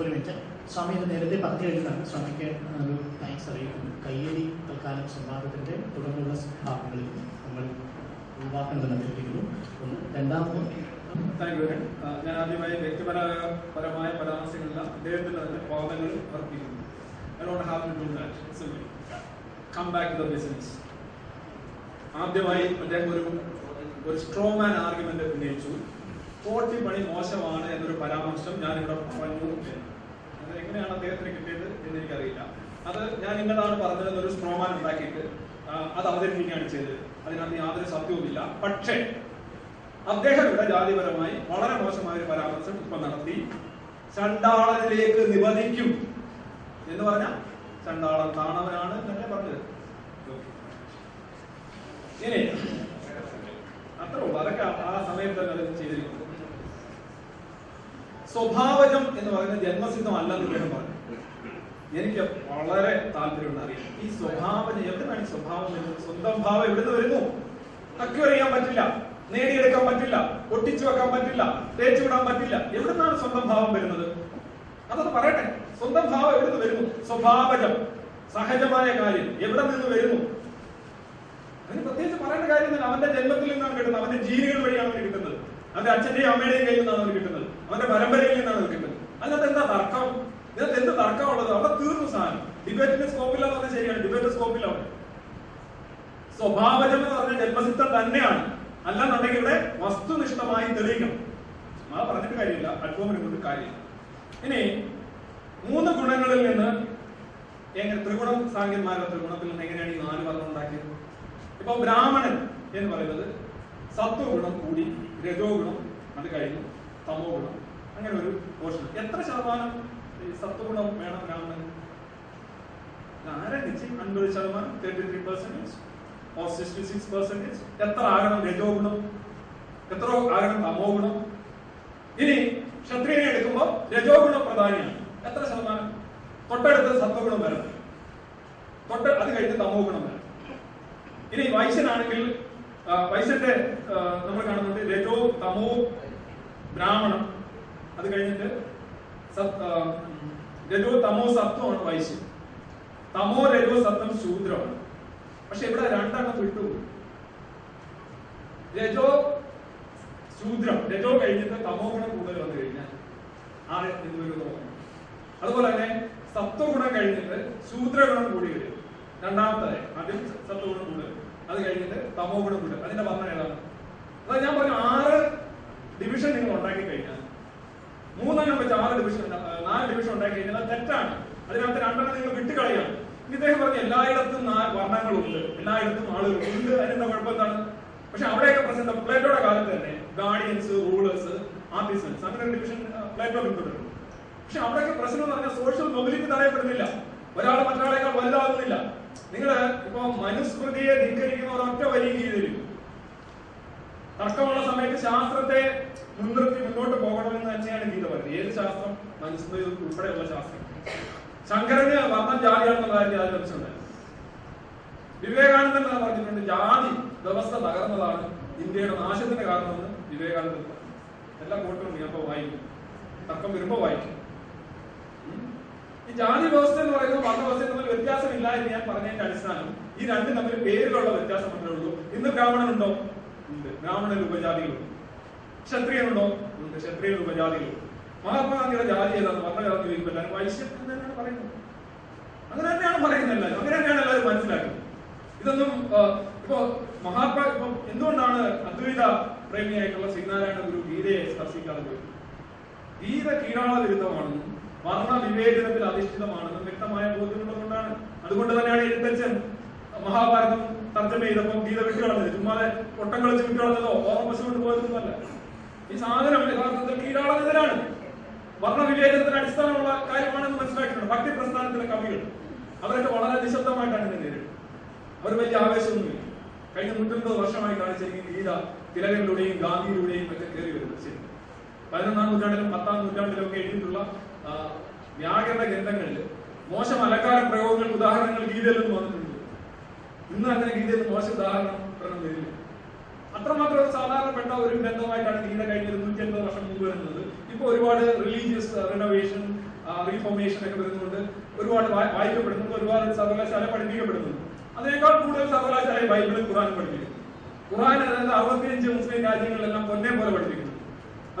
ഒരു മിനിറ്റ്. സ്വാമി ഇത് നേരത്തെ പത്തി എഴുതാണ് സ്വാമിക്ക് ഒരു താങ്ക്സ് അറിയിക്കുന്നു. കയ്യേലി തൽക്കാലം സംവാദത്തിന്റെ തുടർന്നുള്ള ഭാഗങ്ങളിൽ നമ്മൾ ഒഴിവാക്കേണ്ടത് അഭ്യർത്ഥിക്കുന്നു. ഒന്ന്. രണ്ടാമത്. ഞാൻ ആദ്യമായി വ്യക്തിപരപരമായ പരാമർശങ്ങളില്ല അദ്ദേഹത്തിന്റെ തന്നെ വാദങ്ങൾ അർപ്പിക്കുന്നു don't have to do that. Come back to the business. ആദ്യമായി അദ്ദേഹം ഒരു ഒരു സ്ട്രോങ് മാൻ ആർഗ്യുമെന്റ് ഉന്നയിച്ചു. കോട്ടി പണി മോശമാണ് എന്നൊരു പരാമർശം ഞാൻ ഇവിടെ പറഞ്ഞു. എങ്ങനെയാണ് അദ്ദേഹത്തിന് കിട്ടിയത് എന്ന് എനിക്കറിയില്ല അത് ഞാൻ ഇന്നതാണ് പറഞ്ഞത് ഒരു സ്ട്രോമാൻ ഉണ്ടാക്കിയിട്ട് അത് അവതരിപ്പിക്കുകയാണ് ചെയ്തത്. അതിനകത്ത് യാതൊരു സത്യവുമില്ല. പക്ഷേ അദ്ദേഹം ഇവിടെ ജാതിപരമായി വളരെ മോശമായ ഒരു പരാമർശം ഇപ്പൊ നടത്തി. ചണ്ടാളനിലേക്ക് നിവധിക്കും എന്ന് പറഞ്ഞ ചണ്ടാളൻ താണവനാണ് എന്നല്ലേ പറഞ്ഞത്. ഇനി അത്ര ഉള്ളൂ. അതൊക്കെ ആ സമയത്ത് തന്നെ ചെയ്തിരിക്കുന്നു. സ്വഭാവജം എന്ന് പറയുന്നത് ജന്മസിദ്ധമല്ലെന്ന് വേണം പറഞ്ഞു. എനിക്ക് വളരെ താല്പര്യമുണ്ട് അറിയാം ഈ സ്വഭാവം എവിടുന്നാണ് സ്വഭാവം വരുന്നത്. സ്വന്തം ഭാവം എവിടുന്ന് വരുന്നു? അക്യൂർ ചെയ്യാൻ പറ്റില്ല. നേടിയെടുക്കാൻ പറ്റില്ല. ഒട്ടിച്ചു വെക്കാൻ പറ്റില്ല. തേച്ചു വിടാൻ പറ്റില്ല. എവിടുന്നാണ് സ്വന്തം ഭാവം വരുന്നത്? അതൊന്ന് പറയട്ടെ. സ്വന്തം ഭാവം എവിടുന്ന് വരുന്നു? സ്വഭാവജം. സഹജമായ കാര്യം. എവിടെ നിന്ന് വരുന്നു? അതിന് പ്രത്യേകിച്ച് പറയേണ്ട കാര്യം അവന്റെ ജന്മത്തിൽ നിന്നാണ് കിട്ടുന്നത്. അവന്റെ ജീനുകൾ വഴിയാണ് അവന് കിട്ടുന്നത്. അവന്റെ അച്ഛന്റെയും അമ്മയുടെയും കയ്യിൽ നിന്നാണ് അവന് കിട്ടുന്നത്. അവന്റെ പരമ്പരയിൽ നിന്നാണ് കിട്ടുന്നത്. അല്ലാതെ എന്താ തർക്കം? ഇതിനകത്ത് എന്ത് തർക്കമുള്ളത്? അവിടെ തീർന്നു സാധനം. ഡിബേറ്റിന്റെ സ്കോപ്പില്ല എന്ന് പറഞ്ഞാൽ ശരിയാണ്. ഡിബേറ്റ് സ്കോപ്പില്ല സ്വഭാവജം എന്ന് പറഞ്ഞ ജന്മസിദ്ധം തന്നെയാണ്. അല്ലെന്നുണ്ടെങ്കിൽ ഇവിടെ വസ്തുനിഷ്ഠമായി തെളിയിക്കണം. ആ പറഞ്ഞിട്ട് കാര്യമില്ല. അഡ്വോമിനെ കൊണ്ട് കാര്യമില്ല. ഇനി മൂന്ന് ഗുണങ്ങളിൽ നിന്ന് എങ്ങനെ ത്രിഗുണം സാങ്കന്മാരുടെ ത്രിഗുണത്തിൽ നിന്ന് എങ്ങനെയാണ് ഈ നാല് വർണം ഉണ്ടാക്കിയത്? ഇപ്പൊ ബ്രാഹ്മണൻ എന്ന് പറയുന്നത് സത്വഗുണം കൂടി രജോ ഗുണം അത് കഴിഞ്ഞു തമോ ഗുണം അങ്ങനെ ഒരു പോർഷൻ എത്ര ശതമാനം സത്വഗുണം വേണം രാമന് ആരെ നിശ്ചയം അൻപത് ശതമാനം thirty three percentage or sixty six percentage എത്ര ആകണം രജോ ഗുണം? എത്ര ആകണം തമോ ഗുണം? ഇനി ക്ഷത്രിയനെ എടുക്കുമ്പോൾ രജോ ഗുണം പ്രധാനിയാണ്. എത്ര ശതമാനം? തൊട്ടടുത്ത് സത്വഗുണം വരണം. തൊട്ട് അത് കഴിഞ്ഞ് തമോ ഗുണം വരണം. ഇനി വൈശ്യനാണെങ്കിൽ വൈശ്യന്റെ നമ്മൾ കാണുന്നുണ്ട് രജോ തമോ ബ്രാഹ്മണം. അത് കഴിഞ്ഞിട്ട് രജോ തമോ സത്വമാണ് വൈശ്യം. തമോ രജോ സത്വം ശൂദ്രമാണ്. പക്ഷെ ഇവിടെ രണ്ടെണ്ണം വിട്ടുപോകും രജോ ശൂദ്രം. രജോ കഴിഞ്ഞിട്ട് തമോ ഗുണം കൂടുതൽ വന്നു കഴിഞ്ഞാൽ വരും അതുപോലെ തന്നെ സത്വഗുണം കഴിഞ്ഞിട്ട് ശൂദ്രഗുണം കൂടി വരും. രണ്ടാമത്തെ ആദ്യം സത്വഗുണം കൂടുതൽ അത് കഴിഞ്ഞിട്ട് തമോ ഗുണം കൂടുതൽ അതിന്റെ വർണ ഏതാണ്? അതായത് ഞാൻ പറഞ്ഞു ആറ് ഡിവിഷൻ നിങ്ങൾ ഉണ്ടാക്കി കഴിഞ്ഞാൽ മൂന്നെണ്ണം വെച്ച് ആറ് ഡിവിഷൻ നാല് ഡിവിഷൻ ഉണ്ടാക്കി കഴിഞ്ഞാൽ തെറ്റാണ്. അതിനകത്ത് രണ്ടെണ്ണം നിങ്ങൾ വിട്ടുകളയാണ് ഇദ്ദേഹം പറഞ്ഞു എല്ലായിടത്തും വർണങ്ങളുണ്ട്. എല്ലായിടത്തും ആളുകളുണ്ട്. അതിനെന്താ കുഴപ്പം എന്താണ് പക്ഷെ അവിടെയൊക്കെ പ്രശ്നം പ്ലേറ്റോയുടെ കാലത്ത് തന്നെ ഗാർഡിയൻസ് റൂളേഴ്സ് ആർട്ടിസൻസ് അങ്ങനെ ഒരു ഡിവിഷൻ പ്ലേറ്റോ പിന്തുടരുന്നു പക്ഷെ അവിടെയൊക്കെ പ്രശ്നം എന്ന് പറഞ്ഞാൽ സോഷ്യൽ മൊബിലിറ്റി തടയപ്പെടുന്നില്ല. ഒരാൾ മറ്റൊരാളേക്കാൾ വലുതാകുന്നില്ല. നിങ്ങൾ ഇപ്പൊ മനുസ്മൃതിയെ ധിക്കരിക്കുന്ന ഒരൊറ്റ വലിയ രീതിയിൽ തർക്കമുള്ള സമയത്ത് ശാസ്ത്രത്തെ മുൻനിർത്തി മുന്നോട്ട് പോകണമെന്ന് തന്നെയാണ് ഗീത പറയുന്നത്. ഏത് ശാസ്ത്രം? മനസ്സിലായി ഉൾപ്പെടെയുള്ള ശാസ്ത്രം. ശങ്കരന് വർണം ജാതിയാണെന്നുള്ള കാര്യം ആരും മനസ്സിലുണ്ടായിരുന്നു വിവേകാനന്ദൻ എന്ന് പറഞ്ഞിട്ടുണ്ട് ജാതി വ്യവസ്ഥ തകർന്നതാണ് ഇന്ത്യയുടെ നാശത്തിന്റെ കാരണമെന്ന് വിവേകാനന്ദൻ പറഞ്ഞു. എല്ലാ കോട്ടും ഞാൻ ഇപ്പൊ വായിക്കും. തർക്കം വരുമ്പോ വായിക്കും. ഈ ജാതി വ്യവസ്ഥ എന്ന് പറയുന്നത് വർണവ്യവസ്ഥ തമ്മിൽ വ്യത്യാസമില്ല എന്ന് ഞാൻ പറഞ്ഞതിന്റെ അടിസ്ഥാനം ഈ രണ്ടും തമ്മിൽ പേരിലുള്ള വ്യത്യാസം ഉള്ളൂ. ഇന്ന് ബ്രാഹ്മണനുണ്ടോ? ബ്രാഹ്മണൻ ഉപജാതികളുണ്ട്. ക്ഷത്രിയനുണ്ടോ? ഉണ്ട്. ക്ഷത്രിയൻ ഉപജാതികളുണ്ട്. മഹാത്മാഗാന്ധിയുടെ ജാതി ഏതാണ് വർണജാതി ചോദിക്കുമ്പോൾ എല്ലാവരും വൈശ്യം തന്നെയാണ് പറയുന്നത്. അങ്ങനെ തന്നെയാണ് പറയുന്നത് എല്ലാവരും. അങ്ങനെ തന്നെയാണ് എല്ലാവരും മനസ്സിലാക്കുന്നത്. ഇതൊന്നും ഇപ്പോ മഹാത്മാ ഇപ്പൊ എന്തുകൊണ്ടാണ് അദ്വൈത പ്രേമിയായിട്ടുള്ള ശ്രീനാരായണ ഗുരു ഗീതയെ സ്പർശിക്കാതെ പോയത്? ഗീത കീഴാള വിരുദ്ധമാണെന്നും വർണ വിവേചനത്തിൽ അധിഷ്ഠിതമാണെന്നും വ്യക്തമായ ബോധ്യമുള്ളതുകൊണ്ടാണ് അതുകൊണ്ട് തന്നെയാണ് എഴുത്തച്ഛൻ മഹാഭാരതം തർജമ ചെയ്തപ്പോൾ ഗീത വിട്ടു കളഞ്ഞത്. ചുമ്മാതെ ഒട്ടം കളിച്ച് വിട്ടു കളഞ്ഞതോ? ഓർമ്മ വെച്ചുകൊണ്ട് പോയതൊന്നുമല്ല. ഈ സാധനം യഥാർത്ഥത്തിൽ കീഴാളനെതിരാണ് വർണവിവേചനത്തിന് അടിസ്ഥാനമുള്ള കാര്യമാണെന്ന് മനസ്സിലാക്കിയിട്ടുണ്ട് ഭക്തി പ്രസ്ഥാനത്തിലെ കവികൾ. അവരൊക്കെ വളരെ നിശബ്ദമായിട്ടാണ് ഇതിനെ നേരിടുന്നത്. അവർ വലിയ ആവേശമൊന്നുമില്ല. കഴിഞ്ഞ നൂറ്റമ്പത് വർഷമായി കാണിച്ചിരിക്കുന്ന ഗീത തിലകരിലൂടെയും ഗാന്ധിയിലൂടെയും ഒക്കെ കയറി വരുന്നത്. ശരി. പതിനൊന്നാം നൂറ്റാണ്ടിലും പത്താം നൂറ്റാണ്ടിലും ഒക്കെ എഴുതിയിട്ടുള്ള വ്യാകരണ ഗ്രന്ഥങ്ങളിൽ മോശം അലങ്കാര പ്രയോഗങ്ങൾ ഉദാഹരണങ്ങൾ ഗീതയിലൊന്നും വന്നിട്ടുണ്ട്. ഇന്ന് അങ്ങനെ ഗീതയിൽ മോശം ഉദാഹരണം വരില്ല അത്രമാത്രം സാധാരണപ്പെട്ട ഒരു ബന്ധമായിട്ടാണ് ഗീത കഴിഞ്ഞ നൂറ്റി അൻപത് വർഷം മുമ്പ് വരുന്നത്. ഇപ്പൊ ഒരുപാട് റിലീജിയസ് റിനോവേഷൻ റീഫോർമേഷൻ ഒക്കെ വരുന്നുണ്ട്. ഒരുപാട് വായി- വായിക്കപ്പെടുന്നുണ്ട്. ഒരുപാട് സർവകലാശാല പഠിപ്പിക്കപ്പെടുന്നുണ്ട്. അതിനേക്കാൾ കൂടുതൽ സർവകലാശാല ബൈബിളിൽ ഖുറാൻ പഠിപ്പിക്കുന്നു. ഖുറാൻ അതായത് അറുപത്തിയഞ്ച് മുസ്ലിം രാജ്യങ്ങളിലെല്ലാം ഒന്നേ പോലെ പഠിപ്പിക്കുന്നു.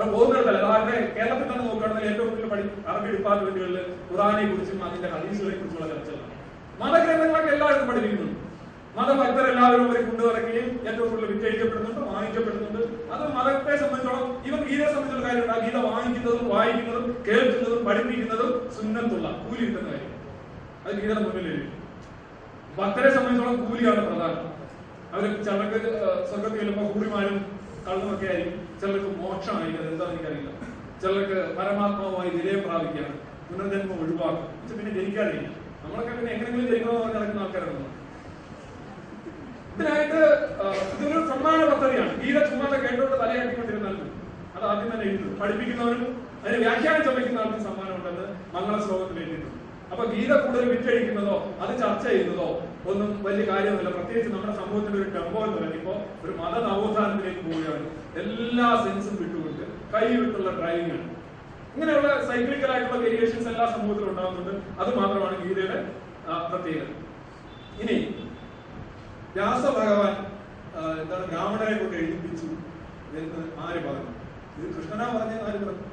അത് പോകുന്നതല്ല അതായത് കേരളത്തിൽ തന്നെ നോക്കുകയാണെങ്കിൽ ഏറ്റവും കൂടുതൽ പഠി അറബി ഡിപ്പാർട്ട്മെന്റുകളിൽ ഖുറാനെ കുറിച്ചും അതിന്റെ ഹദീസുകളെ കുറിച്ചുള്ള ചർച്ചകളാണ്. മതഗ്രന്ഥങ്ങളൊക്കെ എല്ലായിടത്തും പഠിപ്പിക്കുന്നുണ്ട്. മതഭക്തർ എല്ലാവരും അവരെ കൊണ്ടുവരക്കുകയും ഏറ്റവും കൂടുതൽ വിറ്റഴിക്കപ്പെടുന്നുണ്ട് വാങ്ങിക്കപ്പെടുന്നുണ്ട്. അത് മതത്തെ സംബന്ധിച്ചോളം ഇവർ ഗീതയെ സംബന്ധിച്ചുള്ള കാര്യമുണ്ട് ആ ഗീത വാങ്ങിക്കുന്നതും വായിക്കുന്നതും കേൾക്കുന്നതും പഠിപ്പിക്കുന്നതും സുന്നത്തുള്ള കൂലി കിട്ടുന്ന കാര്യം അത് ഗീതയുടെ മുന്നിൽ ഭക്തരെ സംബന്ധിച്ചോളം കൂലിയാണ് പ്രധാനം. അവർ ചിലർക്ക് സ്വർഗത്തിൽ ചെല്ലുമ്പോൾ കൂലിമാരും കള്ളുമൊക്കെ ആയിരിക്കും. ചിലർക്ക് മോക്ഷമായിരിക്കും. അതെന്താണെന്ന് എനിക്കറിയില്ല. ചിലർക്ക് പരമാത്മാവുമായി വിലയം പ്രാപിക്കുകയാണ് പുനർജന്മം ഒഴിവാക്കും. പിന്നെ ജനിക്കാതിരിക്കും നമ്മളൊക്കെ പിന്നെ എങ്ങനെങ്കിലും ജനിക്കണമെന്ന് നടക്കുന്ന ആൾക്കാരാണ് ഇതിനായിട്ട് ഇതൊരു സമ്മാന പദ്ധതിയാണ്. ഗീത ചുമ്മാതെ കേട്ടുകൊണ്ട് തലയാക്കിക്കൊണ്ടിരുന്നാലും. അത് ആദ്യം തന്നെ എഴുതുന്നത് പഠിപ്പിക്കുന്നവരും അതിന് വ്യാഖ്യാനം ചമയ്ക്കുന്നവർക്കും സമ്മാനം ഉണ്ടെന്ന് മംഗള ശ്ലോകത്തിൽ എഴുതിയിട്ടുണ്ട്. അപ്പൊ ഗീത കൂടുതൽ വിറ്റഴിക്കുന്നതോ അത് ചർച്ച ചെയ്യുന്നതോ ഒന്നും വലിയ കാര്യമൊന്നുമില്ല. പ്രത്യേകിച്ച് നമ്മുടെ സമൂഹത്തിന്റെ ഒരു ടെമ്പോ എന്ന് ഇപ്പോ ഒരു മത നവോത്ഥാനത്തിലേക്ക് പോവുകയാണ്. എല്ലാ സെൻസും വിട്ടുകൊണ്ട് കൈ വിട്ടുള്ള ഡ്രൈവിംഗ് ആണ്. ഇങ്ങനെയുള്ള സൈക്ലിക്കൽ ആയിട്ടുള്ള വേരിയേഷൻസ് എല്ലാ സമൂഹത്തിലും ഉണ്ടാകുന്നുണ്ട്. അത് മാത്രമാണ് ഗീതയുടെ പ്രത്യേകത. ഇനി വ്യാസഭഗവാൻ ഭഗവാൻ എന്താണ് ബ്രാഹ്മണരെ കൊണ്ട് എഴുതിപ്പിച്ചു. എന്ന് ആര് പറഞ്ഞു? ഇത് കൃഷ്ണനാ പറഞ്ഞത് ആര് പറഞ്ഞു.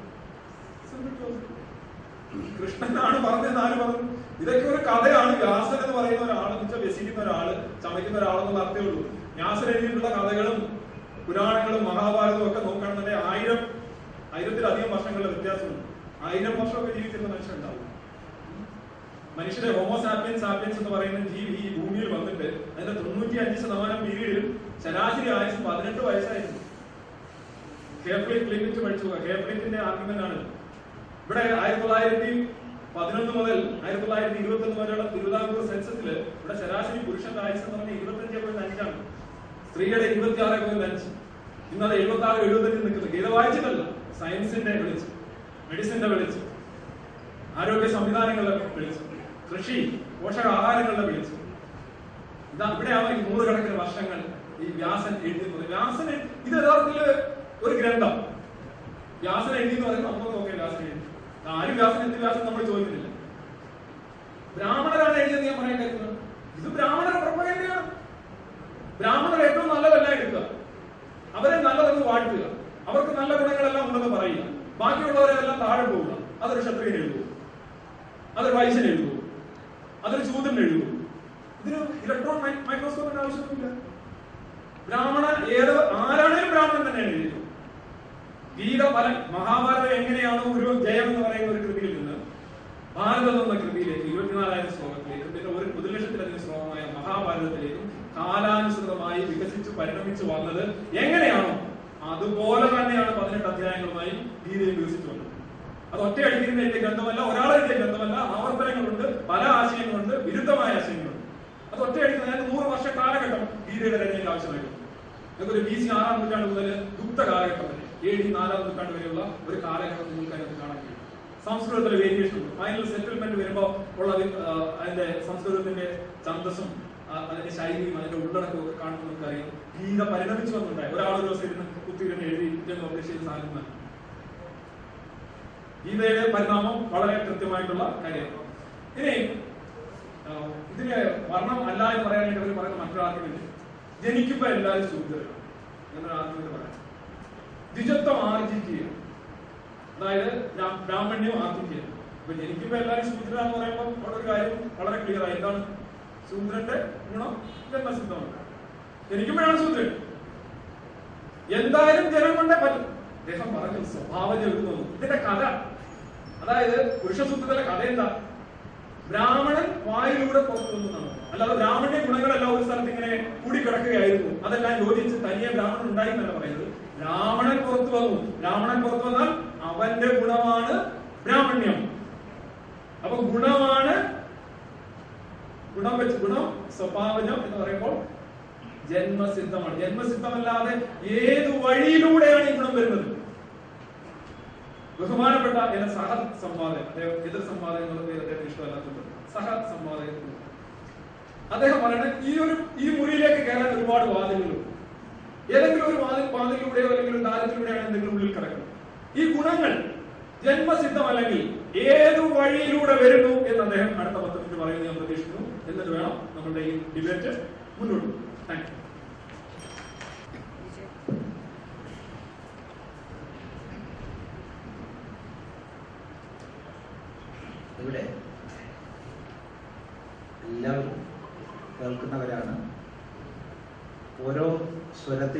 കൃഷ്ണനാണ് പറഞ്ഞതെന്ന് ആര് പറഞ്ഞു? ഇതൊക്കെ ഒരു കഥയാണ്. വ്യാസൻ എന്ന് പറയുന്ന ഒരാൾ വെച്ചാൽ വ്യസിക്കുന്ന ഒരാൾ ചമയ്ക്കുന്ന ഒരാളെന്ന് അർത്ഥമേ ഉള്ളൂ. വ്യാസൻ എഴുതിയിട്ടുള്ള കഥകളും പുരാണങ്ങളും മഹാഭാരതവും ഒക്കെ നോക്കുകയാണെന്നുണ്ടെങ്കിൽ ആയിരം ആയിരത്തിലധികം വർഷങ്ങളുടെ വ്യത്യാസമുണ്ട്. ആയിരം വർഷമൊക്കെ ജീവിച്ചിരുന്ന മനുഷ്യരുണ്ടാവും. മനുഷ്യരെ ഹോമോസാപ്പിയൻസ് സാപ്പിയൻസ് എന്ന് പറയുന്ന ജീവി ഈ ഭൂമിയിൽ വന്നിട്ട് അതിന്റെ തൊണ്ണൂറ്റി അഞ്ച് ശതമാനം പീരീഡിൽ ശരാശരി ആയുസ് പതിനെട്ട് വയസ്സായിരുന്നു. കേപ്ലിക് ലിമിറ്റ് പഠിച്ചു പോവുക കേപ്ലിക്കിന്റെ ആർഗ്യുമെന്റ് ആണ്. ഇവിടെ ആയിരത്തി തൊള്ളായിരത്തി പതിനൊന്ന് മുതൽ ആയിരത്തി തൊള്ളായിരത്തി ഇരുപത്തി ഒന്ന് വരെയുള്ള തിരുവിതാംകൂർ സെൻസസിൽ ഇവിടെ ശരാശരി പുരുഷന്റെ ആയുസ് എന്ന് പറഞ്ഞാൽ ഇരുപത്തഞ്ച് പോയിന്റ് അഞ്ചാണ് സ്ത്രീയുടെ ഇരുപത്തി ആറ് പോയിന്റ് അഞ്ച്. ഇന്നത് എഴുപത്തി ആറ് എഴുപത്തഞ്ച് നിൽക്കുന്നത് ഗീത വായിച്ചിട്ടല്ല സയൻസിന്റെ വിളിച്ച് മെഡിസിന്റെ വിളിച്ച് ആരോഗ്യ സംവിധാനങ്ങളുടെ വിളിച്ച്. കൃഷി പോഷകാഹാരങ്ങളുടെ വിളിച്ചു. ഇതാ ഇവിടെയാണ് ഈ നൂറുകണക്കിന് വർഷങ്ങൾ ഈ വ്യാസൻ എഴുതി വ്യാസന് ഇത് യഥാർത്ഥത്തിൽ ഒരു ഗ്രന്ഥം. വ്യാസൻ എഴുതി എന്ന് പറയുന്നത് നമ്മൾ നോക്കിയ വ്യാസൻ എഴുതി. ആരും വ്യാസൻ എന്ത് വ്യാസൻ നമ്മൾ ചോദിക്കുന്നില്ല. ബ്രാഹ്മണരാണ് എഴുതിയത് ഞാൻ പറയാൻ കരുതുന്നത് ഇത് ബ്രാഹ്മണർ പ്രൊപ്പഗൻഡയാണ് ബ്രാഹ്മണർ ഏറ്റവും നല്ലതല്ല എടുക്കുക. അവരെ നല്ലതെന്ന് വാഴ്ത്തുക. അവർക്ക് നല്ല ഗുണങ്ങളെല്ലാം ഉണ്ടെന്ന് പറയുക. ബാക്കിയുള്ളവരെല്ലാം താഴെ പോവുക. അതൊരു ക്ഷത്രിയൻ എഴുതുക അതൊരു വൈശ്യൻ എഴുതുക അതൊരു ചോദ്യം എഴുതും. ഇതിന് ഇലക്ട്രോൺ മൈക്രോസ്കോപ്പിന്റെ ആവശ്യമൊന്നുമില്ല. ബ്രാഹ്മണൻ ഏത് ആരാണേലും ബ്രാഹ്മണൻ തന്നെയാണ് എഴുതിയത് ഗീത പല മഹാഭാരതം എങ്ങനെയാണ് ഒരു ജയം എന്ന് പറയുന്ന ഒരു കൃതിയിൽ നിന്ന് ഭാരതം എന്ന കൃതിയിലേക്ക് ഇരുപത്തിനാലായിരം ശ്ലോകത്തിലേക്കും പിന്നെ ഒരു ഒരു ശ്ലോകമായ മഹാഭാരതത്തിലേക്കും കാലാനുസൃതമായി വികസിച്ച് പരിണമിച്ചു വന്നത് എങ്ങനെയാണോ അതുപോലെ തന്നെയാണ് പതിനെട്ട് അധ്യായങ്ങളുമായി ഗീതയിൽ വികസിച്ചു വന്നത് അത് ഒറ്റയടിക്കുന്ന എഴുതിയ ഗ്രന്ഥമല്ല ഒരാളെ എഴുതിയ ഗ്രന്ഥമല്ല ആവർത്തനങ്ങളുണ്ട് പല ആശയങ്ങളുണ്ട് വിരുദ്ധമായ ആശയങ്ങളുണ്ട്. അത് ഒറ്റയടിക്കുന്ന അതായത് നൂറ് വർഷ കാലഘട്ടം ഗീതയുടെ രചനയിൽ ആവശ്യമായിട്ടുണ്ട് നമുക്കൊരു ബി സി ആറാം നൂറ്റാണ്ട് മുതൽ ഗുപ്ത കാലഘട്ടം വരെ ഡി നാലാം നൂറ്റാണ്ട് വരെയുള്ള ഒരു കാലഘട്ടം നിങ്ങൾക്ക് അതിനകത്ത് കാണാൻ കഴിയും. സംസ്കൃതത്തിലെ വേരിയേഷൻ ഉണ്ട്. ഫൈനൽ സെറ്റിൽമെന്റ് വരുമ്പോൾ ഉള്ള അതിന്റെ സംസ്കൃതത്തിന്റെ ഛന്തസ്സും അതിന്റെ ശൈലിയും അതിന്റെ ഉള്ളടക്കവും ഒക്കെ കാണുമ്പോൾ നമുക്കറിയാം. ഗീത പരിണമിച്ചു വന്നിട്ടുണ്ടായി. ഒരാളൊരു ഒരു ദിവസം ഇരുന്ന് കുത്തിയിരുന്ന് എഴുതി പബ്ലിഷ് ചെയ്ത സാധനം ഗീതയുടെ പരിണാമം വളരെ കൃത്യമായിട്ടുള്ള കാര്യമാണ്. ഇനി ഇതിന് വർണം അല്ല എന്ന് പറയാനായിട്ട് അവർ പറയുന്ന മറ്റൊരു ആർഗ്യുമെന്റ്. ജനിക്കുമ്പോ എല്ലാവരും ശൂദ്രരാണ് എന്നൊരു ആർഗ്യുമെന്റ് പറയാം. ദ്വിജത്വം ആർജിക്കുക അതായത് ബ്രാ- ബ്രാഹ്മണ്യം ആർജിക്കുക അപ്പൊ ജനിക്കുമ്പോ എല്ലാവരും ശൂദ്രരാന്ന് പറയുമ്പോൾ അവിടെ ഒരു കാര്യം വളരെ ക്ലിയർ ആയി. എന്താണ്? ശൂദ്രന്റെ ഗുണം ജന്മസിദ്ധമാണ് ജനിക്കുമ്പോഴാണ് ശൂദ്രൻ എന്തായാലും ജനം കൊണ്ടേ പറ്റും. അദ്ദേഹം പറഞ്ഞു സ്വഭാവം എഴുതുന്നു ഇതിന്റെ കഥ അതായത് പുരുഷസൂത്രത്തിലെ കഥ എന്താ? ബ്രാഹ്മണൻ വായിലൂടെ പുറത്തു വന്നതാണ് അല്ലാതെ ബ്രാഹ്മണന്റെ ഗുണങ്ങളെല്ലാം ഒരു സ്ഥലത്ത് ഇങ്ങനെ കൂടിക്കിടക്കുകയായിരുന്നു. അതെല്ലാം യോജിച്ച് തനിയെ ബ്രാഹ്മണൻ ഉണ്ടായി എന്നല്ല പറയുന്നത്. ബ്രാഹ്മണൻ പുറത്തു വന്നു. ബ്രാഹ്മണൻ പുറത്തു വന്നാൽ അവന്റെ ഗുണമാണ് ബ്രാഹ്മണ്യം. അപ്പൊ ഗുണമാണ് ഗുണം വെച്ച് ഗുണം സ്വഭാവജം എന്ന് പറയുമ്പോൾ ജന്മസിദ്ധമാണ്. ജന്മസിദ്ധമല്ലാതെ ഏത് വഴിയിലൂടെയാണ് ഈ ഗുണം വരുന്നത്? ബഹുമാനപ്പെട്ട എന്റെ സഹ സംവാദം അദ്ദേഹം എതിർ സംവാദം എന്നുള്ള പേര് അദ്ദേഹം ഇഷ്ടമല്ലാത്തത് സഹ സംവാദം അദ്ദേഹം പറയണത് ഈ ഒരു ഈ മുറിയിലേക്ക് കയറാൻ ഒരുപാട് വാതിലുകളുണ്ട് ഏതെങ്കിലും ഒരു വാതിൽ വാതിലൂടെയോ അല്ലെങ്കിൽ ഒരു ദാരത്തിലൂടെയാണ് എന്തെങ്കിലും ഉള്ളിൽ കിടക്കുന്നത്. ഈ ഗുണങ്ങൾ ജന്മസിദ്ധമല്ലെങ്കിൽ ഏതു വഴിയിലൂടെ വരുന്നു എന്ന് അദ്ദേഹം അടുത്ത പത്രത്തിൽ പറയുന്നത് ഞാൻ പ്രതീക്ഷിക്കുന്നു. എന്നിട്ട് വേണം നമ്മുടെ ഈ ഡിബേറ്റ് മുന്നോട്ട് താങ്ക് യു ഇവിടെ എല്ലാവരും കേൾക്കുന്നവരാണ് ഓരോ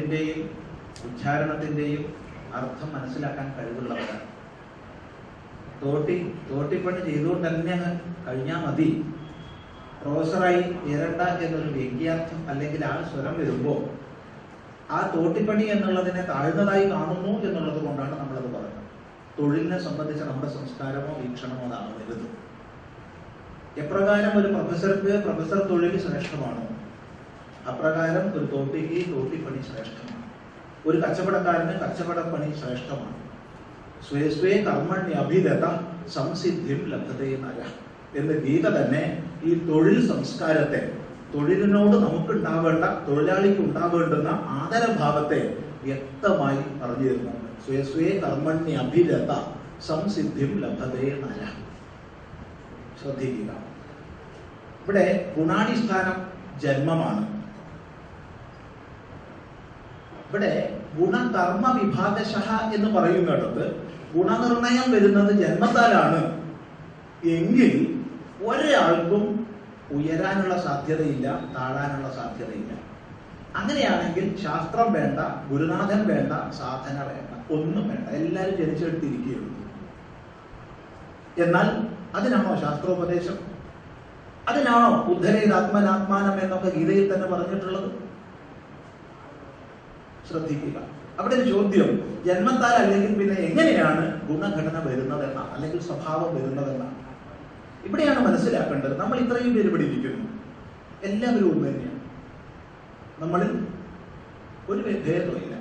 സ്വരത്തിന്റെയും ഉച്ചാരണത്തിന്റെയും അർത്ഥം മനസ്സിലാക്കാൻ കഴിവുള്ളവരാണ്. തോട്ടി തോട്ടിപ്പണി ചെയ്തുകൊണ്ട് തന്നെ കഴിഞ്ഞാൽ മതി. പ്രൊഫസറായി ഉയരണ്ട എന്നൊരു വ്യംഗ്യാർത്ഥം അല്ലെങ്കിൽ ആ സ്വരം വരുമ്പോൾ ആ തോട്ടിപ്പണി എന്നുള്ളതിനെ താഴ്ന്നതായി കാണുന്നു എന്നുള്ളത് കൊണ്ടാണ് നമ്മളത് പറയുന്നത്. തൊഴിലിനെ സംബന്ധിച്ച നമ്മുടെ സംസ്കാരമോ വീക്ഷണമോ അതാണ് വരുന്നത് എപ്രകാരം ഒരു പ്രൊഫസർക്ക് പ്രൊഫസർ തൊഴിൽ ശ്രേഷ്ഠമാണോ? അപ്രകാരം ഒരു തോട്ടിക്ക് തോട്ടിപ്പണി ശ്രേഷ്ഠമാണ്. ഒരു കച്ചവടക്കാരന് കച്ചവടപ്പണി ശ്രേഷ്ഠമാണ്. സ്വേ സ്വേ കർമ്മണ്യ അഭിരത സംസിദ്ധിം ലഭ്യതയെ നര എന്ന് ഗീത തന്നെ ഈ തൊഴിൽ സംസ്കാരത്തെ തൊഴിലിനോട് നമുക്കുണ്ടാവേണ്ട തൊഴിലാളിക്ക് ഉണ്ടാവേണ്ടുന്ന ആദരഭാവത്തെ വ്യക്തമായി പറഞ്ഞു തരുന്നുണ്ട് സ്വേ സ്വേ കർമ്മണ്യ അഭിരത സംസിദ്ധിം ലഭതേ നര. ശ്രദ്ധിക്കുക ഇവിടെ ഗുണാടിസ്ഥാനം ജന്മമാണ്. ഇവിടെ ഗുണകർമ്മ വിഭാഗശഹ എന്ന് പറയുന്നിടത്ത് ഗുണനിർണയം വരുന്നത് ജന്മത്താലാണ്. എങ്കിൽ ഒരാൾക്കും ഉയരാനുള്ള സാധ്യതയില്ല താഴാനുള്ള സാധ്യതയില്ല. അങ്ങനെയാണെങ്കിൽ ശാസ്ത്രം വേണ്ട ഗുരുനാഥൻ വേണ്ട സാധന വേണ്ട ഒന്നും വേണ്ട. എല്ലാവരും ജനിച്ചെടുത്തിരിക്കുകയുള്ളൂ എന്നാൽ അതിനാണോ ശാസ്ത്രോപദേശം? അതിനാണോ ഉദ്ധരേതാത്മനാത്മാനം എന്നൊക്കെ ഗീതയിൽ തന്നെ പറഞ്ഞിട്ടുള്ളത്? ശ്രദ്ധിക്കുക. അവിടെ ഒരു ചോദ്യം ജന്മത്താൽ അല്ലെങ്കിൽ പിന്നെ എങ്ങനെയാണ് ഗുണഘടന വരുന്നതെന്നാണ് അല്ലെങ്കിൽ സ്വഭാവം വരുന്നതെന്നാണ് ഇവിടെയാണ് മനസ്സിലാക്കേണ്ടത്. നമ്മൾ ഇത്രയും പേര് ഇവിടെ ഇരിക്കുന്നു. എല്ലാവരും ഒന്ന് തന്നെയാണ് നമ്മളിൽ ഒരു ഭേദമില്ല.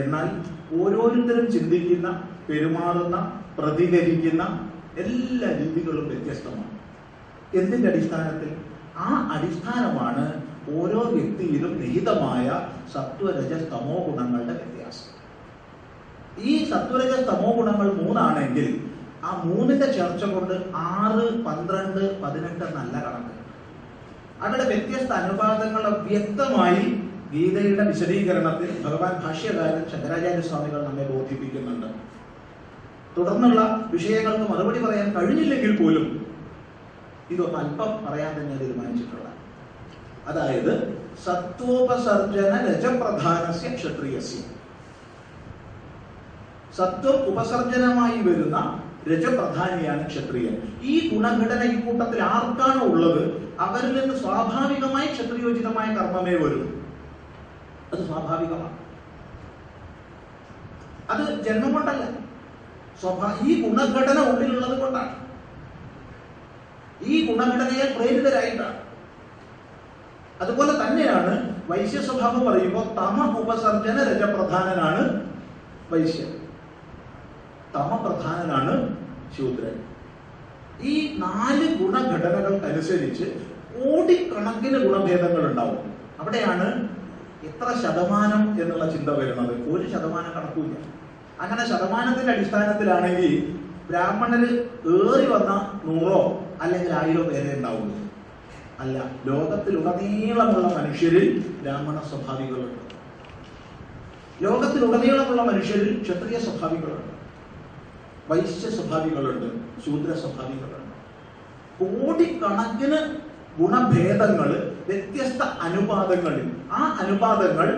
എന്നാൽ ഓരോരുത്തരും ചിന്തിക്കുന്ന പെരുമാറുന്ന പ്രതികരിക്കുന്ന എല്ലാ രീതികളും വ്യത്യസ്തമാണ്. എന്തിന്റെ അടിസ്ഥാനത്തിൽ? ആ അടിസ്ഥാനമാണ് ഓരോ വ്യക്തിയിലും നിഹിതമായ സത്വരജ തമോ ഗുണങ്ങളുടെ വ്യത്യാസം. ഈ സത്വരജ തമോ ഗുണങ്ങൾ മൂന്നാണെങ്കിൽ ആ മൂന്നിന്റെ ചർച്ച കൊണ്ട് ആറ് പന്ത്രണ്ട് പതിനെട്ട് നല്ല കണക്ക്. അവരുടെ വ്യത്യസ്ത അനുപാതങ്ങൾ വ്യക്തമായി ഗീതയുടെ വിശദീകരണത്തിൽ ഭഗവാൻ ഭാഷ്യകാരൻ ശങ്കരാചാര്യ സ്വാമികൾ നമ്മെ ബോധിപ്പിക്കുന്നുണ്ട്. തുടർന്നുള്ള വിഷയങ്ങൾക്ക് മറുപടി പറയാൻ കഴിഞ്ഞില്ലെങ്കിൽ പോലും ഇതൊന്ന് അല്പം പറയാൻ തന്നെ തീരുമാനിച്ചിട്ടുള്ള അതായത് സത്വോപസർജന രജപ്രധാനസ്യ ക്ഷത്രിയസ്യ. സത്വം ഉപസർജനമായി വരുന്ന രജപ്രധാനിയാണ് ക്ഷത്രിയൻ. ഈ ഗുണഘടന ഈ കൂട്ടത്തിൽ ആർക്കാണോ ഉള്ളത്? അവരിൽ നിന്ന് സ്വാഭാവികമായി ക്ഷത്രിയോചിതമായ കർമ്മമേ വരൂ. അത് സ്വാഭാവികമാണ്. അത് ജന്മം കൊണ്ടല്ല. ഈ ഗുണഘടന ഉള്ളിലുള്ളത് കൊണ്ടാണ്. ഈ ഗുണഘടനയെ പ്രേരിതരായിട്ടാണ്. അതുപോലെ തന്നെയാണ് വൈശ്യ സ്വഭാവം പറയുമ്പോൾ തമ ഉപസർജന രജപ്രധാനനാണ് വൈശ്യൻ തമപ്രധാനനാണ് ശൂദ്രൻ. ഈ നാല് ഗുണഘടനകൾക്കനുസരിച്ച് കോടിക്കണക്കിന് ഗുണഭേദങ്ങൾ ഉണ്ടാവും അവിടെയാണ് എത്ര ശതമാനം എന്നുള്ള ചിന്ത വരുന്നത്. ഒരു ശതമാനം കണക്കൂല്ല അങ്ങനെ ശതമാനത്തിന്റെ അടിസ്ഥാനത്തിലാണെങ്കിൽ ബ്രാഹ്മണര് ഏറി വന്ന നൂറോ അല്ലെങ്കിൽ ആയിരോ പേരെ ഉണ്ടാവുള്ളൂ. അല്ല ലോകത്തിലുടനീളമുള്ള മനുഷ്യരിൽ ബ്രാഹ്മണ സ്വഭാവികളുണ്ട് ലോകത്തിലുടനീളമുള്ള മനുഷ്യരിൽ ക്ഷത്രിയ സ്വഭാവികളുണ്ട് വൈശ്യ സ്വഭാവികളുണ്ട് ശൂദ്ര സ്വഭാവികളുണ്ട് കോടിക്കണക്കിന് ഗുണഭേദങ്ങൾ വ്യത്യസ്ത അനുപാതങ്ങളിൽ ആ അനുപാതങ്ങൾ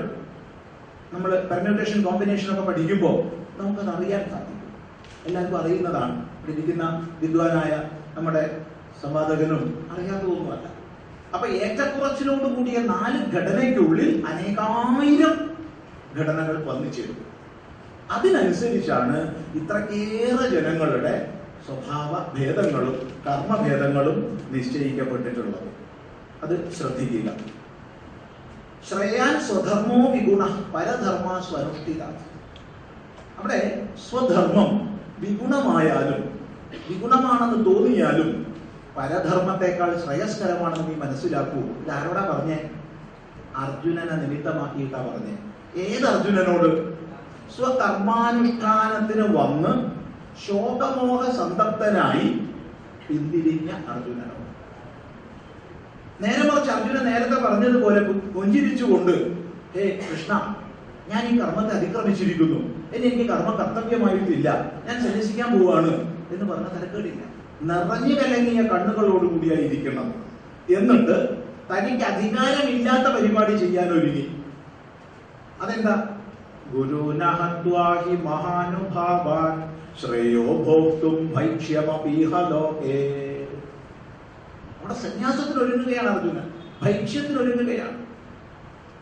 നമ്മൾ പെർമ്യൂട്ടേഷൻ കോമ്പിനേഷൻ ഒക്കെ പഠിക്കുമ്പോൾ നമുക്കത് അറിയാൻ സാധിക്കും. എല്ലാവർക്കും അറിയുന്നതാണ്. ഇരിക്കുന്ന വിദ്വാനായ നമ്മുടെ സംവാദകനും അറിയാത്തതൊന്നുമല്ല. അപ്പൊ ഏറ്റക്കുറച്ചിലോട് കൂടിയ നാല് ഘടനയ്ക്കുള്ളിൽ അനേകായിരം ഘടനകൾ വന്നു ചേരും. അതിനനുസരിച്ചാണ് ഇത്രയേറെ ജനങ്ങളുടെ സ്വഭാവ ഭേദങ്ങളും കർമ്മഭേദങ്ങളും നിശ്ചയിക്കപ്പെട്ടിട്ടുള്ളത്. അത് ശ്രദ്ധിക്കുക. ശ്രേയാൻ സ്വധർമ്മോ വിഗുണ പരധർമ്മ സ്വനുഷ്ഠിത. അവിടെ സ്വധർമ്മം വിഗുണമായാലും വിഗുണമാണെന്ന് തോന്നിയാലും പരധർമ്മത്തെക്കാൾ ശ്രേയസ്കരമാണെന്ന് നീ മനസ്സിലാക്കൂ. ഇത് ആരോടാ പറഞ്ഞേ? അർജുനനെ നിമിത്തമാക്കിയിട്ടാ പറഞ്ഞേ. ഏത് അർജുനനോട് സ്വകർമാനുഷ്ഠാനത്തിന് വന്ന് ശോകമോഹ സന്തപ്തനായി പിന്തിരിഞ്ഞ അർജുനനോട്. നേരെ മറിച്ച് അർജുനൻ നേരത്തെ പറഞ്ഞതുപോലെ കൊഞ്ചിരിച്ചുകൊണ്ട് ഹേ കൃഷ്ണ ഞാൻ ഈ കർമ്മത്തെ അതിക്രമിച്ചിരിക്കുന്നു. ഇനി എനിക്ക് കർമ്മ കർത്തവ്യമായിട്ടില്ല. ഞാൻ സന്യസിക്കാൻ പോവാണ്. എന്ന് പറഞ്ഞ തരക്കേടില്ല. നിറഞ്ഞു കലങ്ങിയ കണ്ണുകളോടുകൂടിയായിരിക്കണം എന്നിട്ട് തനിക്ക് അധികാരമില്ലാത്ത പരിപാടി ചെയ്യാൻ ഒരുങ്ങി അതെന്താ ഗുരുനഹത്വാഹി മഹാനുഭാവാൻ ശ്രേയോ ഭോക്തും ലോകേ. അവിടെ സന്യാസത്തിൽ ഭൈക്ഷ്യത്തിന് ഒരുങ്ങുകയാണ്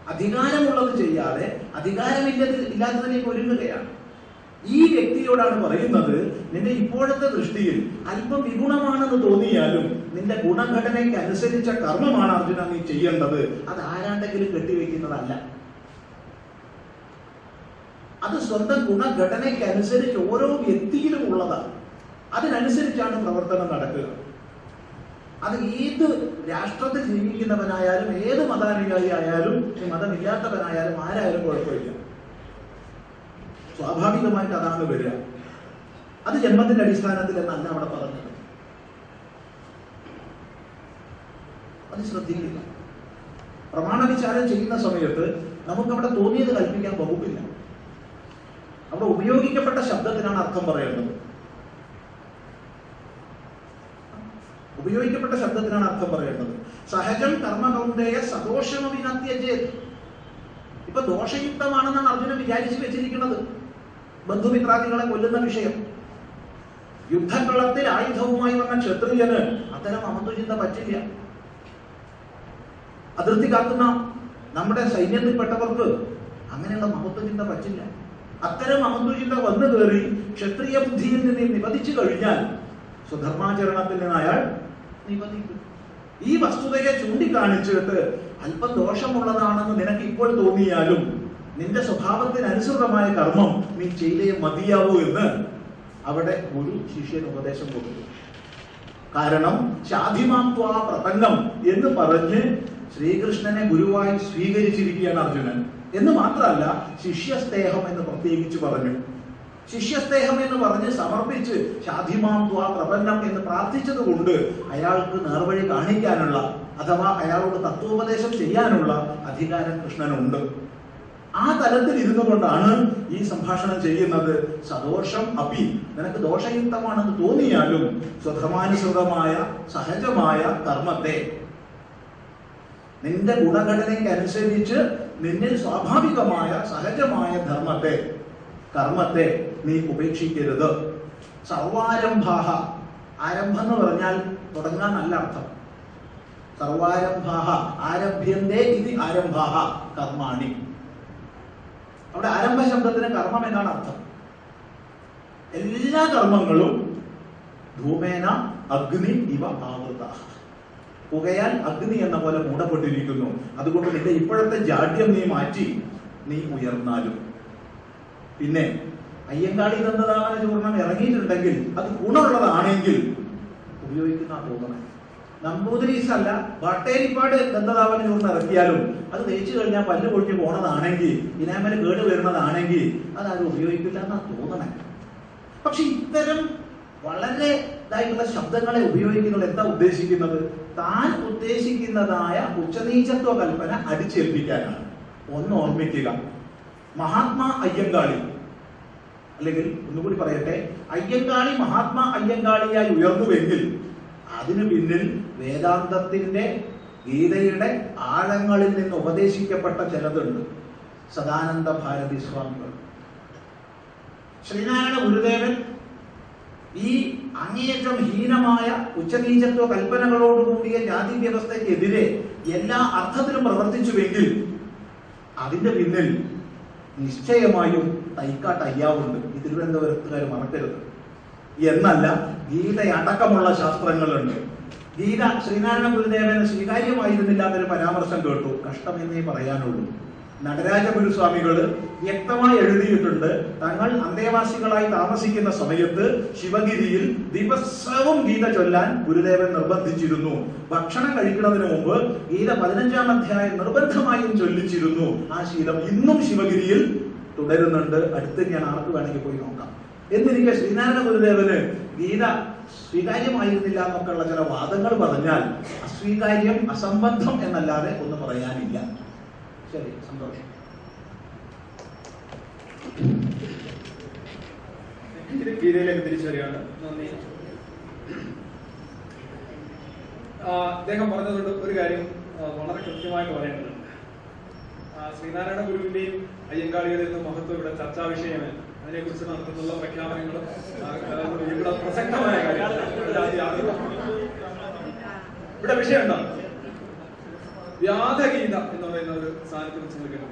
അധികാരമുള്ളത് ചെയ്യാതെ അധികാരമില്ലാത്ത ഒരുങ്ങുകയാണ്. ഈ വ്യക്തിയോടാണ് പറയുന്നത് നിന്റെ ഇപ്പോഴത്തെ ദൃഷ്ടിയിൽ അല്പം വിഗുണമാണെന്ന് തോന്നിയാലും നിന്റെ ഗുണഘടനയ്ക്ക് അനുസരിച്ച കർമ്മമാണ് അർജുന നീ ചെയ്യേണ്ടത്. അത് ആരാണ്ടെങ്കിലും കെട്ടിവെക്കുന്നതല്ല. അത് സ്വന്തം ഗുണഘടനയ്ക്ക് അനുസരിച്ച് ഓരോ വ്യക്തിയിലും ഉള്ളതാണ്. അതിനനുസരിച്ചാണ് പ്രവർത്തനം നടക്കുക. അത് ഏത് രാഷ്ട്രത്തിൽ ജീവിക്കുന്നവനായാലും ഏത് മതാനുയായി ആയാലും മതമില്ലാത്തവനായാലും ആരായാലും കുഴപ്പമില്ല. സ്വാഭാവികമായിട്ട് അതാണ് വരിക. അത് ജന്മത്തിന്റെ അടിസ്ഥാനത്തിൽ എന്നല്ല അവിടെ പറഞ്ഞത് അത് ശ്രദ്ധിക്കില്ല പ്രമാണ വിചാരം ചെയ്യുന്ന സമയത്ത് നമുക്ക് അവിടെ തോന്നിയത് കൽപ്പിക്കാൻ വകുപ്പില്ല. അവിടെ ഉപയോഗിക്കപ്പെട്ട ശബ്ദത്തിനാണ് അർത്ഥം പറയേണ്ടത് ഉപയോഗിക്കപ്പെട്ട ശബ്ദത്തിനാണ് അർത്ഥം പറയേണ്ടത് സഹജം കർമ്മകൗണ്ടേയ സദോഷമവിനത്യജേത്. ഇപ്പൊ ദോഷയുക്തമാണെന്നാണ് അർജുനൻ വിചാരിച്ചു വെച്ചിരിക്കുന്നത്. ബന്ധുമിത്രാദികളെ കൊല്ലുന്ന വിഷയം. യുദ്ധക്കളത്തിൽ ആയുധവുമായി വന്ന ക്ഷത്രിയന് അത്തരം അമത്വചിന്ത പറ്റില്ല. അതിർത്തി കാക്കുന്ന നമ്മുടെ സൈന്യത്തിൽപ്പെട്ടവർക്ക് അങ്ങനെയുള്ള മഹത്വചിന്ത പറ്റില്ല. അത്തരം അമത്വചിന്ത വന്നു കയറി ക്ഷത്രിയ ബുദ്ധിയിൽ നിന്ന് നിബന്ധിച്ചു കഴിഞ്ഞാൽ സ്വധർമാചരണത്തിൽ നിന്ന് അയാൾ ഈ വസ്തുതയെ ചൂണ്ടിക്കാണിച്ചിട്ട് അല്പം ദോഷമുള്ളതാണെന്ന് നിനക്ക് ഇപ്പോൾ തോന്നിയാലും നിന്റെ സ്വഭാവത്തിന് അനുസൃതമായ കർമ്മം നീ ചെയ്തേ മതിയാവൂ എന്ന് അവിടെ ഒരു ശിഷ്യൻ ഉപദേശം കൊടുത്തു. കാരണം ശാധിമാത്വാ പ്രസംഗം എന്ന് പറഞ്ഞ് ശ്രീകൃഷ്ണനെ ഗുരുവായി സ്വീകരിച്ചിരിക്കുകയാണ് അർജുനൻ. എന്ന് മാത്രമല്ല ശിഷ്യസ്നേഹം എന്ന് പ്രത്യേകിച്ച് പറഞ്ഞു. ശിഷ്യസ്നേഹം എന്ന് പറഞ്ഞ് സമർപ്പിച്ച് ശാധിമാത്വാ പ്രപന്നം എന്ന് പ്രാർത്ഥിച്ചത് കൊണ്ട് അയാൾക്ക് നേർവഴി കാണിക്കാനുള്ള അഥവാ അയാളോട് തത്വോപദേശം ചെയ്യാനുള്ള അധികാരം കൃഷ്ണനുണ്ട്. ആ തലത്തിൽ ഇരുന്നു കൊണ്ടാണ് ഈ സംഭാഷണം ചെയ്യുന്നത്. സദോഷം അപ്പി നിനക്ക് ദോഷയുക്തമാണെന്ന് തോന്നിയാലും സ്വധമാനുസൃതമായ സഹജമായ കർമ്മത്തെ നിന്റെ ഗുണഘടനയ്ക്ക് അനുസരിച്ച് നിന്നിൽ സ്വാഭാവികമായ സഹജമായ ധർമ്മത്തെ കർമ്മത്തെ നീ ഉപേക്ഷിക്കരുത്. സർവാരംഭാഹ. ആരംഭം എന്ന് പറഞ്ഞാൽ തുടങ്ങാൻ നല്ല അർത്ഥം. സർവാരംഭാഹ. ആരഭ്യന്തേ ഇത് ആരംഭാഹ. കർമാണി. അവിടെ ആരംഭ ശബ്ദത്തിന് കർമ്മം എന്നാണ് അർത്ഥം. എല്ലാ കർമ്മങ്ങളും ധൂമേന അഗ്നി ഇവ ആവൃത. പുകയാൽ അഗ്നി എന്ന പോലെ മൂടപ്പെട്ടിരിക്കുന്നു. അതുകൊണ്ട് നിന്റെ ഇപ്പോഴത്തെ ജാഡ്യം നീ മാറ്റി നീ ഉയർന്നാലും. പിന്നെ അയ്യങ്കാളി തന്നതാണ് ചൂർണം ഇറങ്ങിയിട്ടുണ്ടെങ്കിൽ അത് ഗുണമുള്ളതാണെങ്കിൽ ഉപയോഗിക്കുന്ന തോന്നണം നമ്പൂതിരീസ് അല്ല വട്ടേരിപ്പാട് ദന്തതാപന ചൂർന്ന് ഇറക്കിയാലും അത് തേച്ചു കഴിഞ്ഞാൽ പല്ല് പൊഴിഞ്ഞു പോണതാണെങ്കിൽ ഇനാമൽ കേട് വരുന്നതാണെങ്കിൽ അത് ആരും ഉപയോഗിക്കില്ല എന്നാ തോന്നണേ. പക്ഷെ ഇത്തരം വളരെ ഇതായിട്ടുള്ള ശബ്ദങ്ങളെ ഉപയോഗിക്കുന്നത് എന്താ ഉദ്ദേശിക്കുന്നത്? താൻ ഉദ്ദേശിക്കുന്നതായ ഉച്ചനീചത്വ കൽപ്പന അടിച്ചേൽപ്പിക്കാനാണ്. ഒന്ന് ഓർമ്മിക്കുക. മഹാത്മാ അയ്യങ്കാളി. അല്ലെങ്കിൽ ഒന്നുകൂടി പറയട്ടെ അയ്യങ്കാളി മഹാത്മാ അയ്യങ്കാളിയായി ഉയർന്നുവെങ്കിൽ അതിനു പിന്നിൽ വേദാന്തത്തിന്റെ ഗീതയുടെ ആഴങ്ങളിൽ നിന്ന് ഉപദേശിക്കപ്പെട്ട ചിലതുണ്ട്. സദാനന്ദ ഭാരതി സ്വാമികൾ. ശ്രീനാരായണ ഗുരുദേവൻ ഈ അങ്ങേയറ്റം ഹീനമായ ഉച്ചനീചത്വ കൽപ്പനകളോടുകൂടിയ ജാതി വ്യവസ്ഥയ്ക്കെതിരെ എല്ലാ അർത്ഥത്തിലും പ്രവർത്തിച്ചുവെങ്കിൽ അതിന്റെ പിന്നിൽ നിശ്ചയമായും തൈക്കാട്ട് അയ്യാവുണ്ട്. ഈ തിരുവനന്തപുരത്തുകാർ മറക്കരുത്. എന്നല്ല ഗീതയടക്കമുള്ള ശാസ്ത്രങ്ങളുണ്ട്. ഗീത ശ്രീനാരായണ ഗുരുദേവന് സ്വീകാര്യമായിരുന്നില്ല എന്നൊരു പരാമർശം കേട്ടു. കഷ്ടമെന്നേ പറയാനുള്ളൂ. നടരാജ ഗുരുസ്വാമികൾ വ്യക്തമായി എഴുതിയിട്ടുണ്ട്. തങ്ങൾ അന്തേവാസികളായി താമസിക്കുന്ന സമയത്ത് ശിവഗിരിയിൽ ദിവസവും ഗീത ചൊല്ലാൻ ഗുരുദേവൻ നിർബന്ധിച്ചിരുന്നു. ഭക്ഷണം കഴിക്കുന്നതിന് മുമ്പ് ഗീത പതിനഞ്ചാം അധ്യായം നിർബന്ധമായും ചൊല്ലിച്ചിരുന്നു. ആ ശീലം ഇന്നും ശിവഗിരിയിൽ തുടരുന്നുണ്ട്. അടുത്ത് ഞാൻ ആർക്ക് വേണമെങ്കിൽ പോയി നോക്കാം. എന്നിരിക്കെ ശ്രീനാരായണ ഗുരുദേവന് ഗീത സ്വീകാര്യമായിരുന്നില്ല എന്നൊക്കെയുള്ള ചില വാദങ്ങൾ പറഞ്ഞാൽ അസ്വീകാര്യം അസംബന്ധം എന്നല്ലാതെ ഒന്നും പറയാനില്ല. ശരി സന്തോഷം. അദ്ദേഹം പറഞ്ഞതുകൊണ്ട് ഒരു കാര്യം വളരെ കൃത്യമായിട്ട് പറയേണ്ടതുണ്ട്. ശ്രീനാരായണ ഗുരുവിന്റെയും അയ്യങ്കാളികളുടെ മഹത്വം ഇവിടെ ചർച്ചാ വിഷയമല്ല. അതിനെക്കുറിച്ച് നടത്തുന്നുള്ള പ്രഖ്യാപനങ്ങളും ഇവിടെ പ്രസക്തമായ കാര്യങ്ങൾ ഇവിടെ വിഷയം എന്താ വ്യാധഗീത എന്ന് പറയുന്ന ഒരു സാധനത്തെ കുറിച്ച് നോക്കണം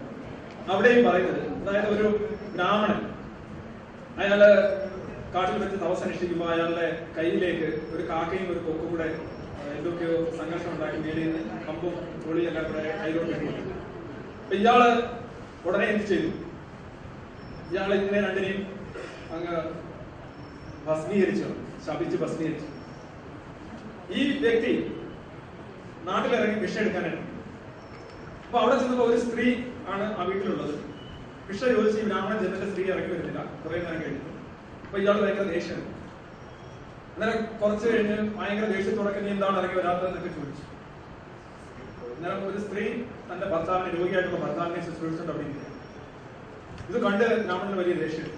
അവിടെയും പറയുന്നത് അതായത് ഒരു ബ്രാഹ്മണൻ അയാൾ കാട്ടിൽ വെച്ച് തപസ്സനുഷ്ഠിക്കുമ്പോൾ അയാളുടെ കയ്യിലേക്ക് ഒരു കാക്കയും ഒരു കൊക്കും കൂടെ എന്തൊക്കെയോ സംഘർഷം ഉണ്ടാക്കി മേലിൽ നിന്ന് കമ്പും തൊളിയെല്ലാം കൂടെ കയ്യിലോട്ട് ഇയാൾ ഉടനെ എന്ത് ചെയ്തു? ഇയാൾ ഇതിനെ രണ്ടിനെയും അങ്ങ് ഭസ്മീകരിച്ചു ശപിച്ച് ഭസ്മീകരിച്ചു. ഈ വ്യക്തി നാട്ടിലിറങ്ങി ഭിക്ഷ എടുക്കാനായിട്ട്. അപ്പൊ അവിടെ ചെന്നപ്പോ ഒരു സ്ത്രീ ആണ് ആ വീട്ടിലുള്ളത്. ഭിക്ഷ ചോദിച്ച് ഈ ബ്രാഹ്മണ ജനത്തിന്റെ സ്ത്രീ ഇറങ്ങി വരുന്നില്ല. കുറെ നേരം കഴിഞ്ഞു. അപ്പൊ ഇയാൾ ഭയങ്കര ദേഷ്യം. അന്നേരം കുറച്ച് കഴിഞ്ഞ് ഭയങ്കര ദേഷ്യത്തോടെ നീ എന്താണ് ഇറങ്ങി വരാത്തതെന്നൊക്കെ ചോദിച്ചു. അന്നേരം ഒരു സ്ത്രീ തന്റെ ഭർത്താവിനെ രോഗിയായിട്ടുള്ള ഭർത്താവിനെ ശുശ്രൂഷിച്ചിട്ടുണ്ട് അവിടെ ഇത് കണ്ട് രാമന്റെ വലിയ ദേഷ്യം.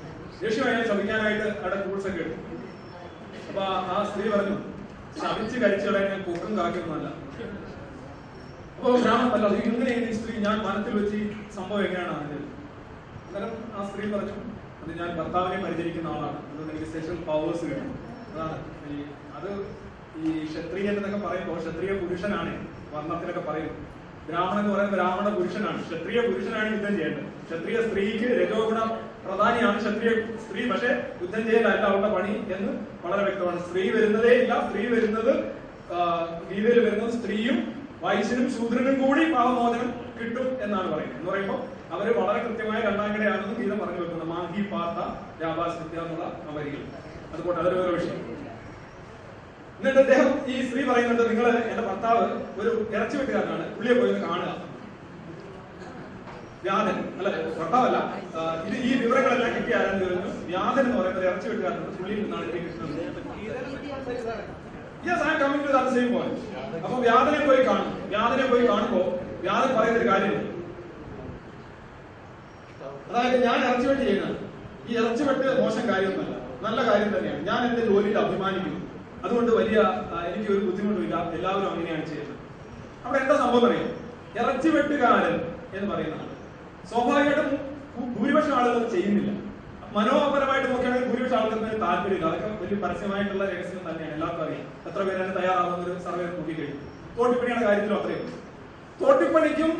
ദേഷ്യം അയാൾ ശമിക്കാനായിട്ട് അവിടെ ടൂൾസ് ഒക്കെ എടുത്തു അപ്പൊ ആ- സ്ത്രീ പറഞ്ഞു ശമിച്ച് കഴിച്ചു കളയാൻ കൊക്കും കാക്കൊന്നുമല്ല അപ്പൊ രാമൻ അല്ല ഇങ്ങനെയാണ് ഈ സ്ത്രീ? ഞാൻ മനത്തിൽ വെച്ച് സംഭവം എങ്ങനെയാണ് അതിന്റെ അന്നേരം ആ സ്ത്രീ പറഞ്ഞു അത് ഞാൻ ഭർത്താവിനെ പരിചരിക്കുന്ന ആളാണ്. അതുകൊണ്ട് എനിക്ക് സ്പെഷ്യൽ പവേഴ്സ് കിട്ടും അതാണ് ഈ അത് ഈ ക്ഷത്രിയൻ എന്നൊക്കെ പറയുമ്പോൾ ക്ഷത്രിയ പുരുഷനാണ് വർണത്തിലൊക്കെ പറയും. ബ്രാഹ്മണൻ എന്ന് പറയുന്നത് ബ്രാഹ്മണ പുരുഷനാണ്. ക്ഷത്രിയ പുരുഷനാണ് യുദ്ധം ചെയ്യേണ്ടത് ക്ഷത്രിയ സ്ത്രീക്ക് രജോഗുണ പ്രധാനിയാണ് ക്ഷത്രിയ സ്ത്രീ പക്ഷെ യുദ്ധം ചെയ്യലല്ല അവളുടെ പണി എന്ന് വളരെ വ്യക്തമാണ്. സ്ത്രീ വരുന്നതേ ഇല്ല. സ്ത്രീ വരുന്നത് ഗീതയിൽ വരുന്നത് സ്ത്രീയും വൈശ്യനും ശൂദ്രനും കൂടി പാവമോചനം കിട്ടും എന്നാണ് പറയുന്നത്. എന്ന് പറയുമ്പോൾ അവർ വളരെ കൃത്യമായ രണ്ടാംകിടയാണെന്ന് ഗീത പറഞ്ഞു വെക്കുന്നത് മാഹി പാത്ത വ്യാപാസ്യ എന്നുള്ള അവരികൾ. അതുകൊണ്ട് അതൊരു വേറെ വിഷയം. എന്നിട്ട് അദ്ദേഹം ഈ സ്ത്രീ പറയുന്നുണ്ട് നിങ്ങൾ എന്റെ ഭർത്താവ് ഒരു ഇറച്ചി വെട്ടുകാരനാണ്. പുള്ളിയെ പോയി കാണുക. വ്യാധൻ അല്ല ഭർത്താവല്ല. ഇത് ഈ വിവരങ്ങളെല്ലാം കിട്ടിയ ആരാൻ ചോദിച്ചു. വ്യാധൻ എന്ന് പറയുന്നത് ഇറച്ചി വെട്ടുകാരനാണ് പുള്ളിയിൽ നിന്നാണ് എനിക്ക് കിട്ടുന്നത്. Yes I too same point അപ്പൊ വ്യാധനെ പോയി കാണും. വ്യാധനെ പോയി കാണുമ്പോ വ്യാധൻ പറയുന്ന ഒരു കാര്യമുണ്ട് അതായത് ഞാൻ ഇറച്ചി വെട്ട് ചെയ്യുന്നത്. ഈ ഇറച്ചി വെട്ട് മോശം കാര്യമൊന്നുമല്ല. നല്ല കാര്യം തന്നെയാണ്. ഞാൻ എന്റെ ജോലിയിൽ അഭിമാനിക്കുന്നു. അതുകൊണ്ട് വലിയ എനിക്ക് ഒരു ബുദ്ധിമുട്ടുമില്ല. എല്ലാവരും അങ്ങനെയാണ് ചെയ്യുന്നത്. അവിടെ എന്താ സംഭവം അറിയാം? ഇറച്ചി വെട്ടുകാരൻ എന്ന് പറയുന്ന ആൾ സ്വാഭാവികമായിട്ടും ഭൂരിപക്ഷം ആളുകൾ ചെയ്യുന്നില്ല. മനോഹരമായിട്ട് നോക്കുകയാണെങ്കിൽ ഭൂരിപക്ഷം തന്നെ താല്പര്യമില്ല. അതൊക്കെ വലിയ പരസ്യമായിട്ടുള്ള രഹസ്യം തന്നെയാണ്. എല്ലാവർക്കും അറിയാം. എത്ര പേരാണ് തയ്യാറാവുന്ന ഒരു സർവേ നോക്കിക്കഴിഞ്ഞു. തോട്ടിപ്പണിയുടെ കാര്യത്തിലും അത്രയും തോട്ടിപ്പണിക്കും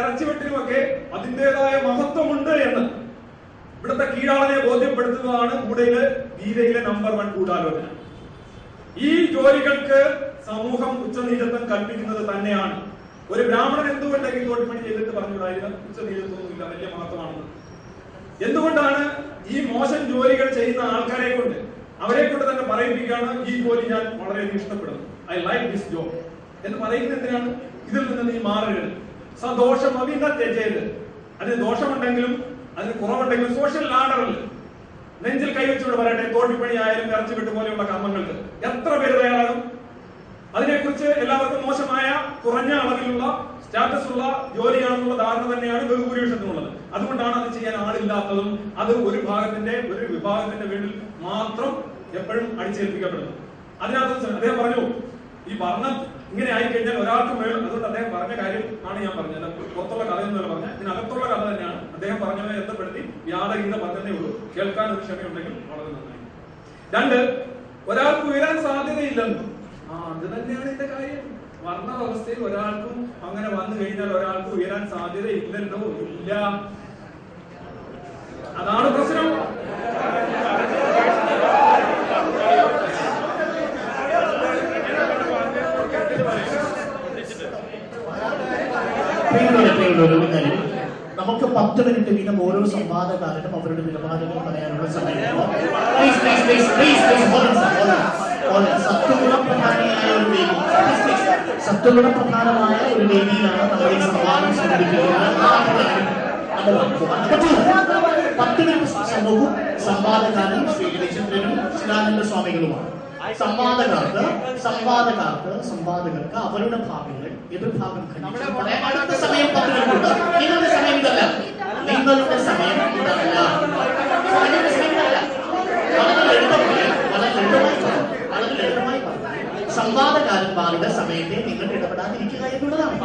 ഇറച്ചിവെട്ടിനും ഒക്കെ അതിന്റെതായ മഹത്വമുണ്ട് എന്ന് ഇവിടുത്തെ കീഴാളനെ ബോധ്യപ്പെടുത്തുന്നതാണ് കൂടയിൽ ഗീതയിലെ നമ്പർ വൺ ഗൂഢാലോചന ഈ ജോലികൾക്ക് സമൂഹം ഉച്ചനീചത്വം കൽപ്പിക്കുന്നത് തന്നെയാണ്. ഒരു ബ്രാഹ്മണൻ എന്തുകൊണ്ടെങ്കിൽ തോട്ടിപ്പണി ചെയ്തിട്ട് പറഞ്ഞുകൂടായിരുന്നു ഉച്ചനീചത്വമൊന്നുമില്ല വലിയ മഹത്വമാണെന്ന്. എന്തുകൊണ്ടാണ് ഈ മോശം ജോലികൾ ചെയ്യുന്ന ആൾക്കാരെ കൊണ്ട് അവരെ കൊണ്ട് തന്നെ പറയിപ്പിക്കുകയാണ് ഈ ജോലി ഞാൻ വളരെയധികം ഇഷ്ടപ്പെടുന്നു ഐ ലൈക്ക് ദിസ് ജോബ് എന്ന് പറയുന്നത് എന്തിനാണ്? ഇതിൽ നിന്ന് നീ മാറുകയാണ് സന്തോഷം അഭിന്നത്തെ ചെയ്ത് അതിന് ദോഷമുണ്ടെങ്കിലും അതിന് കുറവുണ്ടെങ്കിലും സോഷ്യൽ ലാഡറിൽ നെഞ്ചിൽ കൈവച്ചുകൊണ്ട് പറയട്ടെ തോട്ടിപ്പണി ആയാലും ഇറച്ചി വിട്ടു പോലെയുള്ള കർമ്മങ്ങൾക്ക്. എത്ര പേര് തയ്യാറാകും? അതിനെക്കുറിച്ച് എല്ലാവർക്കും മോശമായ കുറഞ്ഞ അളവിലുള്ള സ്റ്റാറ്റസ് ഉള്ള ജോലിയാണെന്നുള്ള ധാരണ തന്നെയാണ് ബഹുഭൂരിപക്ഷത്തിനുള്ളത്. അതുകൊണ്ടാണ് അത് ചെയ്യാൻ ആളില്ലാത്തതും അത് ഒരു ഭാഗത്തിന്റെ ഒരു വിഭാഗത്തിന്റെ വീട്ടിൽ മാത്രം എപ്പോഴും അടിച്ചേൽപ്പിക്കപ്പെടുന്നത്. അതിനകത്ത് അദ്ദേഹം പറഞ്ഞു ഈ വർണം ഇങ്ങനെ ആയിക്കഴിഞ്ഞാൽ ഒരാൾക്ക് മേൽ അതുകൊണ്ട് അദ്ദേഹം പറഞ്ഞ കാര്യം ആണ് ഞാൻ പറഞ്ഞത്. പുറത്തുള്ള കഥ എന്നല്ല പറഞ്ഞ ഇതിനകത്തുള്ള കഥ തന്നെയാണ്. അദ്ദേഹം പറഞ്ഞതിനെ ബന്ധപ്പെടുത്തി വ്യാധഗീത പറഞ്ഞതേ ഉള്ളൂ. കേൾക്കാൻ ഒരു ക്ഷമയുണ്ടെങ്കിൽ വളരെ നന്നായി. രണ്ട് ഒരാൾക്ക് ഉയരാൻ സാധ്യതയില്ലെന്ന്. ആ അത് തന്നെയാണ് എന്റെ കാര്യം. വർണ വ്യവസ്ഥയിൽ ഒരാൾക്കും അങ്ങനെ വന്നു കഴിഞ്ഞാൽ ഒരാൾക്ക് ഉയരാൻ സാധ്യത ഇല്ലല്ലോ ഇല്ല. അതാണ് പ്രശ്നം. നമുക്ക് പത്ത് മിനിറ്റ് വീതം ഓരോ സംവാദകാരനും അവരുടെ നിലപാടുകൾ പറയാനുള്ള സമയം സത്വഗുണപ്രധാനിയായ ഒരു വേദിയിലാണ് നമ്മൾ ഈ സംവാദം സംഘടിപ്പിക്കുന്നത്. പത്ത് മിനിറ്റ് നോക്കൂ സംവാദകാരനും ശ്രീ രവിചന്ദ്രനും സ്വാമികളുമാണ്. സംവാദകാർക്ക് സംവാദകർക്ക് സംവാദകർക്ക് അവരുടെ ഭാഗങ്ങൾ എതിർഭാഗം ഭാഗം അടുത്ത സമയം നിങ്ങളുടെ സമയം ഇതല്ല. നിങ്ങളുടെ സമയം ഇതല്ല. നിങ്ങളുടെ സമയം ഇതല്ല. വളരെ ലളിതമായി വളരെ ലളിതമായി പറഞ്ഞു. വളരെ ലളിതമായി പറഞ്ഞു. സംവാദകാരന്മാരുടെ സമയത്തെ നിങ്ങൾ ഇടപെടാതിരിക്കുക എന്നുള്ളതാണ്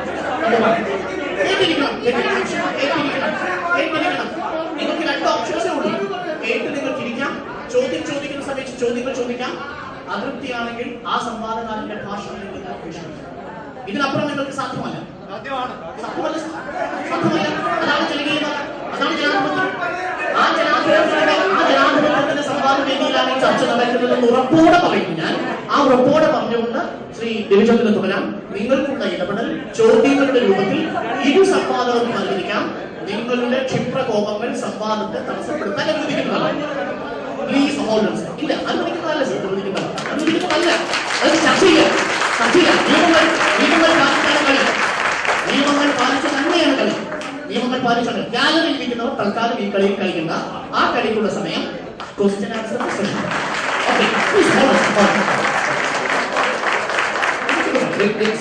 കേട്ടിരിക്കണം കേട്ടിരിക്കണം. കേട്ടിരിക്കണം. കേട്ടിരിക്കണം. നിങ്ങൾക്ക് രണ്ട് ഓപ്ഷൻസേ ഉള്ളൂ. കേട്ട് നിങ്ങൾക്ക് ഇരിക്കാം ചോദ്യം ചോദിക്കുന്ന സമയത്ത് ചോദ്യങ്ങൾ ചോദിക്കാം. അതൃപ്തിയാണെങ്കിൽ ആ സംവാദകാരന്റെ ഭാഷണം നിങ്ങൾക്ക് അപേക്ഷിക്കാം ഇതിനപ്പുറം നിങ്ങൾക്ക് സാധ്യമല്ല. അതാണ് ജനകീയത അതാണ് ജനാധിപത്യം. ആ ജനാധിപത്യത്തിന്റെ ആ ജനാധിപത്യത്തിന്റെ സംവാദ വേദിയിലാണ് ചർച്ച നടക്കുന്നതെന്ന് ഉറപ്പോടെ പറയും ഞാൻ. ആ ഉറപ്പോടെ പറഞ്ഞുകൊണ്ട് ശ്രീ രവിചന്ദ്രൻ തുടരാം. നിങ്ങൾക്കുള്ള ഇടപെടൽ ചോദ്യങ്ങളുടെ രൂപത്തിൽ ഇരു സംവാദവും നൽകിയിരിക്കാം. നിങ്ങളുടെ ക്ഷിപ്രകോപങ്ങൾ സംവാദത്തെ തടസ്സപ്പെടുത്താൻ അനുവദിക്കുന്നതാണ്. പ്ലീസ് ഓൾഡേഴ്സ് ഇല്ല അനുവദിക്കുന്നതല്ല നിയമങ്ങൾ പാലിച്ച് തന്നെയാണ് കളി നിയമങ്ങൾ പാലിച്ചാണ് ഗാലറിയിൽ ഇരിക്കുന്നവർ തൽക്കാലം ഈ കളിയിൽ കളിക്കുന്ന ആ കളിക്കുള്ള സമയം ക്വസ്റ്റ്യൻ ആൻസർ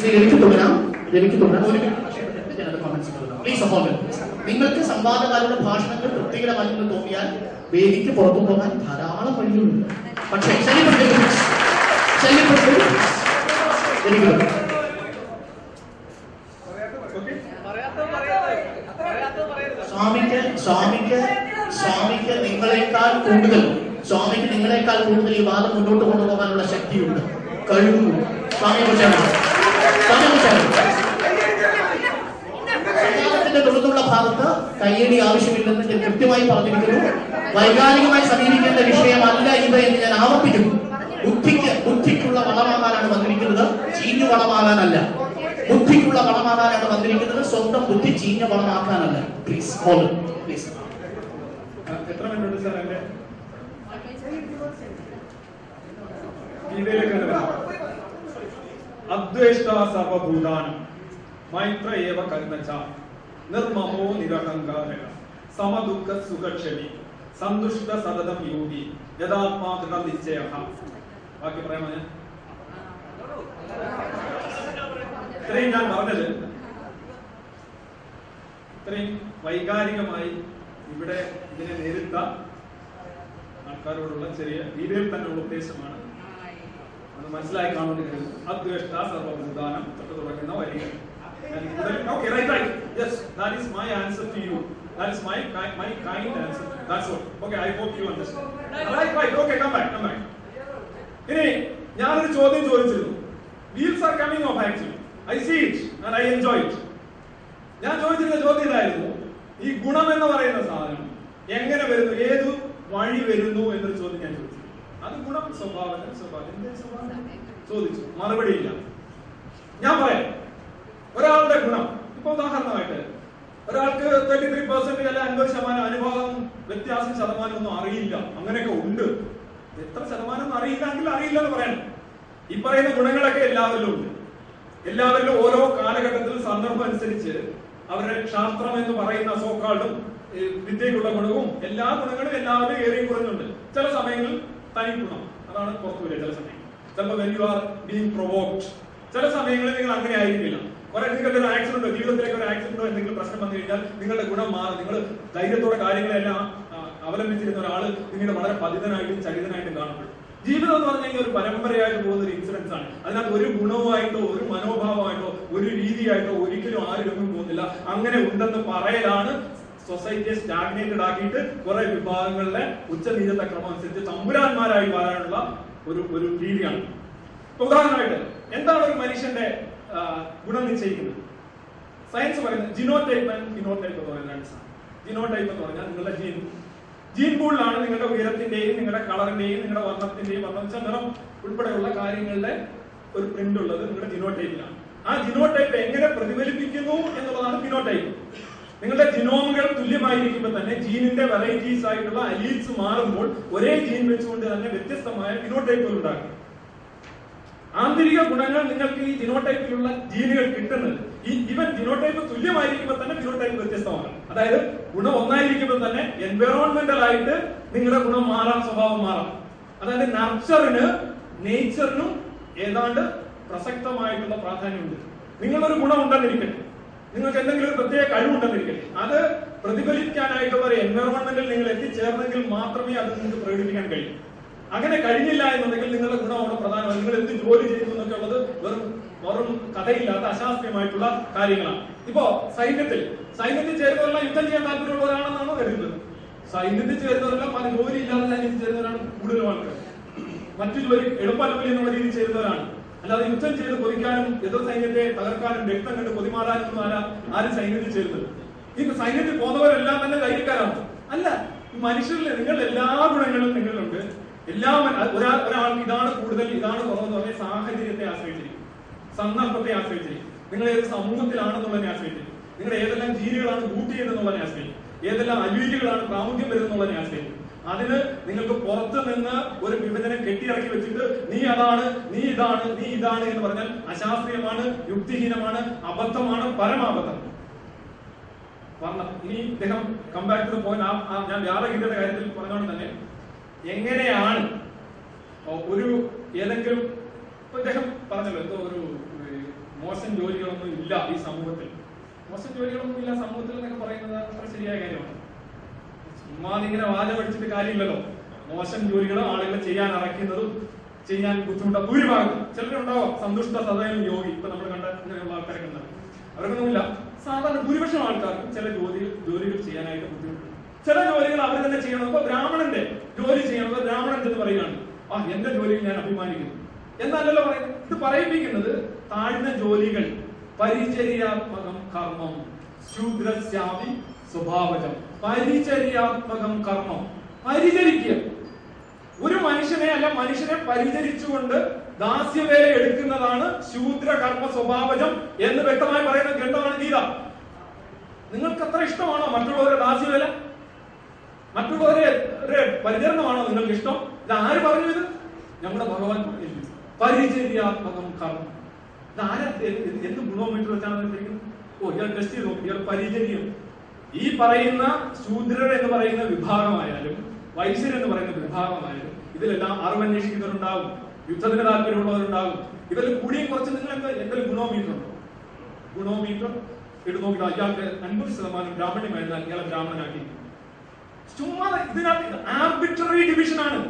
രവിക്ക് തുടരാം എനിക്ക് തുടരാം പ്ലീസ് ഹോൾഡ് നിങ്ങൾക്ക് സംവാദകാരുടെ ഭാഷണങ്ങൾ തൃപ്തികരമായി എന്ന് തോന്നിയാൽ വേദിക്ക് പുറത്തു പോകാൻ ധാരാളം വഴിയുണ്ട് പക്ഷേ സ്വാമിക്ക് സ്വാമിക്ക് സ്വാമിക്ക് നിങ്ങളെക്കാൾ കൂടുതൽ സ്വാമിക്ക് നിങ്ങളെക്കാൾ കൂടുതൽ ഈ വാദം മുന്നോട്ട് കൊണ്ടുപോകാനുള്ള ശക്തിയുണ്ട്. കഴിവുണ്ട് സ്വാമിയെ കുറിച്ചാണ്. സ്വാമിയെ കുറിച്ചാണ്. തുടർന്നുള്ള ഭാഗത്ത് കയ്യടി ആവശ്യമില്ലെന്ന് ഞാൻ കൃത്യമായി പറഞ്ഞിരിക്കുന്നു. വൈകാരികമായി സമീപിക്കേണ്ട വിഷയമല്ല ഇത് എന്ന് ഞാൻ ആവർത്തിക്കുന്നു. ബുദ്ധിക്ക് ബുദ്ധിക്കുള്ള വളമാകാനാണ് വന്നിരിക്കുന്നത്. ചീഞ്ഞു വളമാകാനല്ല. ബുദ്ധിക്കുള്ള വളമാകാനാണ് വന്നിരിക്കുന്നത്. സ്വന്തം ബുദ്ധി ചീഞ്ഞ വളമാക്കാനല്ല. പ്ലീസ് ഹോൾ പ്ലീസ് എത്ര മിനിറ്റ് അദ്വേഷ്ട സർവഭൂതാനം. മൈത്ര ഏവ കരുണച്ച നിർമ്മമോ നിരഹങ്കാര സമദുഃഖ സുഖക്ഷമി. സന്തുഷ്ട സതതം യോഗി. യഥാത്മാ ദൃഢ നിശ്ചയ. ബാക്കി പറയാമോ ഞാൻ ഇത്രയും ഞാൻ പറഞ്ഞത്. ഇത്രയും വൈകാരികമായി ഇവിടെ ഇതിനെ നേരിട്ട ആൾക്കാരോടുള്ള ചെറിയ രീതിയിൽ തന്നെയുള്ള ഉദ്ദേശമാണ്. അത് മനസ്സിലായി കാണുന്നത് അദ്വേഷ്ട സർവഭൂതാനം തൊട്ട് തുടങ്ങുന്ന വരികൾ. Okay right right yes that is my answer to you that is my my kind answer that's all okay I hope you understand right right okay come back come back ഇനി ഞാനൊരു ചോദ്യം ചോദിച്ചിരുന്നു. Wheels are coming off actually I see it and I enjoy it ഞാൻ ചോദിച്ചിരുന്ന ചോദ്യം ഇതായിരുന്നു. ഈ ഗുണം എന്ന് പറയുന്ന സാധനം എങ്ങനെ വരുന്നു? ഏത് വഴി വരുന്നു എന്നൊരു ചോദ്യം ഞാൻ ചോദിച്ചു. അത് ഗുണം സ്വഭാവം സ്വഭാവം? എന്തേ സ്വഭാവം? ചോദിച്ചു. മറുപടിയില്ല. ഞാൻ പറയാം. ഒരാളുടെ ഗുണം. ഇപ്പൊ ഉദാഹരണമായിട്ട് ഒരാൾക്ക് തേർട്ടി ത്രീ പെർസെന്റ് അല്ല അൻപത് ശതമാനം അനുഭവം വ്യത്യാസം ശതമാനം ഒന്നും അറിയില്ല. അങ്ങനെയൊക്കെ ഉണ്ട്. എത്ര ശതമാനം അറിയില്ലെങ്കിൽ അറിയില്ല എന്ന് പറയാൻ ഈ പറയുന്ന ഗുണങ്ങളൊക്കെ എല്ലാവരിലും ഉണ്ട്. എല്ലാവരിലും ഓരോ കാലഘട്ടത്തിലും സന്ദർഭം അനുസരിച്ച് അവരുടെ ശാസ്ത്രം എന്ന് പറയുന്ന സോക്കാളും വിദ്യയ്ക്കുള്ള ഗുണവും എല്ലാ ഗുണങ്ങളും എല്ലാവരും ഏറെ കുറഞ്ഞുണ്ട്. ചില സമയങ്ങളിൽ തനി ഗുണം. അതാണ് പുറത്തു വരിക. ചില സമയങ്ങൾ ചിലപ്പോൾ when you are being provoked ചില സമയങ്ങളിൽ നിങ്ങൾ അങ്ങനെ ആയിരിക്കില്ല. കുറെ നിങ്ങൾക്ക് ഒരു ആക്സിഡന്റോ ജീവിതത്തിലേക്ക് ഒരു ആക്സിഡന്റോ എന്തെങ്കിലും പ്രശ്നം വന്നു കഴിഞ്ഞാൽ നിങ്ങളുടെ ഗുണം മാറും. നിങ്ങൾ ധൈര്യത്തോടെ കാര്യങ്ങളെല്ലാം അവലംബിച്ചിരുന്ന ഒരാൾ പിന്നീട് വളരെ പതിതനായിട്ടും ചരിതനായിട്ടും കാണപ്പെടും ജീവിതം എന്ന് പറഞ്ഞു കഴിഞ്ഞാൽ ഒരു പരമ്പരയായിട്ട് പോകുന്ന ഒരു ഇൻസിഡൻസ് ആണ്. അതിനകത്ത് ഒരു ഗുണവുമായിട്ടോ ഒരു മനോഭാവമായിട്ടോ ഒരു രീതിയായിട്ടോ ഒരിക്കലും ആരും ഒന്നും പോകുന്നില്ല. അങ്ങനെ ഉണ്ടെന്ന് പറയലാണ് സൊസൈറ്റിയെ സ്റ്റാഗ്നേറ്റഡ് ആക്കിയിട്ട് കുറെ വിഭാഗങ്ങളിലെ ഉച്ചനീചത്തെ ക്രമം അനുസരിച്ച് തമ്പുരാന്മാരായി മാറാനുള്ള ഒരു ഒരു രീതിയാണ്. ഉദാഹരണമായിട്ട് എന്താണ് ഒരു മനുഷ്യന്റെ ആ, ഗുണം നിശ്ചയിക്കുന്നത്. സയൻസ് പറയുന്നത് ജിനോടൈപ്പ് ആൻഡ് ഫിനോടൈപ്പ് എന്ന് പറയുന്ന സാധനം. ജിനോടൈപ്പ് എന്ന് പറഞ്ഞാൽ നിങ്ങളുടെ ജീൻ ജീൻ പൂളിലാണ് നിങ്ങളുടെ ഉയരത്തിന്റെയും നിങ്ങളുടെ കളറിന്റെയും നിങ്ങളുടെ വർണത്തിന്റെയും വർണം. വെച്ചാൽ നിറം ഉൾപ്പെടെയുള്ള കാര്യങ്ങളുടെ ഒരു പ്രിന്റ് ഉള്ളത് നിങ്ങളുടെ ജിനോ ടൈപ്പിലാണ് ആ ജിനോ ടൈപ്പ് എങ്ങനെ പ്രതിഫലിപ്പിക്കുന്നു എന്നുള്ളതാണ് ഫിനോടൈപ്പ് നിങ്ങളുടെ ജിനോമുകൾ തുല്യമായിരിക്കുമ്പോൾ തന്നെ ജീനിന്റെ വെറൈറ്റീസ് ആയിട്ടുള്ള അലീൽസ് മാറുമ്പോൾ ഒരേ ജീൻ വെച്ചുകൊണ്ട് തന്നെ വ്യത്യസ്തമായ ഫിനോടൈപ്പുകൾ ഉണ്ടാക്കും ആന്തരിക ഗുണങ്ങൾ നിങ്ങൾക്ക് ഈ ജിനോടൈപ്പിലുള്ള ജീനുകൾ കിട്ടുന്നത് ഈ ഇവൻ ജിനോടൈപ്പ് തുല്യമായിരിക്കുമ്പോൾ തന്നെ ജിനോടൈപ്പ് വ്യത്യസ്തമാണ്. അതായത് ഗുണം ഒന്നായിരിക്കുമ്പോൾ തന്നെ എൻവയോൺമെന്റൽ ആയിട്ട് നിങ്ങളുടെ ഗുണം മാറാം സ്വഭാവം മാറാം. അതായത് നർച്ചറിന് നേച്ചറിനും ഏതാണ്ട് പ്രസക്തമായിട്ടുള്ള പ്രാധാന്യമുണ്ട്. നിങ്ങളൊരു ഗുണം ഉണ്ടെന്നിരിക്കട്ടെ. നിങ്ങൾക്ക് എന്തെങ്കിലും ഒരു പ്രത്യേക കഴിവുണ്ടെന്നിരിക്കട്ടെ. അത് പ്രതിഫലിക്കാനായിട്ടുള്ള ഒരു എൻവയോൺമെന്റിൽ നിങ്ങൾ എത്തിച്ചേർന്നെങ്കിൽ മാത്രമേ അത് നിങ്ങൾക്ക് പ്രകടിപ്പിക്കാൻ കഴിയൂ. അങ്ങനെ കഴിഞ്ഞില്ല എന്നുണ്ടെങ്കിൽ നിങ്ങളുടെ ഗുണം അവിടെ പ്രധാനമാണ്. നിങ്ങൾ എന്ത് ജോലി ചെയ്യുന്നു എന്നൊക്കെ ഉള്ളത് വെറും വെറും കഥയില്ലാത്ത അശാസ്ത്രീയമായിട്ടുള്ള കാര്യങ്ങളാണ്. ഇപ്പോ സൈന്യത്തിൽ സൈന്യത്തിൽ ചേരുന്നവരെല്ലാം യുദ്ധം ചെയ്യാൻ താല്പര്യമുള്ളവരാണെന്നാണോ കരുതുന്നത്? സൈന്യത്തിൽ ചേരുന്നവരെല്ലാം പല ജോലി ഇല്ലാതെ സൈന്യത്തിൽ ചേരുന്നവരാണ് കൂടുതലും ആൾക്കാർ. മറ്റു ജോലി എളുപ്പമല്ല എന്നുള്ള രീതിയിൽ ചേരുന്നവരാണ്. അല്ലാതെ യുദ്ധം ചെയ്ത് കൊതിക്കാനും എതിർ സൈന്യത്തെ തകർക്കാനും രക്തം കണ്ട് കൊതിമാറാനും ആരാ ആരും സൈന്യത്തിൽ ചേരുന്നത്? ഈ സൈന്യത്തിൽ പോകുന്നവരെല്ലാം തന്നെ ധൈര്യക്കാരാണ്. അല്ല മനുഷ്യരിൽ നിങ്ങളുടെ എല്ലാ ഗുണങ്ങളും നിങ്ങളിലുണ്ട്. എല്ലാ ഒരാൾ ഒരാൾക്ക് ഇതാണ് കൂടുതൽ ഇതാണ് കുറവെന്ന് പറഞ്ഞ സാഹചര്യത്തെ ആശ്രയിച്ചിരിക്കും. സന്ദർഭത്തെ ആശ്രയിച്ചിരിക്കും. നിങ്ങൾ ഏത് സമൂഹത്തിലാണെന്നുള്ളതിനെ ആശ്രയിച്ചിരിക്കും. നിങ്ങൾ ഏതെല്ലാം ജീവികളാണ് ബൂട്ട് ചെയ്യുന്നതെന്നുള്ളതിനെ ആശ്രയിക്കും ഏതെല്ലാം അല്യൂരികളാണ് പ്രാമുഖ്യം വരുന്നുള്ളതിനെ ആശ്രയിക്കും അതിന് നിങ്ങൾക്ക് പുറത്ത് നിന്ന് ഒരു വിഭജനം കെട്ടിയിറക്കി വെച്ചിട്ട് നീ അതാണ് നീ ഇതാണ് നീ ഇതാണ് എന്ന് പറഞ്ഞാൽ അശാസ്ത്രീയമാണ് യുക്തിഹീനമാണ് അബദ്ധമാണ് പരമാബദ്ധം. ഇനി ഇദ്ദേഹം കമ്പാക്ട് പോയിന്റ് ഞാൻ വ്യാപകീയതയുടെ കാര്യത്തിൽ പറഞ്ഞുകൊണ്ട് തന്നെ എങ്ങനെയാണ്? ഒരു ഏതെങ്കിലും ഇപ്പൊ ഇദ്ദേഹം പറഞ്ഞല്ലോ എന്തോ ഒരു മോശം ജോലികളൊന്നും ഇല്ല ഈ സമൂഹത്തിൽ. മോശം ജോലികളൊന്നും ഇല്ല സമൂഹത്തിൽ എന്നൊക്കെ പറയുന്നത് അത്ര ശരിയായ കാര്യമാണ്. ചുമ്മാതെ ഇങ്ങനെ വാചമടിച്ചിട്ട് കാര്യമില്ലല്ലോ. മോശം ജോലികൾ ആളുകളെ ചെയ്യാൻ അറയ്ക്കുന്നതും ചെയ്യാൻ ബുദ്ധിമുട്ട ഭൂരിഭാഗം. ചിലരുണ്ടാവോ സന്തുഷ്ട സദയം യോഗി. ഇപ്പൊ നമ്മൾ കണ്ട ഇങ്ങനെയുള്ള ആൾക്കാരൊക്കെ ഉണ്ടാവും. അവർക്കൊന്നുമില്ല സാധാരണ ഭൂരിപക്ഷം ആൾക്കാർക്കും ചില ജോലി ജോലികൾ ചെയ്യാനായിട്ട് ബുദ്ധിമുട്ടുണ്ട് ചില ജോലികൾ അവർ തന്നെ ചെയ്യണം. ഇപ്പൊ ബ്രാഹ്മണന്റെ ജോലി ചെയ്യണത് ബ്രാഹ്മണൻ എന്ന് പറയുകയാണ് ആ എന്റെ ജോലിയിൽ ഞാൻ അഭിമാനിക്കുന്നു. എന്നല്ലല്ലോ പറയുന്നത്. ഇത് പറയിപ്പിക്കുന്നത് താഴ്ന്ന ജോലികൾ. പരിചര്യാത്മകം കർമ്മം. ശൂദ്രശ്യാമി സ്വഭാവജം. പരിചര്യാത്മകം കർമ്മം. പരിചരിക്കുക. ഒരു മനുഷ്യനെ അല്ല മനുഷ്യനെ പരിചരിച്ചുകൊണ്ട് ദാസ്യവേല എടുക്കുന്നതാണ് ശൂദ്ര കർമ്മ സ്വഭാവജം എന്ന് വ്യക്തമായി പറയുന്ന ഗ്രന്ഥമാണ് ഗീത. നിങ്ങൾക്ക് അത്ര ഇഷ്ടമാണോ മറ്റുള്ളവരുടെ ദാസ്യവേല? മറ്റുള്ളവരെ പരിചരണമാണോ നിങ്ങൾക്ക് ഇഷ്ടം? ഇത് ആര് പറഞ്ഞു ഇത്? നമ്മുടെ ഭഗവാൻ പറഞ്ഞില്ലേ? പരിചര്യാത്മകം കർമ്മം. ഇത് ആരാ എന്ത് ഗുണോമീറ്റർ വെച്ചാണ് പഠിക്കുന്നത്? ഓ ഇയാൾ ടെസ്റ്റ് ചെയ്ത്. ഇയാൾ പരിചര്യം. ഈ പറയുന്ന ശൂദ്രർ എന്ന് പറയുന്ന വിഭാഗമായാലും വൈശ്യർ എന്ന് പറയുന്ന വിഭാഗമായാലും ഇതിലെല്ലാം അറിവന്വേഷിക്കുന്നവരുണ്ടാവും യുദ്ധത്തിന് താല്പര്യമുള്ളവരുണ്ടാവും. ഇതിൽ കൂടിയും കുറച്ച് നിങ്ങൾക്ക് എന്തെങ്കിലും ഗുണോമീറ്റർ ഉണ്ടോ? ഗുണോമീറ്റർ എടുത്ത് നോക്കിയിട്ട് അയാൾക്ക് അൻപത് ശതമാനം ബ്രാഹ്മണ്യമായിരുന്നാൽ ഇയാളെ ബ്രാഹ്മണനാക്കി. ചുമ്മാ ഇതിനകത്ത് ആർബിട്രറി ഡിവിഷൻ ആണ്.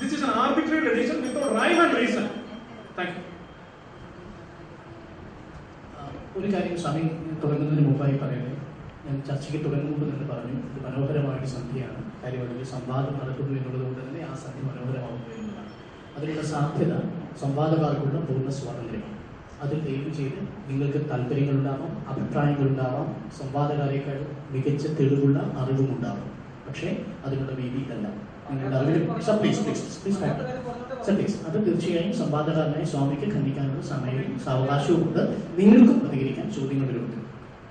This is arbitrary division without rhyme and reason thank you ഒരു കാര്യം സ്വാമി തുടങ്ങുന്നതിന് മുമ്പായി പറയട്ടെ ഞാൻ ചർച്ചയ്ക്ക് തുടങ്ങുമ്പോൾ തന്നെ പറഞ്ഞു ഇത് മനോഹരമായൊരു സന്ധ്യയാണ് കാര്യം അതിൽ സംവാദം നടക്കുന്നു എന്നുള്ളത് കൊണ്ട് തന്നെ ആ സന്ധ്യ മനോഹരമാകുന്നു എന്നതാണ് അതിനുള്ള സാധ്യത സംവാദക്കാർക്കുള്ള പൂർണ സ്വാതന്ത്ര്യമാണ്. അതിൽ ദയവ് ചെയ്ത് നിങ്ങൾക്ക് താല്പര്യങ്ങളുണ്ടാവാം അഭിപ്രായങ്ങളുണ്ടാവാം സംവാദകാരേക്കാൾ മികച്ച തെളിവുള്ള അറിവും അറിവുമുണ്ടാവാം. പക്ഷേ അതിനുള്ള വേദി ഇതല്ല അത് തീർച്ചയായും സംവാദകാരനായ സ്വാമിക്ക് ഖണ്ഡിക്കാനുള്ള സമയവും സാവകാശവും ഉണ്ട് നിങ്ങൾക്കും പ്രതികരിക്കാൻ ചോദ്യങ്ങൾ വരുന്നുണ്ട്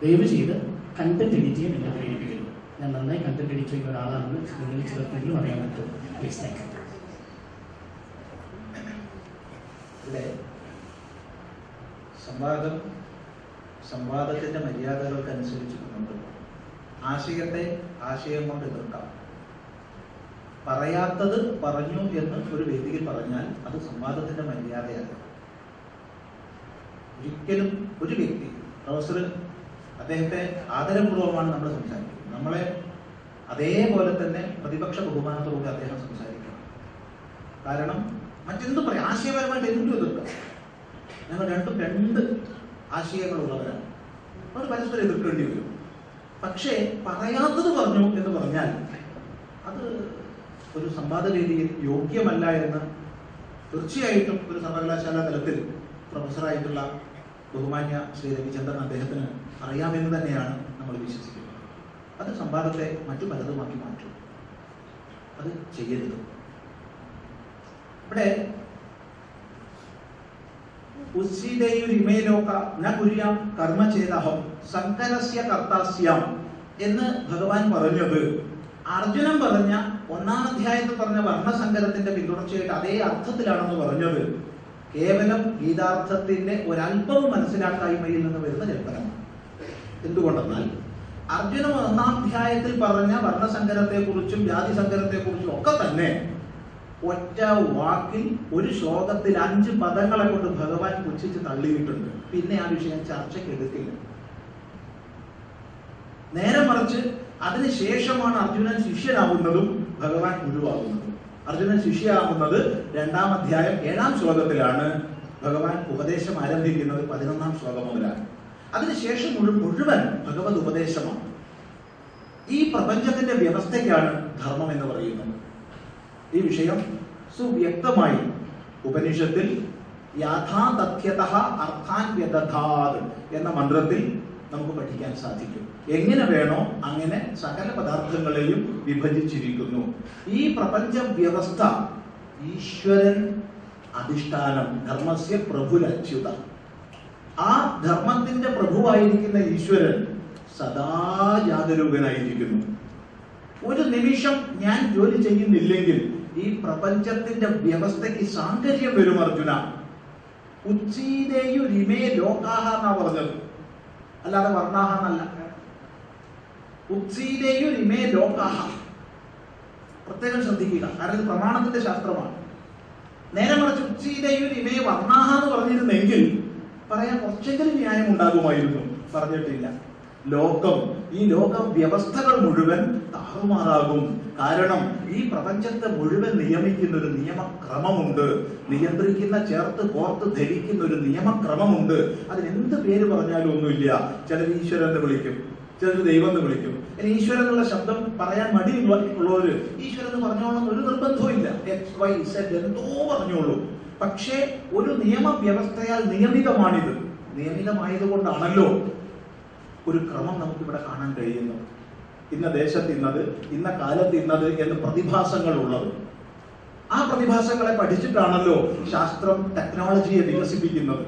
ദയവ് ചെയ്ത് കണ്ടന്റ് എഡിറ്റ് ചെയ്യാൻ എന്നെ പ്രേരിപ്പിക്കരുത്. ഞാൻ നന്നായി കണ്ടന്റ് എഡിറ്റ് ചെയ്യുന്ന ഒരാളാണെന്ന് നിങ്ങൾ ചിലർക്കെങ്കിലും അറിയാൻ പറ്റും. പ്ലീസ് താങ്ക് യു സംവാദം സംവാദത്തിന്റെ മര്യാദകൾക്കനുസരിച്ച് മുന്നോട്ട്. ആശയത്തെ ആശയം കൊണ്ട് എതിർക്കാം. പറയാത്തത് പറഞ്ഞു എന്ന് ഒരു വേദിയിൽ പറഞ്ഞാൽ അത് സംവാദത്തിന്റെ മര്യാദയല്ല. ഒരിക്കലും ഒരു വ്യക്തി പ്രൊഫസർ അദ്ദേഹത്തെ ആദരപൂർവമാണ് നമ്മൾ സംസാരിക്കുന്നത്. നമ്മളെ അതേപോലെ തന്നെ പ്രതിപക്ഷ ബഹുമാനത്തോടുകൂടി അദ്ദേഹം സംസാരിക്കണം. കാരണം മറ്റെന്തും പറയാം? ആശയപരമായിട്ട് എന്തും എതിർക്കാം. ഞങ്ങൾ രണ്ടും രണ്ട് ആശയങ്ങളുള്ളവരാണ് അവർ പരസ്പരം എതിർക്കേണ്ടി വരും. പക്ഷേ പറയാത്തത് പറഞ്ഞു എന്ന് പറഞ്ഞാൽ അത് ഒരു സംവാദ രീതിയിൽ യോഗ്യമല്ല എന്ന് തീർച്ചയായിട്ടും ഒരു സർവകലാശാല തലത്തിൽ പ്രൊഫസറായിട്ടുള്ള ബഹുമാന്യ ശ്രീ രവിചന്ദ്രൻ അദ്ദേഹത്തിന് അറിയാമെന്ന് തന്നെയാണ് നമ്മൾ വിശ്വസിക്കുന്നത്. അത് സംവാദത്തെ മറ്റു പലതുമാക്കി മാറ്റും. അത് ചെയ്യരുത്. ഇവിടെ കർമ്മ കർത്താസ്യാം എന്ന് ഭഗവാൻ പറഞ്ഞത്. അർജുനൻ പറഞ്ഞ ഒന്നാം അധ്യായത്തിൽ പറഞ്ഞ വർണസങ്കരത്തിന്റെ പിന്തുടർച്ചയായിട്ട് അതേ അർത്ഥത്തിലാണെന്ന് പറഞ്ഞത്. കേവലം ഗീതാർത്ഥത്തിന്റെ ഒരല്പവും മനസ്സിലാക്കായ്മയിൽ നിന്ന് വരുന്ന കൽപ്പനമാണ് എന്തുകൊണ്ടെന്നാൽ അർജുനൻ ഒന്നാം അധ്യായത്തിൽ പറഞ്ഞ വർണസങ്കരത്തെ കുറിച്ചും ജാതി സങ്കരത്തെ കുറിച്ചും ഒക്കെ തന്നെ ഒറ്റ വാക്കിൽ ഒരു ശ്ലോകത്തിൽ അഞ്ച് പദങ്ങളെ കൊണ്ട് ഭഗവാൻ പുച്ഛിച്ച് തള്ളിയിട്ടുണ്ട്. പിന്നെ ആ വിഷയം ചർച്ചയ്ക്ക് എടുക്കില്ല നേരെ മറിച്ച് അതിനുശേഷമാണ് അർജുനൻ ശിഷ്യനാവുന്നതും ഭഗവാൻ ഗുരുവാകുന്നതും. അർജുനൻ ശിഷ്യയാവുന്നത് രണ്ടാം അധ്യായം ഏഴാം ശ്ലോകത്തിലാണ് ഭഗവാൻ ഉപദേശം ആരംഭിക്കുന്നത് പതിനൊന്നാം ശ്ലോകം മുതലാണ്. അതിനുശേഷം മുഴു മുഴുവൻ ഭഗവത് ഉപദേശമാണ്. ഈ പ്രപഞ്ചത്തിന്റെ വ്യവസ്ഥയ്ക്കാണ് ധർമ്മം എന്ന് പറയുന്നത്. ഈ വിഷയം സുവ്യക്തമായി ഉപനിഷത്തിൽ യാഥാതഥ്യത അർത്ഥാൻ വ്യതഥാത് എന്ന മന്ത്രത്തിൽ നമുക്ക് പഠിക്കാൻ സാധിക്കും. എങ്ങനെ വേണോ അങ്ങനെ സകല പദാർത്ഥങ്ങളെയും വിഭജിച്ചിരിക്കുന്നു. ഈ പ്രപഞ്ച വ്യവസ്ഥ ഈശ്വരൻ അധിഷ്ഠാനം ധർമ്മസ്യ പ്രഭുരച്യുത ആ ധർമ്മത്തിന്റെ പ്രഭുവായിരിക്കുന്ന ഈശ്വരൻ സദാ ജാഗരൂകനായിരിക്കുന്നു ഒരു നിമിഷം ഞാൻ ജോലി ചെയ്യുന്നില്ലെങ്കിൽ ഈ പ്രപഞ്ചത്തിന്റെ വ്യവസ്ഥയ്ക്ക് സാങ്കര്യം വരും അർജുന. ഉച്ചീതേയു രിമേ ലോകാഹ എന്നാ പറഞ്ഞത്. അല്ലാതെ വർണാഹ എന്നല്ല. ഉച്ചീതേയു രിമേ ലോകാഹ. പ്രത്യേകം ശ്രദ്ധിക്കുക. കാരണം ഇത് പ്രമാണത്തിന്റെ ശാസ്ത്രമാണ്. നേരെ മറിച്ച് ഉച്ചീതേയു രിമേ വർണാഹ എന്ന് പറഞ്ഞിരുന്നെങ്കിൽ പറയാൻ കുറച്ചെങ്കിലും ന്യായം ഉണ്ടാകുമായിരുന്നു പറഞ്ഞിട്ടില്ല. ലോകം ഈ ലോക വ്യവസ്ഥകൾ മുഴുവൻ താറുമാറാകും. കാരണം ഈ പ്രപഞ്ചത്തെ മുഴുവൻ നിയമിക്കുന്ന ഒരു നിയമക്രമമുണ്ട്. നിയന്ത്രിക്കുന്ന ചേർത്ത് കോർത്ത് ധരിക്കുന്ന ഒരു നിയമക്രമമുണ്ട്. അതിന് എന്ത് പേര് പറഞ്ഞാലും ഒന്നുമില്ല. ചിലർ ഈശ്വരൻ എന്ന് വിളിക്കും ചിലർ ദൈവം എന്ന് വിളിക്കും. ഈശ്വരൻ എന്നുള്ള ശബ്ദം പറയാൻ മടി ഉള്ളവര് ഈശ്വരൻ എന്ന് പറഞ്ഞോളം ഒരു നിർബന്ധവും ഇല്ല. എക്സ് വൈ സെറ്റ് എന്തോ പറഞ്ഞോളൂ. പക്ഷേ ഒരു നിയമവ്യവസ്ഥയാൽ നിയമിതമാണിത്. നിയമിതമായതുകൊണ്ടാണല്ലോ ഒരു ക്രമം നമുക്കിവിടെ കാണാൻ കഴിയുന്നു ഇന്ന ദേശത്ത് ഇന്നത് ഇന്ന കാലത്ത് ഇന്നത് എന്ന് പ്രതിഭാസങ്ങൾ ഉള്ളത് ആ പ്രതിഭാസങ്ങളെ പഠിച്ചിട്ടാണല്ലോ ശാസ്ത്രം ടെക്നോളജിയെ വികസിപ്പിക്കുന്നത്.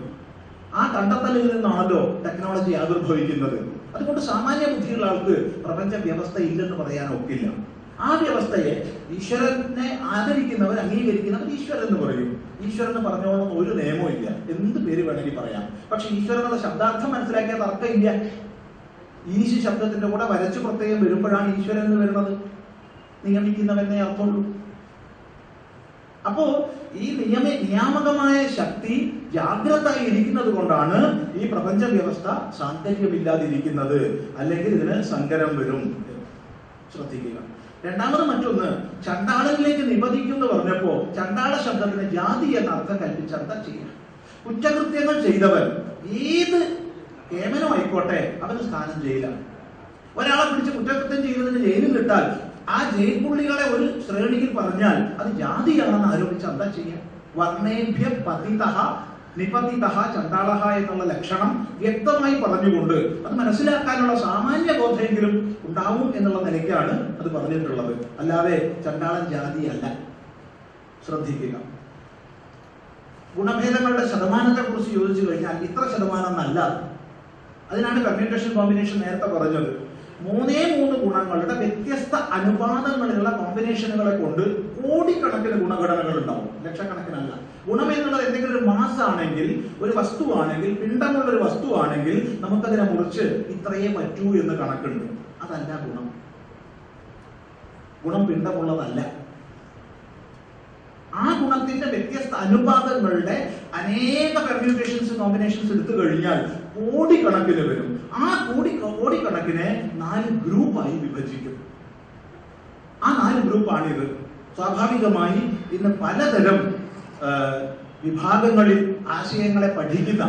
ആ കണ്ടെത്തലിൽ നിന്നാണല്ലോ ടെക്നോളജി ആവിർഭവിക്കുന്നത്. അതുകൊണ്ട് സാമാന്യ ബുദ്ധിയുള്ള ആൾക്ക് പ്രപഞ്ച വ്യവസ്ഥ ഇല്ലെന്ന് പറയാൻ ഒക്കില്ല ആ വ്യവസ്ഥയെ ഈശ്വരനെ ആദരിക്കുന്നവർ അംഗീകരിക്കുന്നവർ ഈശ്വരൻ എന്ന് പറയും. ഈശ്വരൻ എന്ന് പറഞ്ഞോളം ഒരു നിയമവും ഇല്ല. എന്ത് പേര് വേണമെങ്കിൽ പറയാം. പക്ഷെ ഈശ്വരനുള്ള ശബ്ദാർത്ഥം മനസ്സിലാക്കിയ തർക്കമില്ല. ഈശ് ശബ്ദത്തിന്റെ കൂടെ വരച്ചു പ്രത്യേകം വരുമ്പോഴാണ് ഈശ്വരൻ എന്ന് വരുന്നത്. നിയമിക്കുന്നവനെ അർത്ഥമുള്ളൂ. അപ്പോ ഈ നിയമ നിയാമകമായ ശക്തി ജാഗ്രതായി ഇരിക്കുന്നത് കൊണ്ടാണ് ഈ പ്രപഞ്ച വ്യവസ്ഥ സാന്തര്യമില്ലാതിരിക്കുന്നത് അല്ലെങ്കിൽ ഇതിന് സങ്കരം വരും. ശ്രദ്ധിക്കുക. രണ്ടാമത് മറ്റൊന്ന് ചണ്ടാളനിലേക്ക് നിബന്ധിക്കുന്നു പറഞ്ഞപ്പോ ചണ്ടാള ശബ്ദത്തിന് ജാതി എന്ന അർത്ഥം കൽപ്പിച്ചർത്ഥം ചെയ്യണം കുറ്റകൃത്യങ്ങൾ ചെയ്തവൻ ഏത് ആയിക്കോട്ടെ അവന് സ്ഥാനം ജയിലാണ്. ഒരാളെ പിടിച്ച് കുറ്റകൃത്യം ചെയ്തതിന് ജയിലിൽ ഇട്ടാൽ ആ ജയിൽ പുള്ളികളെ ഒരു ശ്രേണിയിൽ പറഞ്ഞാൽ അത് ജാതിയാണെന്ന് ആരോപിച്ച് എന്താ ചെയ്യാം? വർണേഭ്യ പതിതഹ നിപതിതഹ ചണ്ടാളഹ എന്നുള്ള ലക്ഷണം വ്യക്തമായി പറഞ്ഞുകൊണ്ട് അത് മനസ്സിലാക്കാനുള്ള സാമാന്യ ബോധമെങ്കിലും ഉണ്ടാവും എന്നുള്ള നിലയ്ക്കാണ് അത് പറഞ്ഞിട്ടുള്ളത്. അല്ലാതെ ചണ്ടാളൻ ജാതിയല്ല. ശ്രദ്ധിക്കുക. ഗുണഭേദങ്ങളുടെ ശതമാനത്തെ കുറിച്ച് ചോദിച്ചു കഴിഞ്ഞാൽ ഇത്ര ശതമാനം എന്നല്ല അതിനാണ് കമ്മ്യൂണിക്കേഷൻ കോമ്പിനേഷൻ നേരത്തെ പറഞ്ഞത്. മൂന്നേ മൂന്ന് ഗുണങ്ങളുടെ വ്യത്യസ്ത അനുപാതങ്ങളിലുള്ള കോമ്പിനേഷനുകളെ കൊണ്ട് കോടിക്കണക്കിന് ഗുണഘടനകൾ ഉണ്ടാവും. ലക്ഷക്കണക്കിനല്ല. ഗുണം എന്നുള്ളത് എന്തെങ്കിലും ഒരു മാസ് ആണെങ്കിൽ ഒരു വസ്തുവാണെങ്കിൽ പിണ്ടമുള്ള ഒരു വസ്തുവാണെങ്കിൽ നമുക്കതിനെ മുറിച്ച് ഇത്രയേ പറ്റൂ എന്ന് കണക്കുണ്ട്. അതല്ല ഗുണം. ഗുണം പിണ്ടമുള്ളതല്ല ആ ഗുണത്തിന്റെ വ്യത്യസ്ത അനുപാതങ്ങളുടെ അനേക പെർമ്യൂട്ടേഷൻസ് കോമ്പിനേഷൻസ് എടുത്തു കഴിഞ്ഞാൽ കോടിക്കണക്കിന് വരും. ആ കോടി കോടിക്കണക്കിനെ നാല് ഗ്രൂപ്പായി വിഭജിക്കും. ആ നാല് ഗ്രൂപ്പാണിത് സ്വാഭാവികമായി ഇന്ന് പലതരം വിഭാഗങ്ങളിൽ ആശയങ്ങളെ പഠിക്കുന്ന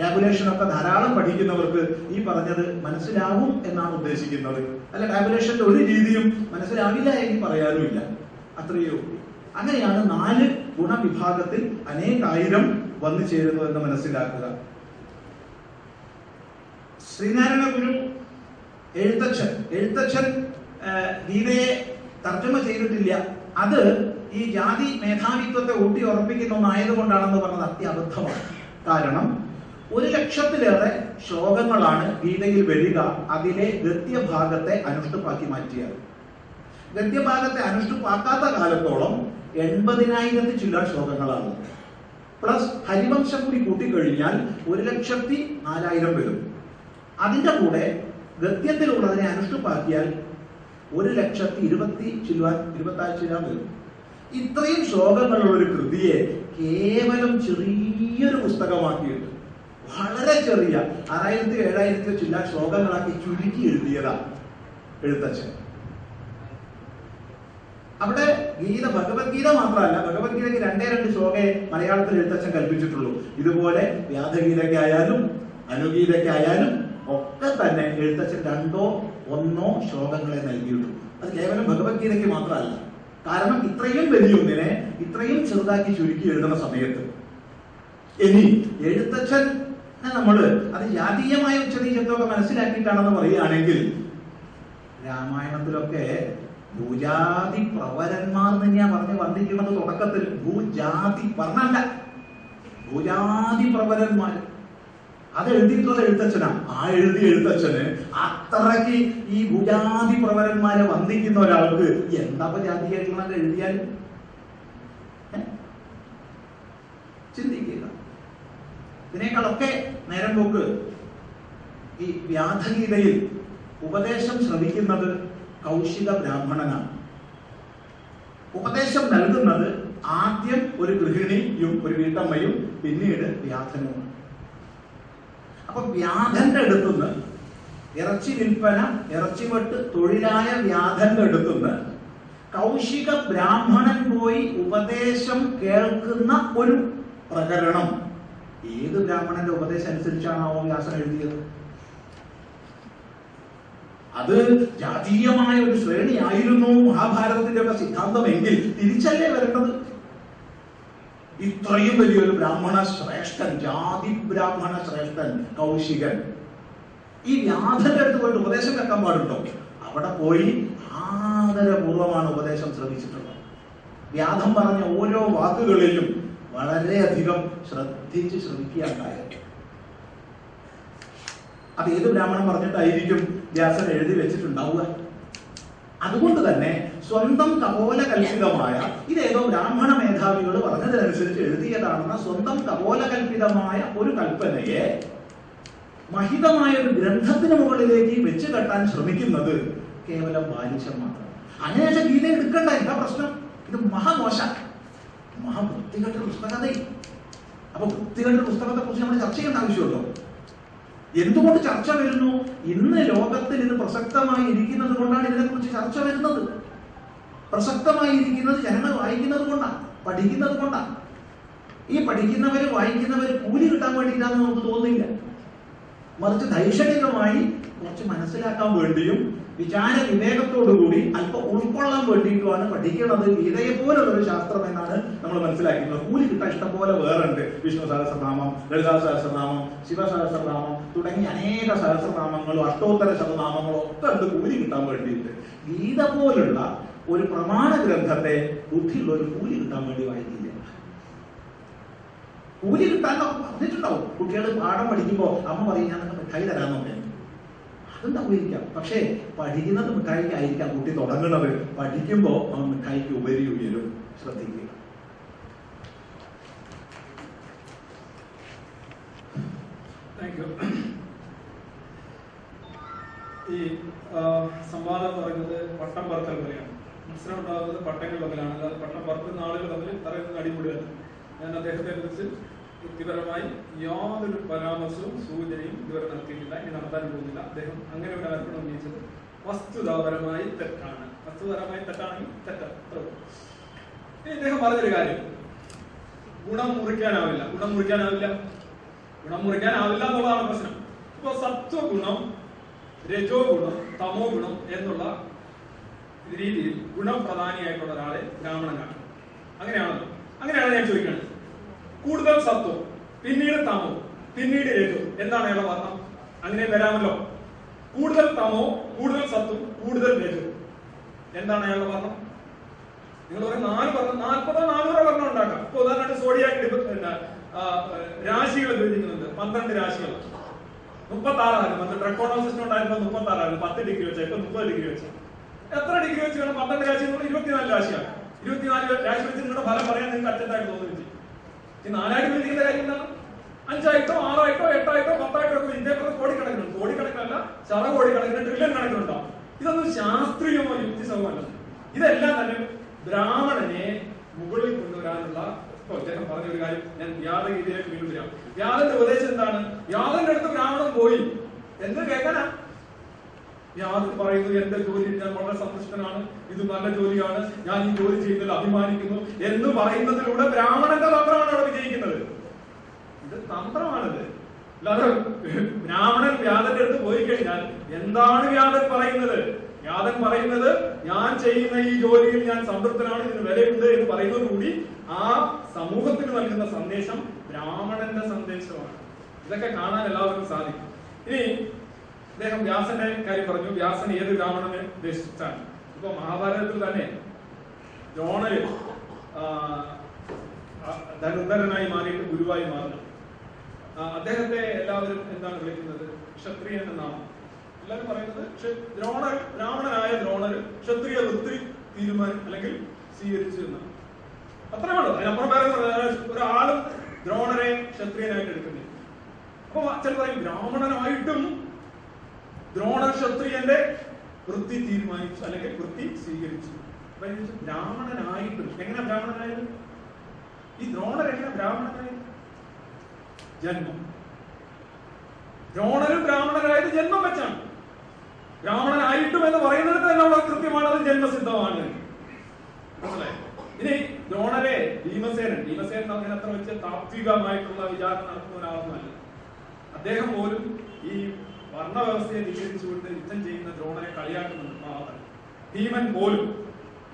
ടാബുലേഷൻ ഒക്കെ ധാരാളം പഠിക്കുന്നവർക്ക് ഈ പറഞ്ഞത് മനസ്സിലാവും എന്നാണ് ഉദ്ദേശിക്കുന്നത്. അല്ല ടാബുലേഷന്റെ ഒരു രീതിയും മനസ്സിലാവില്ല എന്ന് പറയാനുമില്ല. അത്രയേ ഉള്ളൂ. അങ്ങനെയാണ് നാല് ഗുണവിഭാഗത്തിൽ അനേകായിരം വന്നു ചേരുന്നു എന്ന് മനസ്സിലാക്കുക. ശ്രീനാരായണ ഗുരു എഴുത്തച്ഛൻ എഴുത്തച്ഛൻ ഗീതയെ തർജമ ചെയ്തിട്ടില്ല. അത് ഈ ജാതി മേധാവിത്വത്തെ ഊട്ടി ഉറപ്പിക്കുന്ന ഒന്നായതുകൊണ്ടാണെന്ന് പറഞ്ഞത് അത്യബദ്ധമാണ്. കാരണം ഒരു ലക്ഷത്തിലേറെ ശ്ലോകങ്ങളാണ് ഗീതയിൽ വരിക അതിലെ ഗദ്യഭാഗത്തെ അനുഷ്ഠുപ്പാക്കി മാറ്റിയത്. ഗദ്യഭാഗത്തെ അനുഷ്ഠുപ്പാക്കാത്ത കാലത്തോളം എൺപതിനായിരത്തി ചില ശ്ലോകങ്ങളാണ്. പ്ലസ് ഹരിവംശം കൂടി കൂട്ടിക്കഴിഞ്ഞാൽ ഒരു ലക്ഷത്തി നാലായിരം വരും. അതിന്റെ കൂടെ ഗദ്യത്തിലുള്ളതിനെ അനുഷ്ഠിപ്പാക്കിയാൽ ഒരു ലക്ഷത്തി ഇരുപത്തി ചില്ലുവാൻ ഇരുപത്തി ആറ് ചില്ലാൻ വരും. ഇത്രയും ശ്ലോകങ്ങളുള്ള ഒരു കൃതിയെ കേവലം ചെറിയൊരു പുസ്തകമാക്കിയിട്ട് വളരെ ചെറിയ ആറായിരത്തി ഏഴായിരത്തി ചില്ല ശ്ലോകങ്ങളാക്കി ചുരുക്കി എഴുതിയതാ എഴുത്തച്ഛൻ. അവിടെ ഗീത ഭഗവത്ഗീത മാത്രമല്ല ഭഗവത്ഗീതയ്ക്ക് രണ്ടേ രണ്ട് ശ്ലോകെ മലയാളത്തിൽ എഴുത്തച്ഛൻ കൽപ്പിച്ചിട്ടുള്ളൂ. ഇതുപോലെ വ്യാധഗീതയ്ക്കായാലും അനുഗീതയ്ക്കായാലും തന്നെ എഴുത്തച്ഛൻ രണ്ടോ ഒന്നോ ശ്ലോകങ്ങളെ നൽകിയിട്ടുണ്ട് അത് കേവലം ഭഗവത്ഗീതയ്ക്ക് മാത്രമല്ല. കാരണം ഇത്രയും വലിയൊന്നിനെ ഇത്രയും ചെറുതാക്കി ചുരുക്കി എഴുതുന്ന സമയത്ത് ഇനി എഴുത്തച്ഛൻ നമ്മൾ അത് ജാതീയമായ ഉച്ചനീചത്വമൊക്കെ മനസ്സിലാക്കിയിട്ടാണെന്ന് പറയുകയാണെങ്കിൽ രാമായണത്തിലൊക്കെ ഭൂജാതി പ്രവരന്മാർ എന്ന് ഞാൻ പറഞ്ഞ് വന്ദിക്കുന്നത് തുടക്കത്തിൽ. ഭൂജാതി പറഞ്ഞല്ല. ഭൂജാതി പ്രവരന്മാർ. അത് എഴുതിയിട്ടുള്ള എഴുത്തച്ഛനാ? ആ എഴുതിയ എഴുത്തച്ഛന് അത്രയ്ക്ക് ഈ ഭുജാതി പ്രവരന്മാരെ വന്ദിക്കുന്ന ഒരാൾക്ക് എന്താ ജാതിയായിട്ടുള്ള എഴുതിയാൽ? ചിന്തിക്കുക. ഇതിനേക്കാളൊക്കെ നേരം പോക്ക് ഈ വ്യാധഗീതയിൽ ഉപദേശം ശ്രവിക്കുന്നത് കൗശിക ബ്രാഹ്മണനാണ്. ഉപദേശം നൽകുന്നത് ആദ്യം ഒരു ഗൃഹിണിയും ഒരു വീട്ടമ്മയും പിന്നീട് വ്യാധനുമാണ്. അപ്പൊ വ്യാധന്റെ അടുത്തുനിന്ന് ഇറച്ചി വിൽപ്പന ഇറച്ചി വെട്ട് തൊഴിലായ വ്യാധന്റെ അടുത്തുനിന്ന് കൗശിക ബ്രാഹ്മണൻ പോയി ഉപദേശം കേൾക്കുന്ന ഒരു പ്രകരണം ഏത് ബ്രാഹ്മണന്റെ ഉപദേശം അനുസരിച്ചാണ് ആ വ്യാസൻ എഴുതിയത്? അത് ജാതീയമായ ഒരു ശ്രേണിയായിരുന്നു മഹാഭാരതത്തിന്റെ ഒക്കെ സിദ്ധാന്തമെങ്കിൽ തിരിച്ചല്ലേ വരേണ്ടത്? ഇത്രയും വലിയൊരു ബ്രാഹ്മണ ശ്രേഷ്ഠൻ ജാതി ബ്രാഹ്മണ ശ്രേഷ്ഠൻ കൗശികൻ. ഈ വ്യാധന്റെ അടുത്ത് പോയിട്ട് ഉപദേശം കേൾക്കാൻ പാടുണ്ടോ? അവിടെ പോയി ആദരപൂർവമാണ് ഉപദേശം ശ്രദ്ധിച്ചിട്ടുള്ളത്. വ്യാധം പറഞ്ഞ ഓരോ വാക്കുകളിലും വളരെയധികം ശ്രദ്ധിച്ച് ശ്രമിക്കുകയുണ്ടായത് അത് ഏത് ബ്രാഹ്മണൻ പറഞ്ഞിട്ടായിരിക്കും വ്യാസൻ എഴുതി വെച്ചിട്ടുണ്ടാവുക? അതുകൊണ്ട് തന്നെ സ്വന്തം കപോല കൽപ്പിതമായ ഇതേതോ ബ്രാഹ്മണ മേധാവികൾ പറഞ്ഞതിനനുസരിച്ച് എഴുതിയതാണെന്ന സ്വന്തം കപോല കൽപ്പിതമായ ഒരു കൽപ്പനയെ മഹിതമായ ഒരു ഗ്രന്ഥത്തിന് മുകളിലേക്ക് വെച്ച് കെട്ടാൻ ശ്രമിക്കുന്നത് കേവലം ബാലിശം മാത്രം. അങ്ങനെ വെച്ചാൽ ഗീത എടുക്കണ്ട എന്താ പ്രശ്നം? ഇത് മഹാമോശ. മഹാവൃത്തികെട്ട പുസ്തകതയും. അപ്പൊ വൃത്തികെട്ട പുസ്തകത്തെ കുറിച്ച് നമ്മൾ ചർച്ച ചെയ്യേണ്ട ആവശ്യമുണ്ടോ? എന്തുകൊണ്ട് ചർച്ച വരുന്നു? ഇന്ന് ലോകത്തിൽ ഇത് പ്രസക്തമായി ഇരിക്കുന്നത് കൊണ്ടാണ് ഇതിനെക്കുറിച്ച് ചർച്ച വരുന്നത്. പ്രസക്തമായി ഇരിക്കുന്നത് ജനങ്ങൾ വായിക്കുന്നത് കൊണ്ടാണ് പഠിക്കുന്നത് കൊണ്ടാണ് ഈ പഠിക്കുന്നവര് വായിക്കുന്നവര് കൂലി കിട്ടാൻ വേണ്ടിയിട്ടാന്ന് നമുക്ക് തോന്നുന്നില്ല. മറിച്ച് ദൈക്ഷണികമായി കുറച്ച് മനസ്സിലാക്കാൻ വേണ്ടിയും വിചാര വിവേകത്തോടുകൂടി അല്പം ഉൾക്കൊള്ളാൻ വേണ്ടിയിട്ടുമാണ് പഠിക്കുന്നത്. ഗീതയെ പോലുള്ളൊരു ശാസ്ത്രം എന്നാണ് നമ്മൾ മനസ്സിലാക്കുന്നത്. കൂലി കിട്ടാൻ ഇഷ്ടം പോലെ വേറുണ്ട്. വിഷ്ണു സഹസ്രനാമം ലളിതാ സഹസ്രനാമം ശിവ സഹസ്രനാമം തുടങ്ങി അനേക സഹസ്രനാമങ്ങളും അഷ്ടോത്തര ശതനാമങ്ങളും ഒക്കെ ഉണ്ട് കൂലി കിട്ടാൻ വേണ്ടിയിട്ട്. ഗീത പോലുള്ള ഒരു പ്രമാണ ഗ്രന്ഥത്തെ ബുദ്ധിയുള്ള ഒരു കൂലി കിട്ടാൻ വേണ്ടി വായിക്കില്ല. കൂലി കിട്ടാൻ പറഞ്ഞിട്ടുണ്ടാവും. കുട്ടികൾ പാഠം പഠിക്കുമ്പോൾ അമ്മ പറയും ഞാൻ മിഠായി തരാമെന്നൊക്കെ തമ്മിലിരിക്കാം. പക്ഷേ പഠിക്കുന്നത് മിഠായിക്ക് ആയിരിക്കാം കുട്ടി തുടങ്ങുന്നത് പഠിക്കുമ്പോൾ അവൻ മിഠായിക്ക് ഉപരി ഉയരും ശ്രദ്ധിക്കുക. ഈ സംവാദം പറയുന്നത് പട്ടം പറത്തൽ പോലെയാണ് മത്സരം ഉണ്ടാകുന്നത് പട്ടങ്ങൾ തമ്മിലാണ്. അല്ലാതെ പട്ടം പറക്കുന്ന ആളുകൾ തമ്മിൽ പറയുന്നത് അടിപൊളിയാണ്. ഞാൻ അദ്ദേഹത്തെ കുറിച്ച് വ്യക്തിപരമായി യാതൊരു പരാമർശവും സൂചനയും ഇതുവരെ നടത്തിയിട്ടില്ല. ഇനി നടത്താൻ പോകുന്നില്ല. അദ്ദേഹം അങ്ങനെ ഒരു ആരോപണം ഉന്നയിച്ചത് വസ്തുതാപരമായി തെറ്റാണ്. വസ്തുതാപരമായി തെറ്റാണെങ്കിൽ തെറ്റാണ്. ഇനി ഇദ്ദേഹം പറഞ്ഞൊരു കാര്യം. ഗുണം മുറിക്കാനാവില്ല. ഗുണം മുറിക്കാനാവില്ല. ഗുണം മുറിക്കാനാവില്ല എന്നുള്ളതാണ് പ്രശ്നം. ഇപ്പൊ സത്വഗുണം രജോ ഗുണം തമോ ഗുണം എന്നുള്ള രീതിയിൽ ഗുണപ്രധാനിയായിട്ടുള്ള ഒരാളെ ബ്രാഹ്മണൻ കാണും അങ്ങനെയാണല്ലോ. അങ്ങനെയാണ് ഞാൻ ചോദിക്കുന്നത്. കൂടുതൽ സത്വം പിന്നീട് തമോ പിന്നീട് രജോ എന്താണ് അയാളുടെ വർണം അങ്ങനെ വരാമല്ലോ. കൂടുതൽ തമോ കൂടുതൽ സത്വം കൂടുതൽ രജോ എന്താണ് അയാളുടെ വർണം? നിങ്ങൾ പറയും നാല് വർണം നാൽപ്പതോ നാനൂറോ വർണം ഉണ്ടാക്കാം. ഇപ്പൊ ഉദാഹരണമായിട്ട് സോഡിയാക്ക് ഡിപ- പിന്നെ, ആ, രാശികൾ വിഭജിക്കുന്നുണ്ട് പന്ത്രണ്ട് രാശികൾ. മുപ്പത്തി ആറായിരുന്നു പന്ത്രണ്ട് ട്രക്കോണോ സിസ്റ്റം ഉണ്ടായിരുന്നത് മുപ്പത്തി ആറായിരുന്നു പത്ത് ഡിഗ്രി വെച്ചാൽ ഇപ്പൊ മുപ്പത് ഡിഗ്രി വെച്ചാൽ എത്ര ഡിഗ്രി വെച്ച് വേണം പന്ത്രണ്ട് രാശി ഇരുപത്തിനാല് രാശിയാണ്. ഇരുപത്തിനാല് രാശി വെച്ച് നിങ്ങളുടെ ഫലം പറയാൻ നിങ്ങൾക്ക് അറ്റത്തായിട്ട് ചെയ്യും ഈ നാലായിട്ട് വിളിക്കുന്ന കാര്യം എന്താണ്? അഞ്ചായിട്ടോ ആറായിട്ടോ എട്ടായിട്ടോ പത്തായിട്ടോ ഒക്കെ കോടി കോടിക്കണക്കിനുണ്ട്. കോടിക്കണക്കിനല്ല ശത കോടിക്കണക്കിന് ട്രില്യൺ കണക്കിനുണ്ടാവും ഇതൊന്നും ശാസ്ത്രീയമോ യുക്തിസമല്ല ഇതെല്ലാം തന്നെ ബ്രാഹ്മണനെ മുകളിൽ കൊണ്ടുവരാനുള്ള അദ്ദേഹം പറഞ്ഞ ഒരു കാര്യം ഞാൻ യാദഗീതിയിലേക്ക് വീണ്ടും വരാം. വ്യാദന്റെ ഉപദേശം എന്താണ്? യാദന്റെ അടുത്ത് ബ്രാഹ്മണൻ പോയി. എന്ത് കേൾക്കാനാ? യാതൊരു പറയുന്നു എന്റെ ജോലിയിൽ ഞാൻ വളരെ സന്തുഷ്ടനാണ് ഇത് നല്ല ജോലിയാണ് ഞാൻ ഈ ജോലി ചെയ്യുന്നതിൽ അഭിമാനിക്കുന്നു എന്ന് പറയുന്നതിലൂടെ ബ്രാഹ്മണന്റെ തന്ത്രമാണ് അവിടെ വിജയിക്കുന്നത്. ഇത് തന്ത്രമാണിത്. അല്ലാതെ ബ്രാഹ്മണൻ വ്യാധന്റെ അടുത്ത് പോയി കഴിഞ്ഞാൽ എന്താണ് വ്യാധൻ പറയുന്നത്? വ്യാധൻ പറയുന്നത് ഞാൻ ചെയ്യുന്ന ഈ ജോലിയിൽ ഞാൻ സംതൃപ്തനാണ് ഇതിന് വിലയുണ്ട് എന്ന് പറയുന്നതോടുകൂടി ആ സമൂഹത്തിന് നൽകുന്ന സന്ദേശം ബ്രാഹ്മണന്റെ സന്ദേശമാണ്. ഇതൊക്കെ കാണാൻ എല്ലാവർക്കും സാധിക്കും. ഇനി അദ്ദേഹം വ്യാസന്റെ കാര്യം പറഞ്ഞു. വ്യാസൻ ഏത് ബ്രാഹ്മണനെ ഉദ്ദേശിച്ചാണ് ഇപ്പൊ മഹാഭാരതത്തിൽ തന്നെ ദ്രോണര് ധനുന്ധരനായി മാറിയിട്ട് ഗുരുവായി മാറുന്നു. അദ്ദേഹത്തെ എല്ലാവരും എന്താണ് വിളിക്കുന്നത്? ക്ഷത്രിയൻ എന്നാണ്. എല്ലാവരും പറയുന്നത് ദ്രോണർ ബ്രാഹ്മണനായ ദ്രോണർ ക്ഷത്രിയ വൃത്തി തീരുമാനം അല്ലെങ്കിൽ സ്വീകരിച്ചു എന്നാണ്. അത്രേ ഉള്ളൂ. അതിനപ്പുറം വേറെ. ഒരാളും ദ്രോണരെ ക്ഷത്രിയനായിട്ട് എടുക്കുന്നില്ല. അപ്പൊ അച്ഛൻ പറയും ബ്രാഹ്മണനായിട്ടും ദ്രോണർ ക്ഷത്രിയന്റെ വൃത്തി തീരുമാനിച്ചു അല്ലെങ്കിൽ വൃത്തി സ്വീകരിച്ചു. ബ്രാഹ്മണനായിട്ടും എങ്ങനെ ബ്രാഹ്മണനായത്? ഈ ദ്രോണർ എങ്ങനെ ബ്രാഹ്മണനായത് ജന്മം. ദ്രോണരും ബ്രാഹ്മണരായത് ജന്മം വെച്ചാണ്. ബ്രാഹ്മണനായിട്ടും എന്ന് പറയുന്നത് തന്നെ അവിടെ കൃത്യമാണ് അത് ജന്മസിദ്ധമാണ്. മനസ്സിലായോ? ഇനി ദ്രോണരെ ഭീമസേനൻ ഭീമസേനൻ അങ്ങനെ അത്ര വെച്ച് താത്വികമായിട്ടുള്ള വിചാരം നടത്തുന്ന ഒരാളൊന്നുമല്ല അദ്ദേഹം പോലും ഈ വർണവ്യവസ്ഥയെ നിഷേധിച്ചുകൊണ്ട് യുദ്ധം ചെയ്യുന്ന ദ്രോണനെ കളിയാക്കുന്നുണ്ട് മഹാഭാരതം ഭീമൻ പോലും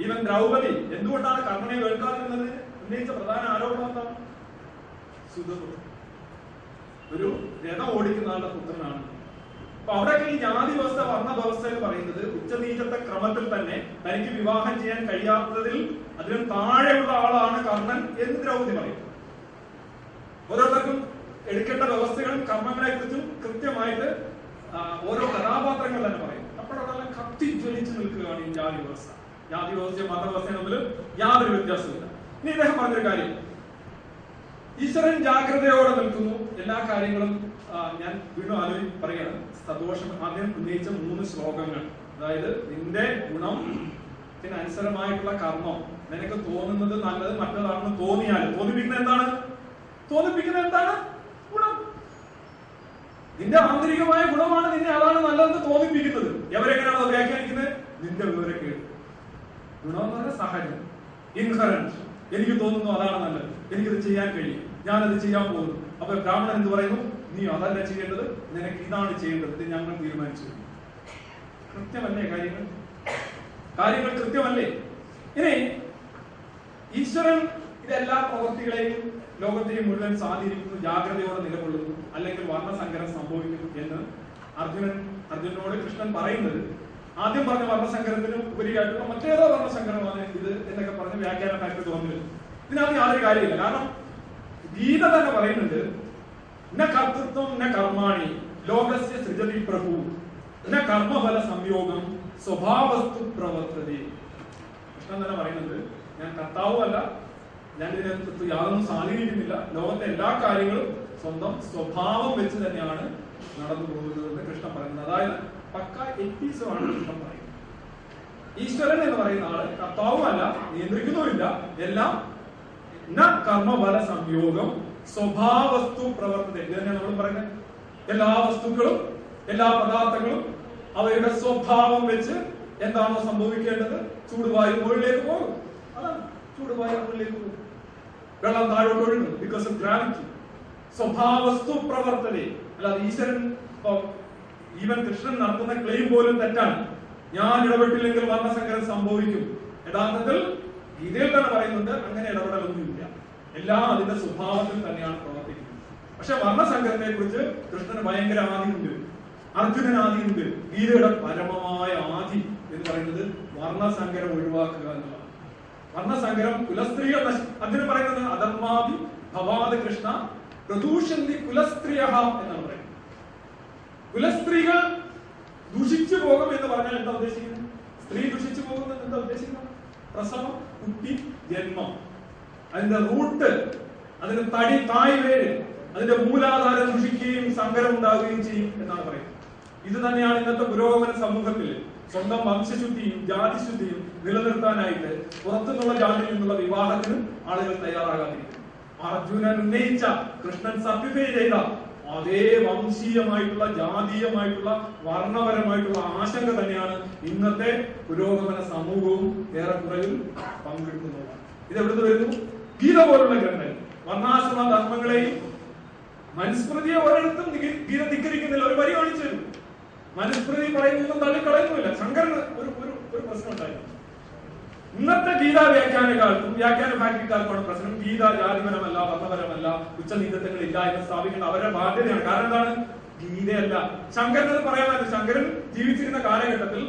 ഈവൻ ദ്രൗപദി എന്തുകൊണ്ടാണ് കർണനെ കേൾക്കാതിരുന്നത് ഉന്നയിച്ച പ്രധാന ആരോപണം എന്താണ് ഒരു രഥം ഓടിക്കുന്ന ആളുടെ പുത്രനാണ്. അപ്പൊ അവിടെയൊക്കെ ഈ ജാതി വ്യവസ്ഥ വർണ വ്യവസ്ഥ എന്ന് പറയുന്നത് ഉച്ചനീചത്തെ ക്രമത്തിൽ തന്നെ തനിക്ക് വിവാഹം ചെയ്യാൻ കഴിയാത്തതിൽ അതിലും താഴെയുള്ള ആളാണ് കർണൻ എന്ന് ദ്രൗപദി പറയും. ഓരോരുത്തർക്കും എടുക്കേണ്ട വ്യവസ്ഥകളും കർമ്മങ്ങളെ കുറിച്ചും കൃത്യമായിട്ട് ഓരോ കഥാപാത്രങ്ങൾ തന്നെ പറയും. അപ്പോഴതെല്ലാം കത്തി ജ്വലിച്ചു നിൽക്കുകയാണ് ഈ ജാതി വ്യവസ്ഥ. ജാതി വ്യവസ്ഥയും മതവ്യവസ്ഥയും തമ്മിൽ യാതൊരു വ്യത്യാസമില്ല ഇനി ഇദ്ദേഹം പറഞ്ഞൊരു കാര്യം. ഈശ്വരൻ ജാഗ്രതയോടെ നിൽക്കുന്നു. എല്ലാ കാര്യങ്ങളും ഞാൻ വീണ്ടും ആലോചി പറയുകയാണ്. സന്തോഷം ആദ്യം ഉന്നയിച്ച മൂന്ന് ശ്ലോകങ്ങൾ. അതായത് നിന്റെ ഗുണം അനുസരമായിട്ടുള്ള കർമ്മം. നിനക്ക് തോന്നുന്നത് നല്ലത് മറ്റേതാണെന്ന് തോന്നിയാൽ തോന്നിപ്പിക്കുന്നത് എന്താണ്? തോന്നിപ്പിക്കുന്നത് എന്താണ്? ഗുണം. നിന്റെ ആന്തരികമായ ഗുണമാണ് നിന്നെ അതാണ് നല്ലതെന്ന് തോന്നിപ്പിക്കുന്നത്. എവരെങ്ങനെയാണോ വ്യാഖ്യാനിക്കുന്നത്? നിന്റെ വിവരക്കേട് ഗുണം എന്ന് പറഞ്ഞാൽ സഹജം. ഇൻഹറൻസ് എനിക്ക് തോന്നുന്നു അതാണ് നല്ലത്. എനിക്കത് ചെയ്യാൻ കഴിയും. ഞാനത് ചെയ്യാൻ പോകുന്നു. അപ്പൊ ബ്രാഹ്മണൻ എന്ന് പറയുന്നു? നീ അതല്ല ചെയ്യേണ്ടത്? നിനക്ക് ഇതാണ് ചെയ്യേണ്ടത്. ഞങ്ങൾ തീരുമാനിച്ചു. കൃത്യമല്ലേ കാര്യങ്ങൾ? കാര്യങ്ങൾ കൃത്യമല്ലേ? ഇനി ഈശ്വരൻ ഇതെല്ലാ പ്രവൃത്തികളെയും ലോകത്തെയും മുഴുവൻ സ്വാധീനിക്കുന്നു ജാഗ്രതയോടെ നിലകൊള്ളുന്നു അല്ലെങ്കിൽ വർണസങ്കരം സംഭവിക്കുന്നു എന്ന് അർജുനൻ അർജുനോട് കൃഷ്ണൻ പറയുന്നത്. ആദ്യം പറഞ്ഞ വർണസങ്കരത്തിന് ഉപരിയായിട്ടുള്ള മറ്റേതോ വർണസങ്കരമാണ് ഇത് എന്നൊക്കെ പറഞ്ഞ് വ്യാഖ്യാനക്കാർക്ക് തോന്നുന്നു ഇതിനകത്ത് യാതൊരു കാര്യമില്ല. കാരണം ഗീത തന്നെ പറയുന്നുണ്ട് ന കർത്തൃത്വം ന കർമാണി ലോകസ്യ സൃജതി പ്രഭു ന കർമ്മഫല സംയോഗം സ്വഭാവസ്തു പ്രവർത്തതി. കൃഷ്ണൻ തന്നെ പറയുന്നുണ്ട് ഞാൻ കർത്താവുമല്ല ഞാൻ ഇതിനകത്ത് യാതൊന്നും സ്വാധീനിക്കുന്നില്ല ലോകത്തെ എല്ലാ കാര്യങ്ങളും സ്വന്തം സ്വഭാവം വെച്ച് തന്നെയാണ് നടന്നു പോകുന്നത് എന്ന് കൃഷ്ണൻ പറയുന്നത്. അതായത് പക്ക എത്തീസമാണ് കൃഷ്ണൻ പറയുന്നത്. ഈശ്വരൻ എന്ന് പറയുന്ന ആൾ കർത്താവുമല്ല നിയന്ത്രിക്കുന്നുമില്ല എല്ലാം കർമ്മഫല സംയോഗം സ്വഭാവസ്തു പ്രവർത്തന. ഇത് തന്നെയാണ് നമ്മൾ പറയുന്നത്? എല്ലാ വസ്തുക്കളും എല്ലാ പദാർത്ഥങ്ങളും അവയുടെ സ്വഭാവം വെച്ച് എന്താണോ സംഭവിക്കേണ്ടത്? ചൂടുവായു മുകളിലേക്ക് പോകും. അതാണ് ചൂടുവായു മുകളിലേക്ക് പോകും. വെള്ളം താഴോട്ട് ഒഴുകും ബിക്കോസ് ഓഫ് ഗ്രാവിറ്റി സ്വഭാവസ്തു പ്രവർത്തന. അല്ലാതെ ഈശ്വരൻ ഈവൻ കൃഷ്ണൻ നടത്തുന്ന ക്ലെയിം പോലും തെറ്റാണ്. ഞാൻ ഇടപെട്ടില്ലെങ്കിൽ വർണസങ്കരം സംഭവിക്കും. യഥാർത്ഥത്തിൽ ഗീതയിൽ തന്നെ പറയുന്നുണ്ട് അങ്ങനെ ഇടപെടലൊന്നുമില്ല. എല്ലാം അതിന്റെ സ്വഭാവത്തിൽ തന്നെയാണ് പ്രവർത്തിക്കുന്നത്. പക്ഷെ വർണസങ്കരത്തെ കുറിച്ച് കൃഷ്ണന് ഭയങ്കര ആദിയുണ്ട് അർജുനൻ ആദിയുണ്ട് ഗീതയുടെ പരമമായ ആദി എന്ന് പറയുന്നത് വർണസങ്കരം ഒഴിവാക്കുക എന്നുള്ളതാണ്. വർണസങ്കരം കുലസ്ത്രീയ അതിന് പറയുന്നത് അധർമാവി ഭവാദ് കൃഷ്ണ പ്രദൂഷന്തി കുലസ്ത്രീയ എന്നാണ് പറയുന്നത്. കുലസ്ത്രീകൾ ദുഷിച്ചു പോകും എന്ന് പറഞ്ഞാൽ എന്താ ഉദ്ദേശിക്കുന്നത്? സ്ത്രീ ദുഷിച്ചു പോകുന്നത് എന്താ ഉദ്ദേശിക്കുന്നത്? പ്രസവം കുട്ടി ജന്മം. അതിന്റെ റൂട്ട് അതിന്റെ തടി തായ് വേര് അതിന്റെ മൂലാധാരം ദുഷിക്കുകയും സങ്കരം ഉണ്ടാവുകയും ചെയ്യും എന്നാണ് പറയുന്നത്. ഇത് തന്നെയാണ് ഇന്നത്തെ പുരോഗമന സമൂഹത്തിൽ സ്വന്തം വംശശുദ്ധിയും ജാതിശുദ്ധിയും നിലനിർത്താനായിട്ട് പുറത്തുനിന്നുള്ള ജാതിയിൽ നിന്നുള്ള വിവാഹത്തിനും ആളുകൾ തയ്യാറാകാതിരിക്കും. അർജുനൻ ഉന്നയിച്ച കൃഷ്ണൻ സർട്ടിഫൈ ചെയ്ത അതേ വംശീയമായിട്ടുള്ള ജാതീയമായിട്ടുള്ള വർണപരമായിട്ടുള്ള ആശങ്ക തന്നെയാണ് ഇന്നത്തെ പുരോഗമന സമൂഹവും ഏറെക്കുറയിൽ പങ്കെടുക്കുന്നത് ഇത് എവിടുന്ന് വരുന്നു? ഗീത പോലുള്ള ഗ്രന്ഥങ്ങൾ. വർണാശ്രമ ധർമ്മങ്ങളെയും മനുസ്മൃതിയെ ഒരിടത്തും ഗീത ധിക്കരിക്കുന്നില്ല. ഒരു വരി കാണിച്ചു തരും. മനുസ്മൃതി പറയുന്നൊന്നും തള്ളിക്കളയുന്നില്ല ശങ്കരന് ഒരു ഒരു ഒരു പ്രശ്നം ഉണ്ടായിരുന്നു ഇന്നത്തെ ഗീത വ്യാഖ്യാനക്കാർക്കും വ്യാഖ്യാന ഫാക്ടറിക്കാർക്കാണ് പ്രശ്നം ഗീത ജാതിപരമല്ല വർണപരമല്ല ഉച്ചനീതത്വങ്ങൾ ഇല്ല എന്ന് സ്ഥാപിക്കേണ്ട അവരുടെ ബാധ്യതയാണ്. കാരണം എന്താണ്? ഗീതയല്ല. ശങ്കരൻ എന്ന് പറയാമല്ലോ ശങ്കരൻ ജീവിച്ചിരുന്ന കാലഘട്ടത്തിൽ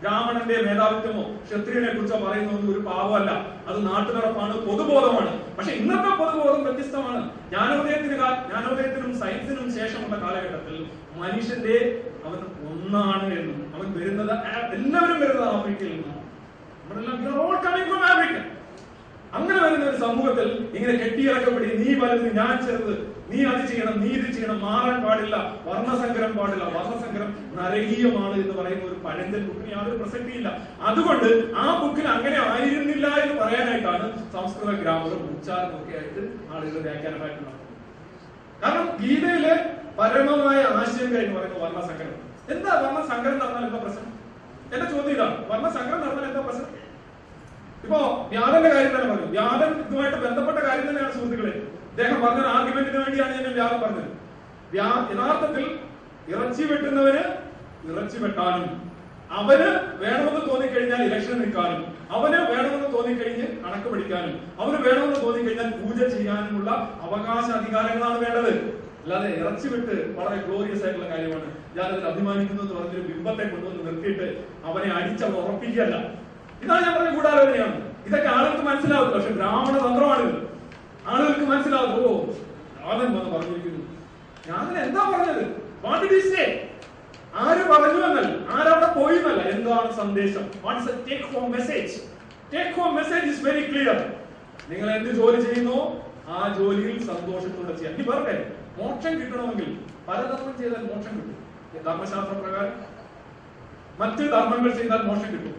ബ്രാഹ്മണന്റെ മേധാവിത്വമോ ക്ഷത്രിയനെ കുറിച്ചോ പറയുന്നത് ഒരു പാവമല്ല അത് നാട്ടുനടപ്പാണ് പൊതുബോധമാണ്. പക്ഷെ ഇന്നത്തെ പൊതുബോധം വ്യത്യസ്തമാണ്. ജ്ഞാനോദയത്തിന് ജ്ഞാനോദയത്തിനും സയൻസിനും ശേഷമുള്ള കാലഘട്ടത്തിൽ മനുഷ്യന്റെ അവൻ ഒന്നാണ് എന്ന്. അവൻ വരുന്നത് എല്ലാവരും വരുന്നത് ആഫ്രിക്കയിൽ നിന്നാണ്. അങ്ങനെ വരുന്ന ഒരു സമൂഹത്തിൽ ഇങ്ങനെ കെട്ടിയിറക്കപ്പെടി നീ വലുത് ഞാൻ ചെറുത് നീ അത് ചെയ്യണം നീ ഇത് ചെയ്യണം. മാറാൻ പാടില്ല. വർണസങ്കരം പാടില്ല. വർണസങ്കരം നരകീയമാണ് എന്ന് പറയുന്ന ഒരു പഴഞ്ചൻ ബുക്കിന് യാതൊരു പ്രസക്തിയില്ല. അതുകൊണ്ട് ആ ബുക്കിൽ അങ്ങനെ ആയിരുന്നില്ല എന്ന് പറയാനായിട്ടാണ് സംസ്കൃത ഗ്രാമറും ഉച്ചാരണമൊക്കെ ആയിട്ട് ആളുകൾ വ്യാഖ്യാനമായിട്ട് നടത്തുന്നത് കാരണം ഗീതയിലെ പരമമായ ആശയം കഴിഞ്ഞ് പറയുന്നത് വർണസങ്കരം എന്താ വർണസങ്കരം നടന്നാൽ എന്താ പ്രശ്നം? എന്റെ ചോദ്യം ഇതാണ്. വർണസങ്കരം നടന്നാൽ എന്താ പ്രശ്നം? ഇപ്പോ വ്യാധന്റെ കാര്യം തന്നെ പറഞ്ഞു. വ്യാധൻ ഇതുമായിട്ട് ബന്ധപ്പെട്ട കാര്യം തന്നെയാണ് സുഹൃത്തുക്കളെ. അദ്ദേഹം പറഞ്ഞ ആർഗ്യുമെന്റിന് വേണ്ടിയാണ് ഞാൻ വ്യാധം പറഞ്ഞത്. യഥാർത്ഥത്തിൽ ഇറച്ചി വെട്ടുന്നവന് ഇറച്ചി വെട്ടാനും അവന് വേണമെന്ന് തോന്നിക്കഴിഞ്ഞാൽ ഇലക്ഷൻ നിൽക്കാനും അവന് വേണമെന്ന് തോന്നിക്കഴിഞ്ഞ് കണക്ക് പഠിക്കാനും അവന് വേണമെന്ന് തോന്നിക്കഴിഞ്ഞാൽ പൂജ ചെയ്യാനുമുള്ള അവകാശ അധികാരങ്ങളാണ് വേണ്ടത്. അല്ലാതെ ഇറച്ചി വിട്ട് വളരെ ഗ്ലോറിയസ് ആയിട്ടുള്ള കാര്യമാണ്. ഞാൻ അതിൽ അഭിമാനിക്കുന്നു എന്ന് പറഞ്ഞൊരു ബിംബത്തെ കൊണ്ടുവന്ന് നിർത്തിയിട്ട് അവനെ അടിച്ച ഉറപ്പിക്കുകയല്ല. ഇതാണ് ഞാൻ പറഞ്ഞ ഗൂഢാലോചനയാണ്. ഇതൊക്കെ ആളുകൾക്ക് മനസ്സിലാവും. പക്ഷെ ബ്രാഹ്മണ തന്ത്രമാണ് ആളുകൾക്ക് മനസ്സിലാവും. ഓ രാമൻ വന്ന് പറഞ്ഞിരിക്കുന്നു. ഞാൻ എന്താ പറഞ്ഞത്? ആര് പറഞ്ഞു എന്നല്ല. ആരവിടെ പോയി എന്നല്ല. എന്താണ് സന്ദേശം? What's take home message take home message is very clear നിങ്ങൾ എന്ത് ജോലി ചെയ്യുന്നു? ആ ജോലിയിൽ സന്തോഷത്തോടെ ചെയ്യാം. ഇനി പറഞ്ഞേ മോക്ഷം കിട്ടണമെങ്കിൽ പലധർമ്മം ചെയ്താൽ മോക്ഷം കിട്ടും. ധർമ്മശാസ്ത്ര പ്രകാരം മറ്റ് ധർമ്മങ്ങൾ ചെയ്താൽ മോക്ഷം കിട്ടും.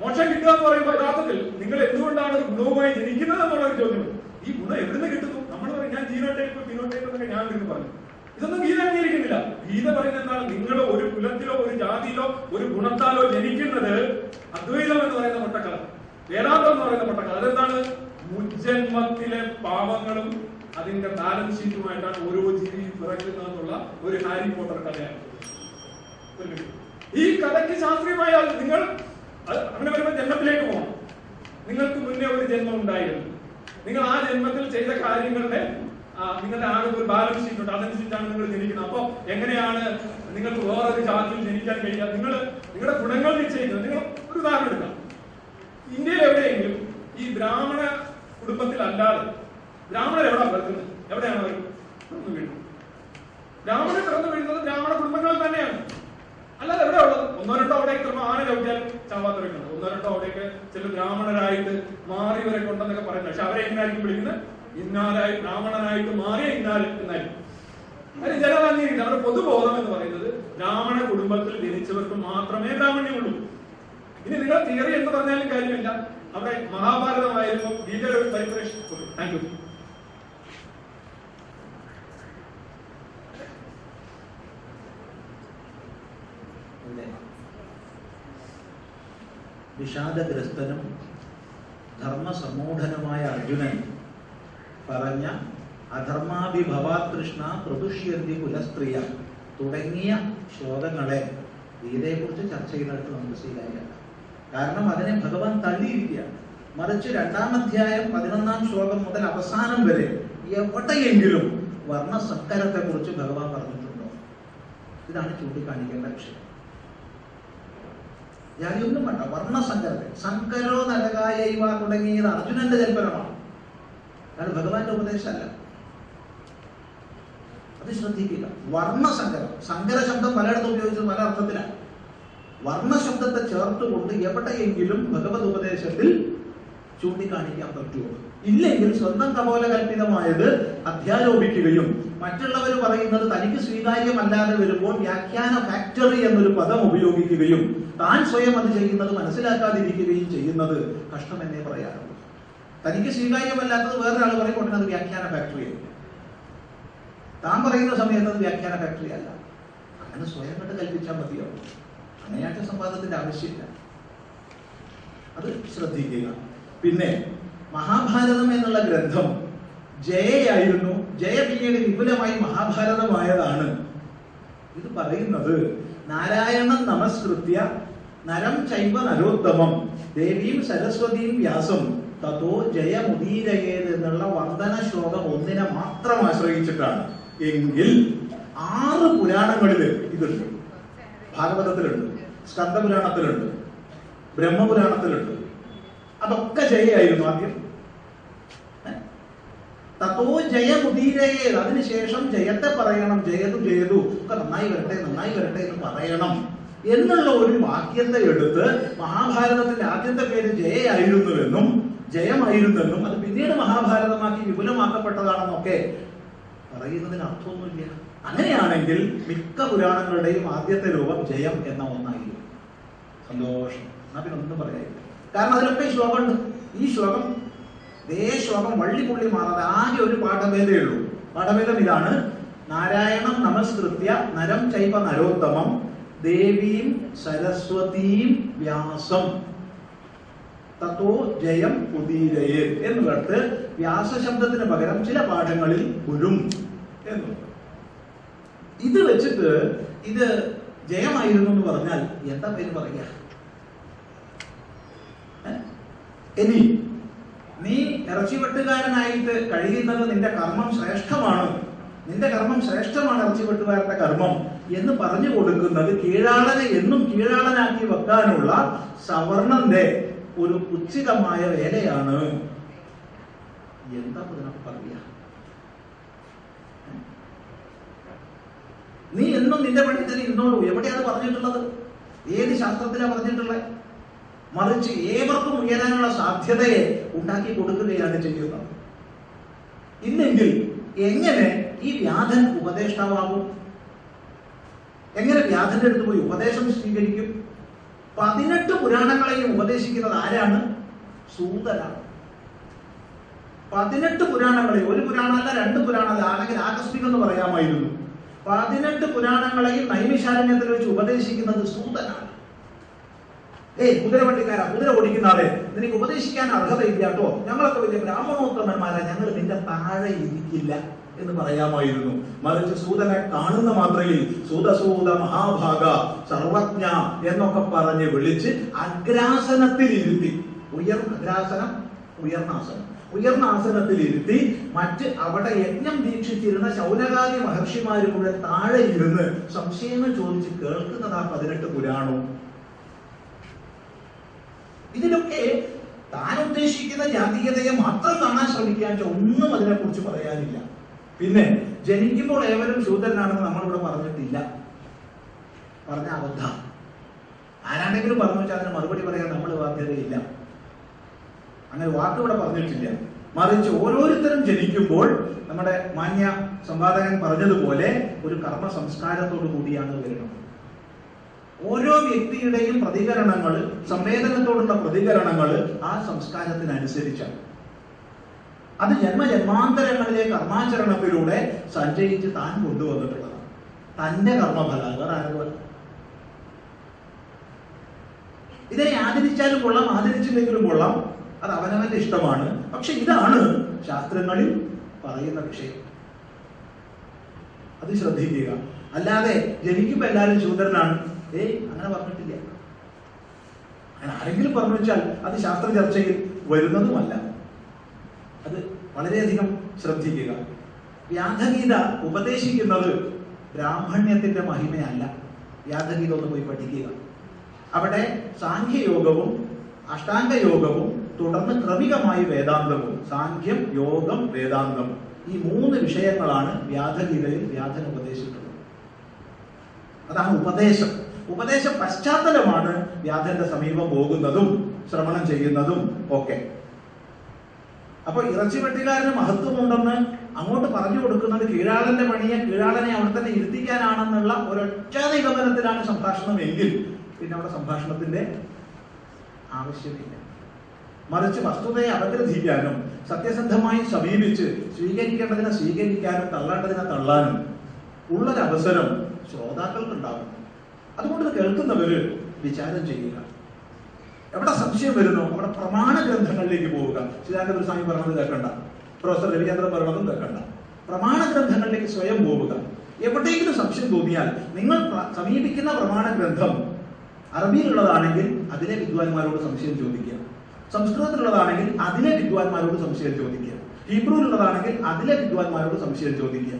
മോക്ഷം കിട്ടുക എന്ന് പറയുമ്പോൾ യഥാർത്ഥത്തിൽ നിങ്ങൾ എന്തുകൊണ്ടാണ് ഒരു ഗുണവുമായി ജനിക്കുന്നത് എന്നുള്ള ഒരു ചോദ്യമുണ്ട്. ഈ ഗുണം എവിടുന്ന് കിട്ടുന്നു? നമ്മൾ പറയും ഞാൻ ജീനോടൈപ്പ് ഫിനോടൈപ്പ് എന്നൊക്കെ ഞാൻ പറഞ്ഞു. ഇതൊന്നും ഗീത അംഗീകരിക്കുന്നില്ല. ഗീത പറയുന്നത് എന്താണ്? നിങ്ങൾ ഒരു കുലത്തിലോ ഒരു ജാതിയിലോ ഒരു ഗുണത്താലോ ജനിക്കുന്നത് അദ്വൈതം എന്ന് പറയുന്ന പൊട്ടക്കല വേദാന്തം എന്ന് പറയുന്ന പൊട്ടക്കല അതെന്താണ്? മുജ്ജന്മത്തിലെ പാപങ്ങളും അതിന്റെ ബാലൻസ് ഷീറ്റുമായിട്ടാണ് ഓരോ ജീവിയും പിറക്കുന്നതെന്നുള്ള ഒരു ഹാരി പോട്ടർ കഥയാണ്. ഈ കഥയ്ക്ക് ശാസ്ത്രീയമായ നിങ്ങൾ അങ്ങനെ വരുമ്പോൾ ജന്മത്തിലേക്ക് പോകണം. നിങ്ങൾക്ക് മുന്നേ ഒരു ജന്മം ഉണ്ടായിരുന്നു. നിങ്ങൾ ആ ജന്മത്തിൽ ചെയ്ത കാര്യങ്ങളുടെ നിങ്ങളുടെ ആകെ ഒരു ബാലൻസ് ഷീറ്റ് ഉണ്ട്. അതനുസരിച്ചാണ് നിങ്ങൾ ജനിക്കുന്നത്. അപ്പോൾ എങ്ങനെയാണ് നിങ്ങൾക്ക് വേറൊരു ജാതിയിൽ ജനിക്കാൻ കഴിയുക? നിങ്ങൾ നിങ്ങളുടെ ഗുണങ്ങൾ നിശ്ചയിക്കുന്നത്. നിങ്ങൾ ഒരു ഉദാഹരണം എടുക്കാം. ഇന്ത്യയിൽ എവിടെയെങ്കിലും ഈ ബ്രാഹ്മണ കുടുംബത്തിൽ അല്ലാതെ ബ്രാഹ്മണർ എവിടെയാണ് പിറക്കുന്നത് എവിടെയാണ് അവർ പിറന്നു വീഴുന്നത്? ബ്രാഹ്മണർ പിറന്നു വീഴുന്നത് ബ്രാഹ്മണ കുടുംബങ്ങളിൽ തന്നെയാണ്. അല്ലാതെ എവിടെ ഉള്ളത്? ഒന്നോ രണ്ടോ അവിടെ ചിലപ്പോൾ ആന ചവിട്ടിയാൽ വെക്കുന്നത് ഒന്നോ രണ്ടോ അവിടേക്ക് ചില ബ്രാഹ്മണരായിട്ട് വരെ കൊണ്ടെന്നൊക്കെ പറയുന്നത്. പക്ഷെ അവരെ എങ്ങനെയായിരിക്കും വിളിക്കുന്നത്? ഇന്നാലായി ബ്രാഹ്മണനായിട്ട് മാറി ഇന്നാൽ എന്നായി അതിന് അംഗീകരിക്കില്ല അവരുടെ പൊതുബോധം എന്ന് പറയുന്നത് ബ്രാഹ്മണ കുടുംബത്തിൽ ജനിച്ചവർക്ക് മാത്രമേ ബ്രാഹ്മണ്യമുള്ളൂ. ഇനി നിങ്ങൾ തിയറി എന്ന് പറഞ്ഞാലും കാര്യമില്ല. അവിടെ മഹാഭാരതമായിരുന്നു. ഗീതയുടെ ഒരു പരിപ്രേക്ഷ താങ്ക് യു വിഷാദഗ്രസ്തനും ധർമ്മസമൂഢനുമായ അർജുനൻ പറഞ്ഞ അധർമാഭിഭവാത് കൃഷ്ണ പ്രതുഷ്യന്തി കുലസ്ത്രീയ തുടങ്ങിയ ശ്ലോകങ്ങളെ ഗീതയെക്കുറിച്ച് ചർച്ച ചെയ്തിട്ട് നമുക്ക് കാരണം അതിനെ ഭഗവാൻ തള്ളിയിരിക്കുകയാണ്. മറിച്ച് രണ്ടാം അധ്യായം പതിനൊന്നാം ശ്ലോകം മുതൽ അവസാനം വരെ എവിടെയെങ്കിലും വർണസങ്കരത്തെ കുറിച്ച് ഭഗവാൻ പറഞ്ഞിട്ടുണ്ടോ? ഇതാണ് ചൂണ്ടിക്കാണിക്കേണ്ട വിഷയം. ഞാനൊന്നും വേണ്ട. വർണസങ്കരത്തെ സങ്കരോ നരകായവ തുടങ്ങിയത് അർജുനന്റെ ജൽപ്പനമാണ് അതാണ് ഭഗവാന്റെ ഉപദേശമല്ല. അത് ശ്രദ്ധിക്കുക. വർണസങ്കരം സങ്കര ശബ്ദം പലയിടത്തും ഉപയോഗിച്ചത് പല അർത്ഥത്തിലാണ്. വർണശബ്ദത്തെ ചേർത്തുകൊണ്ട് എവിടെയെങ്കിലും ഭഗവത് ഉപദേശത്തിൽ ചൂണ്ടിക്കാണിക്കാൻ പറ്റുമോ? ഇല്ലെങ്കിൽ സ്വന്തം കപോലകൽപിതമായത് അധ്യാരോപിക്കുകയും മറ്റുള്ളവർ പറയുന്നത് തനിക്ക് സ്വീകാര്യമല്ലാതെ വരുമ്പോൾ വ്യാഖ്യാന ഫാക്ടറി എന്നൊരു പദം ഉപയോഗിക്കുകയും താൻ സ്വയം അത് ചെയ്യുന്നത് മനസ്സിലാക്കാതിരിക്കുകയും ചെയ്യുന്നത് കഷ്ടമെന്നേ പറയാറുള്ളൂ. തനിക്ക് സ്വീകാര്യമല്ലാത്തത് വേറൊരാൾ പറയുമ്പോൾ അത് വ്യാഖ്യാന ഫാക്ടറിയാണ് താൻ പറയുന്ന സമയത്ത് അത് വ്യാഖ്യാന ഫാക്ടറി അല്ല. അങ്ങനെ സ്വയം കണ്ട് കൽപ്പിച്ചാൽ മതിയോ? അങ്ങനെയായിട്ട് സംവാദത്തിന്റെ ആവശ്യമില്ല. അത് ശ്രദ്ധിക്കുക. പിന്നെ മഹാഭാരതം എന്നുള്ള ഗ്രന്ഥം ജയയായിരുന്നു. ജയ പിന്നീട് വിപുലമായി മഹാഭാരതമായതാണ്. ഇത് പറയുന്നത് നാരായണൻ നമസ്കൃത്യ നരം ചൈവ നരോത്തമം ദേവിയും സരസ്വതിയും വ്യാസം തതോ ജയമുദീരയേത് എന്നുള്ള വന്ദന ശ്ലോകം ഒന്നിനെ മാത്രം ആശ്രയിച്ചിട്ടാണ്. എങ്കിൽ ആറ് പുരാണങ്ങളിൽ ഇതുണ്ട്. ഭാഗവതത്തിലുണ്ട് സ്കന്ദപുരാണത്തിലുണ്ട് ബ്രഹ്മപുരാണത്തിലുണ്ട്. അതൊക്കെ ജയായിരുന്നു ആദ്യം? തത്തോ ജയമുദീരയേത് അതിനുശേഷം ജയത്തെ പറയണം ജയതു ജയതു ഒക്കെ നന്നായി വരട്ടെ നന്നായി വരട്ടെ എന്ന് പറയണം. എന്നുള്ള ഒരു വാക്യത്തെ എടുത്ത് മഹാഭാരതത്തിന്റെ ആദ്യത്തെ പേര് ജയയായിരുന്നുവെന്നും ജയമായിരുന്നെന്നും അത് പിന്നീട് മഹാഭാരതമാക്കി വിപുലമാക്കപ്പെട്ടതാണെന്നൊക്കെ പറയുന്നതിന് അർത്ഥമൊന്നുമില്ല. അങ്ങനെയാണെങ്കിൽ മിക്ക പുരാണങ്ങളുടെയും ആദ്യത്തെ രൂപം ജയം എന്ന ഒന്നായിരുന്നു. സന്തോഷം. എന്നാ പിന്നെ ഒന്നും പറയാനില്ല. കാരണം അതിലൊക്കെ ഈ ശ്ലോകമുണ്ട്. ഈ ശ്ലോകം ഇതേ ശ്ലോകം വള്ളിപുള്ളി മാറാതെ ആകെ ഒരു പാഠഭേദേ ഉള്ളൂ. പാഠഭേദം ഇതാണ്. നാരായണം നമസ്കൃത്യ നരം ചൈവ നരോത്തമം ദേവീം സരസ്വതീം വ്യാസം. തത്തോ ജയം ഉദീരയെ എന്നുള്ളത് വ്യാസശബ്ദത്തിന് പകരം ചില പാഠങ്ങളിൽ പുരും എന്നുള്ളത് ഇത് വെച്ചിട്ട് ഇത് ജയമായിരുന്നു എന്ന് പറഞ്ഞാൽ എന്താ പേര് പറയുക? ഇനി നീ ഇറച്ചിവെട്ടുകാരനായിട്ട് കഴിയുന്നത് നിന്റെ കർമ്മം ശ്രേഷ്ഠമാണ്? നിന്റെ കർമ്മം ശ്രേഷ്ഠമാണ് ഇറച്ചി വെട്ടുകാരന്റെ കർമ്മം എന്ന് പറഞ്ഞു കൊടുക്കുന്നത് കീഴാളനെ എന്നും കീഴാളനാക്കി വെക്കാനുള്ള സവർണന്റെ ഒരു ഉചിതമായ വേലയാണ്. എന്താ ഇതിനൊക്കെ പറയ നീ എന്നും നിന്റെ പണി തന്നെ ഇരുന്നോളൂ. എവിടെയാണ് പറഞ്ഞിട്ടുള്ളത്? ഏത് ശാസ്ത്രത്തിലാണ് പറഞ്ഞിട്ടുള്ളത്? മറിച്ച് ഏവർക്കും ഉയരാനുള്ള സാധ്യതയെ ഉണ്ടാക്കി കൊടുക്കുകയാണ് ചെയ്യുന്നത്. ഇല്ലെങ്കിൽ എങ്ങനെ ഈ വ്യാധൻ ഉപദേഷ്ടാവാകും? എങ്ങനെ വ്യാധന്റെ അടുത്ത് പോയി ഉപദേശം സ്വീകരിക്കും? പതിനെട്ട് പുരാണങ്ങളെയും ഉപദേശിക്കുന്നത് ആരാണ്? സൂതനാണ് പതിനെട്ട് പുരാണങ്ങളെ ഒരു പുരാണമല്ല രണ്ട് പുരാണമല്ല ആണെങ്കിൽ ആകസ്മികം എന്ന് പറയാമായിരുന്നു. പതിനെട്ട് പുരാണങ്ങളെയും നൈമിശാരണ്യത്തിൽ വെച്ച് ഉപദേശിക്കുന്നത് സൂതനാണ് ഏയ് കുതിരവണ്ടിക്കാരാ കുതിര ഓടിക്കുന്ന ആളെ നിനക്ക് ഉപദേശിക്കാൻ അർഹതയില്ല കേട്ടോ. ഞങ്ങളൊക്കെ വലിയ ബ്രാഹ്മണോത്തമന്മാരാ ഞങ്ങൾ നിന്റെ താഴെ ഇരിക്കില്ല. എന്ന് പറയാമായിരുന്നു. മറിച്ച് സൂതനെ കാണുന്ന മാത്രയിൽ സൂതസൂത മഹാഭാഗ സർവജ്ഞ എന്നൊക്കെ പറഞ്ഞ് വിളിച്ച് അഗ്രാസനത്തിൽ ഇരുത്തി ഉയർന്ന അഗ്രാസനം ഉയർന്ന ആസനം. ഉയർന്ന ആസനത്തിൽ ഇരുത്തി മറ്റ് അവിടെ യജ്ഞം ദീക്ഷിച്ചിരുന്ന ശൗനകാലി മഹർഷിമാരുടെ താഴെ ഇരുന്ന് സംശയങ്ങൾ ചോദിച്ച് കേൾക്കുന്നത് ആ പതിനെട്ട് പുരാണവും. ഇതിലൊക്കെ താൻ ഉദ്ദേശിക്കുന്ന ജാതീയതയെ മാത്രം കാണാൻ ശ്രമിക്കാൻ ഒന്നും അതിനെക്കുറിച്ച് പറയാനില്ല. പിന്നെ ജനിക്കുമ്പോൾ ഏവരും ശൂദ്രനാണെന്ന് നമ്മളിവിടെ പറഞ്ഞിട്ടില്ല. പറഞ്ഞ അബദ്ധ. ആരാണെങ്കിലും പറഞ്ഞു വെച്ചാൽ അതിന് മറുപടി പറയാൻ നമ്മൾ ബാധ്യതയില്ല. അങ്ങനെ വാക്ക് ഇവിടെ പറഞ്ഞിട്ടില്ല. മറിച്ച് ഓരോരുത്തരും ജനിക്കുമ്പോൾ നമ്മുടെ മാന്യ സംവാദകൻ പറഞ്ഞതുപോലെ ഒരു കർമ്മ സംസ്കാരത്തോടു കൂടിയാണ് വരുന്നത്. ഓരോ വ്യക്തിയുടെയും പ്രതികരണങ്ങൾ സംവേദനത്തോടുള്ള പ്രതികരണങ്ങൾ ആ സംസ്കാരത്തിനനുസരിച്ചാണ്. അത് ജന്മജന്മാന്തരങ്ങളിലെ കർമാചരണത്തിലൂടെ സഞ്ചയിച്ച് താൻ കൊണ്ടുവന്നിട്ടുള്ളതാണ്. തന്റെ കർമ്മഫലങ്ങൾ ആരും ഇതിനെ ആദരിച്ചാലും കൊള്ളാം ആദരിച്ചില്ലെങ്കിലും കൊള്ളാം. അത് അവനവന്റെ ഇഷ്ടമാണ്. പക്ഷെ ഇതാണ് ശാസ്ത്രങ്ങളിൽ പറയുന്ന വിഷയം. അത് ശ്രദ്ധിക്കുക. അല്ലാതെ ജനിക്കുമ്പോ എല്ലാവരും ശൂദ്രനാണ്. ഏയ് അങ്ങനെ പറഞ്ഞിട്ടില്ല. അങ്ങനെ ആരെങ്കിലും പറഞ്ഞു വെച്ചാൽ അത് ശാസ്ത്ര ചർച്ചയിൽ വരുന്നതുമല്ല. അത് വളരെയധികം ശ്രദ്ധിക്കുക. വ്യാധഗീത ഉപദേശിക്കുന്നത് ബ്രാഹ്മണ്യത്തിന്റെ മഹിമയല്ല. വ്യാധഗീത ഒന്ന് പോയി പഠിക്കുക. അവിടെ സാഖ്യയോഗവും അഷ്ടാംഗയോഗവും തുടർന്ന് ക്രമികമായി വേദാന്തവും സാഖ്യം യോഗം വേദാന്തം ഈ മൂന്ന് വിഷയങ്ങളാണ് വ്യാധഗീതയിൽ വ്യാധൻ ഉപദേശിക്കുന്നത്. അതാണ് ഉപദേശം. ഉപദേശ പശ്ചാത്തലമാണ് വ്യാധന്റെ സമീപം പോകുന്നതും ശ്രവണം ചെയ്യുന്നതും ഒക്കെ. അപ്പൊ ഇറച്ചി വെട്ടുകാരന് മഹത്വമുണ്ടെന്ന് അങ്ങോട്ട് പറഞ്ഞു കൊടുക്കുന്നത് കീഴാളന്റെ പണിയെ കീഴാളനെ അവിടെ തന്നെ ഇരുത്തിക്കാനാണെന്നുള്ള ഒരൊറ്റ നിഗമനത്തിലാണ് സംഭാഷണം എങ്കിൽ പിന്നെ അവിടെ സംഭാഷണത്തിന്റെ ആവശ്യമില്ല. മറിച്ച് വസ്തുതയെ അവഗ്രഹിക്കാനും സത്യസന്ധമായി സമീപിച്ച് സ്വീകരിക്കേണ്ടതിനെ സ്വീകരിക്കാനും തള്ളേണ്ടതിനെ തള്ളാനും ഉള്ളൊരവസരം ശ്രോതാക്കൾക്കുണ്ടാകും. അതുകൊണ്ട് കേൾക്കുന്നവര് വിചാരം ചെയ്യുക. എവിടെ സംശയം വരുന്നു? അവിടെ പ്രമാണ ഗ്രന്ഥങ്ങളിലേക്ക് പോവുക. ചിദാനന്ദ സ്വാമി പറഞ്ഞത് കേൾക്കണ്ട. പ്രൊഫസർ രവിചന്ദ്രൻ പറഞ്ഞതും കേൾക്കണ്ട. പ്രമാണ ഗ്രന്ഥങ്ങളിലേക്ക് സ്വയം പോവുക. എവിടെയെങ്കിലും സംശയം തോന്നിയാൽ നിങ്ങൾ സമീപിക്കുന്ന പ്രമാണ ഗ്രന്ഥം അറബിയിലുള്ളതാണെങ്കിൽ അതിലെ വിദ്വാൻമാരോട് സംശയം ചോദിക്കുക. സംസ്കൃതത്തിലുള്ളതാണെങ്കിൽ അതിലെ വിദ്വാൻമാരോട് സംശയം ചോദിക്കുക. ഹീബ്രുവിലുള്ളതാണെങ്കിൽ അതിലെ വിദ്വാൻമാരോട് സംശയം ചോദിക്കുക.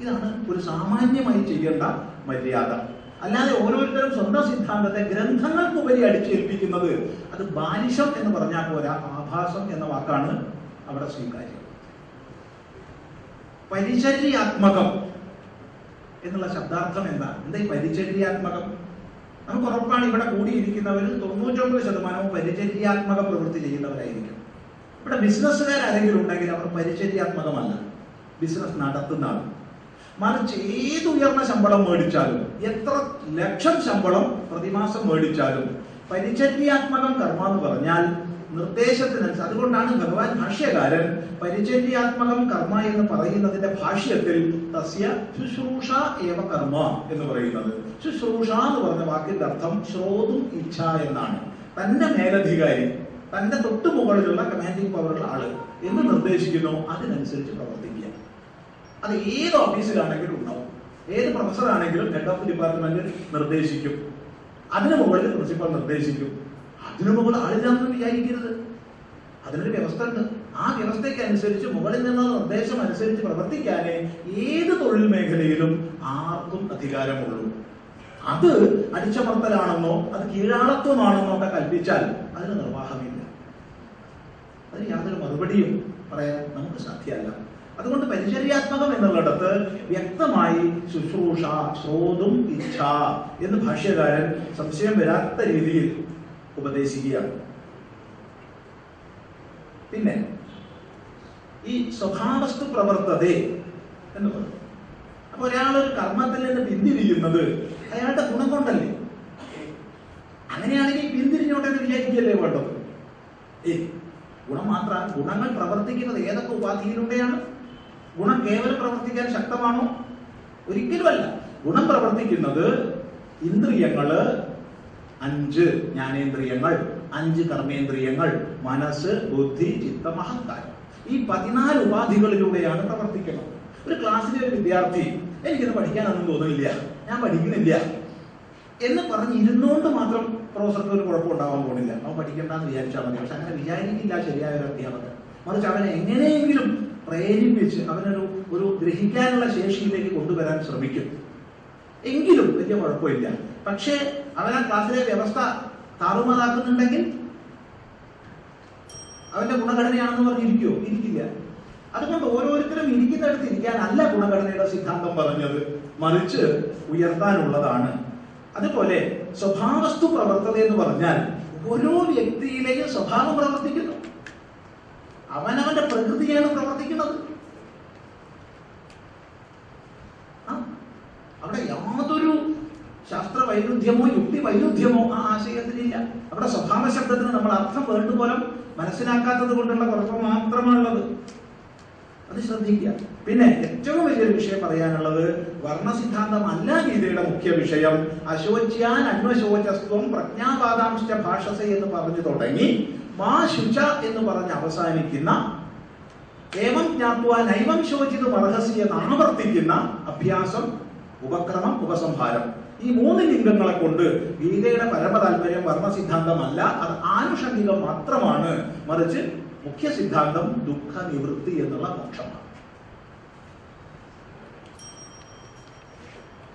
ഇതാണ് ഒരു സാമാന്യമായി ചെയ്യേണ്ട മര്യാദ. അല്ലാതെ ഓരോരുത്തരും സ്വന്തം സിദ്ധാന്തത്തെ ഗ്രന്ഥങ്ങൾക്കുപരി അടിച്ചേൽപ്പിക്കുന്നത് അത് ബാലിശം എന്ന് പറഞ്ഞാൽ പോരാ ആഭാസം എന്ന വാക്കാണ് അവിടെ സ്വീകാര്യം. പരിചര്യാത്മകം എന്നുള്ള ശബ്ദാർത്ഥം എന്താ? എന്താ ഈ പരിചര്യാത്മകം? നമുക്ക് ഉറപ്പാണ് ഇവിടെ കൂടിയിരിക്കുന്നവരിൽ തൊണ്ണൂറ്റൊമ്പത് ശതമാനവും പരിചര്യാത്മക പ്രവൃത്തി ചെയ്യുന്നവരായിരിക്കും. ഇവിടെ ബിസിനസ്സുകാരെങ്കിലും ഉണ്ടെങ്കിൽ അവർ പരിചര്യാത്മകമല്ല. ബിസിനസ് നടത്തുന്നതാണ്. മറിച്ച് ഏത് ഉയർന്ന ശമ്പളം മേടിച്ചാലും എത്ര ലക്ഷം ശമ്പളം പ്രതിമാസം മേടിച്ചാലും പരിചര്യാത്മകം കർമ്മ എന്ന് പറഞ്ഞാൽ നിർദ്ദേശത്തിനനുസരിച്ച് അതുകൊണ്ടാണ് ഭഗവാൻ ഭാഷ്യകാരൻ പരിചര്യാത്മകം കർമ്മ എന്ന് പറയുന്നതിന്റെ ഭാഷ്യത്തിൽ തസ്യ ശുശ്രൂഷ ഏവ കർമ്മ എന്ന് പറയുന്നത്. ശുശ്രൂഷ എന്ന് പറഞ്ഞ വാക്കിന്റെ അർത്ഥം ശ്രോതും ഇച്ഛ എന്നാണ്. തന്റെ മേലധികാരി തന്റെ തൊട്ടു മുകളിലുള്ള കമാൻഡിംഗ് പവറുള്ള ആൾ എന്ന് നിർദ്ദേശിക്കുന്നു അതിനനുസരിച്ച് പ്രവർത്തിക്കുക അത് ഏത് ഓഫീസിലാണെങ്കിലും ഉണ്ടാവും. ഏത് പ്രൊഫസർ ആണെങ്കിലും ഹെഡ് ഓഫ് ഡിപ്പാർട്ട്മെന്റ് നിർദ്ദേശിക്കും. അതിനു മുകളിൽ പ്രിൻസിപ്പൽ നിർദ്ദേശിക്കും. അതിനു മുകളിൽ ആളില്ലാന്ന് വിചാരിക്കരുത്. അതിനൊരു വ്യവസ്ഥ ഉണ്ട് ആ വ്യവസ്ഥയ്ക്ക് അനുസരിച്ച് മുകളിൽ നിന്നുള്ള നിർദ്ദേശം അനുസരിച്ച് പ്രവർത്തിക്കാനേ ഏത് തൊഴിൽ മേഖലയിലും ആർക്കും അധികാരമുള്ളൂ. അത് അടിച്ചമർത്തലാണെന്നോ അത് കീഴാളത്വമാണെന്നോ ഒക്കെ കൽപ്പിച്ചാൽ അതിന് നിർവാഹമില്ല. അതിന് യാതൊരു മറുപടിയും പറയാൻ നമുക്ക് സാധ്യമല്ല. അതുകൊണ്ട് പരിചര്യാത്മകം എന്നുള്ളിടത്ത് വ്യക്തമായി ശുശ്രൂഷ ശ്രോതും ഇച്ഛ എന്ന് ഭാഷ്യകാരൻ സംശയം വരാത്ത രീതിയിൽ ഉപദേശിക്കുകയാണ് പിന്നെ ഈ സ്വഭാവസ്തു പ്രവർത്തതെ എന്ന് പറയും അപ്പൊ ഒരാൾ ഒരു കർമ്മത്തിൽ നിന്ന് പിന്തിരിയുന്നത് അയാളുടെ ഗുണം കൊണ്ടല്ലേ? അങ്ങനെയാണെങ്കിൽ പിന്തിരിഞ്ഞോട്ടെ എന്ന് വിചാരിക്കല്ലേ വേണ്ടത്? ഏ ഗുണം മാത്ര ഗുണങ്ങൾ പ്രവർത്തിക്കുന്നത് ഏതൊക്കെ ഉപാധിയിലൂടെയാണ് ഗുണം കേവലം പ്രവർത്തിക്കാൻ ശക്തമാണോ? ഒരിക്കലുമല്ല. ഗുണം പ്രവർത്തിക്കുന്നത് ഇന്ദ്രിയങ്ങൾ അഞ്ച് ജ്ഞാനേന്ദ്രിയങ്ങൾ അഞ്ച് കർമ്മേന്ദ്രിയങ്ങൾ മനസ്സ് ബുദ്ധി ചിത്തം അഹങ്കാരം. ഈ പതിനാല് ഉപാധികളിലൂടെയാണ് പ്രവർത്തിക്കുന്നത്. ഒരു ക്ലാസ്സിലെ ഒരു വിദ്യാർത്ഥി എനിക്കിത് പഠിക്കാനൊന്നും തോന്നുന്നില്ല. ഞാൻ പഠിക്കുന്നില്ല. എന്ന് പറഞ്ഞ് ഇരുന്നുകൊണ്ട് മാത്രം പ്രൊഫസർക്ക് ഒരു കുഴപ്പം ഉണ്ടാവാൻ പോകുന്നില്ല. അവൻ പഠിക്കണ്ടെന്ന് വിചാരിച്ചാൽ മതി. പക്ഷെ അങ്ങനെ വിചാരിക്കില്ല. ശരിയായ ഒരു അധ്യാപകൻ. മറിച്ച് അവനെ എങ്ങനെയെങ്കിലും പ്രേരിപ്പിച്ച് അവനൊരു ഒരു ഗ്രഹിക്കാനുള്ള ശേഷിയിലേക്ക് കൊണ്ടുവരാൻ ശ്രമിക്കും. എങ്കിലും വലിയ കുഴപ്പമില്ല. പക്ഷേ അവൻ ആ ക്ലാസ്സിലെ വ്യവസ്ഥ താറുമാറാക്കുന്നുണ്ടെങ്കിൽ അവന്റെ ഗുണഘടനയാണെന്ന് പറഞ്ഞിരിക്കുമോ ഇരിക്കില്ല. അതുകൊണ്ട് ഓരോരുത്തരും ഇരിക്കുന്നിടത്ത് ഇരിക്കാനല്ല ഗുണഘടനയുടെ സിദ്ധാന്തം പറഞ്ഞത്. മറിച്ച് ഉയർത്താനുള്ളതാണ്. അതുപോലെ സ്വഭാവസ്തു പ്രവർത്തത എന്ന് പറഞ്ഞാൽ ഓരോ വ്യക്തിയിലെയും സ്വഭാവം പ്രവർത്തിക്കുന്നു. അവനവന്റെ പ്രകൃതിയാണ് പ്രവർത്തിക്കുന്നത്. അവിടെ യാതൊരു ശാസ്ത്ര വൈരുദ്ധ്യമോ യുക്തി വൈരുദ്ധ്യമോ ആ ആശയത്തിലില്ല. അവിടെ സ്വഭാവ ശബ്ദത്തിന് നമ്മൾ അർത്ഥം വേണ്ടുപോലെ മനസ്സിലാക്കാത്തത് കൊണ്ടുള്ള കുഴപ്പം മാത്രമാണുള്ളത്. അത് ശ്രദ്ധിക്കുക. പിന്നെ ഏറ്റവും വലിയൊരു വിഷയം പറയാനുള്ളത് വർണസിദ്ധാന്തം അല്ല ഗീതയുടെ മുഖ്യ വിഷയം. അശോച്യാൻ അന്വശോചസ്വം പ്രജ്ഞാപാദാംശ ഭാഷസ എന്ന് പറഞ്ഞു തുടങ്ങി. മാ ശുച എന്ന് പറഞ്ഞ് അവസാനിക്കുന്ന ഏവം ജ്ഞാത്വ നൈവം ശോചിത് അർഹസി എന്ന് ആവർത്തിക്കുന്ന അഭ്യാസം ഉപക്രമം ഉപസംഹാരം. ഈ മൂന്ന് ലിംഗങ്ങളെ കൊണ്ട് ഗീതയുടെ പരമ താല്പര്യം വർണ സിദ്ധാന്തമല്ല അത് ആനുഷംഗികം മാത്രമാണ്. മറിച്ച് മുഖ്യ സിദ്ധാന്തം ദുഃഖ നിവൃത്തി എന്നുള്ള മോക്ഷമാണ്.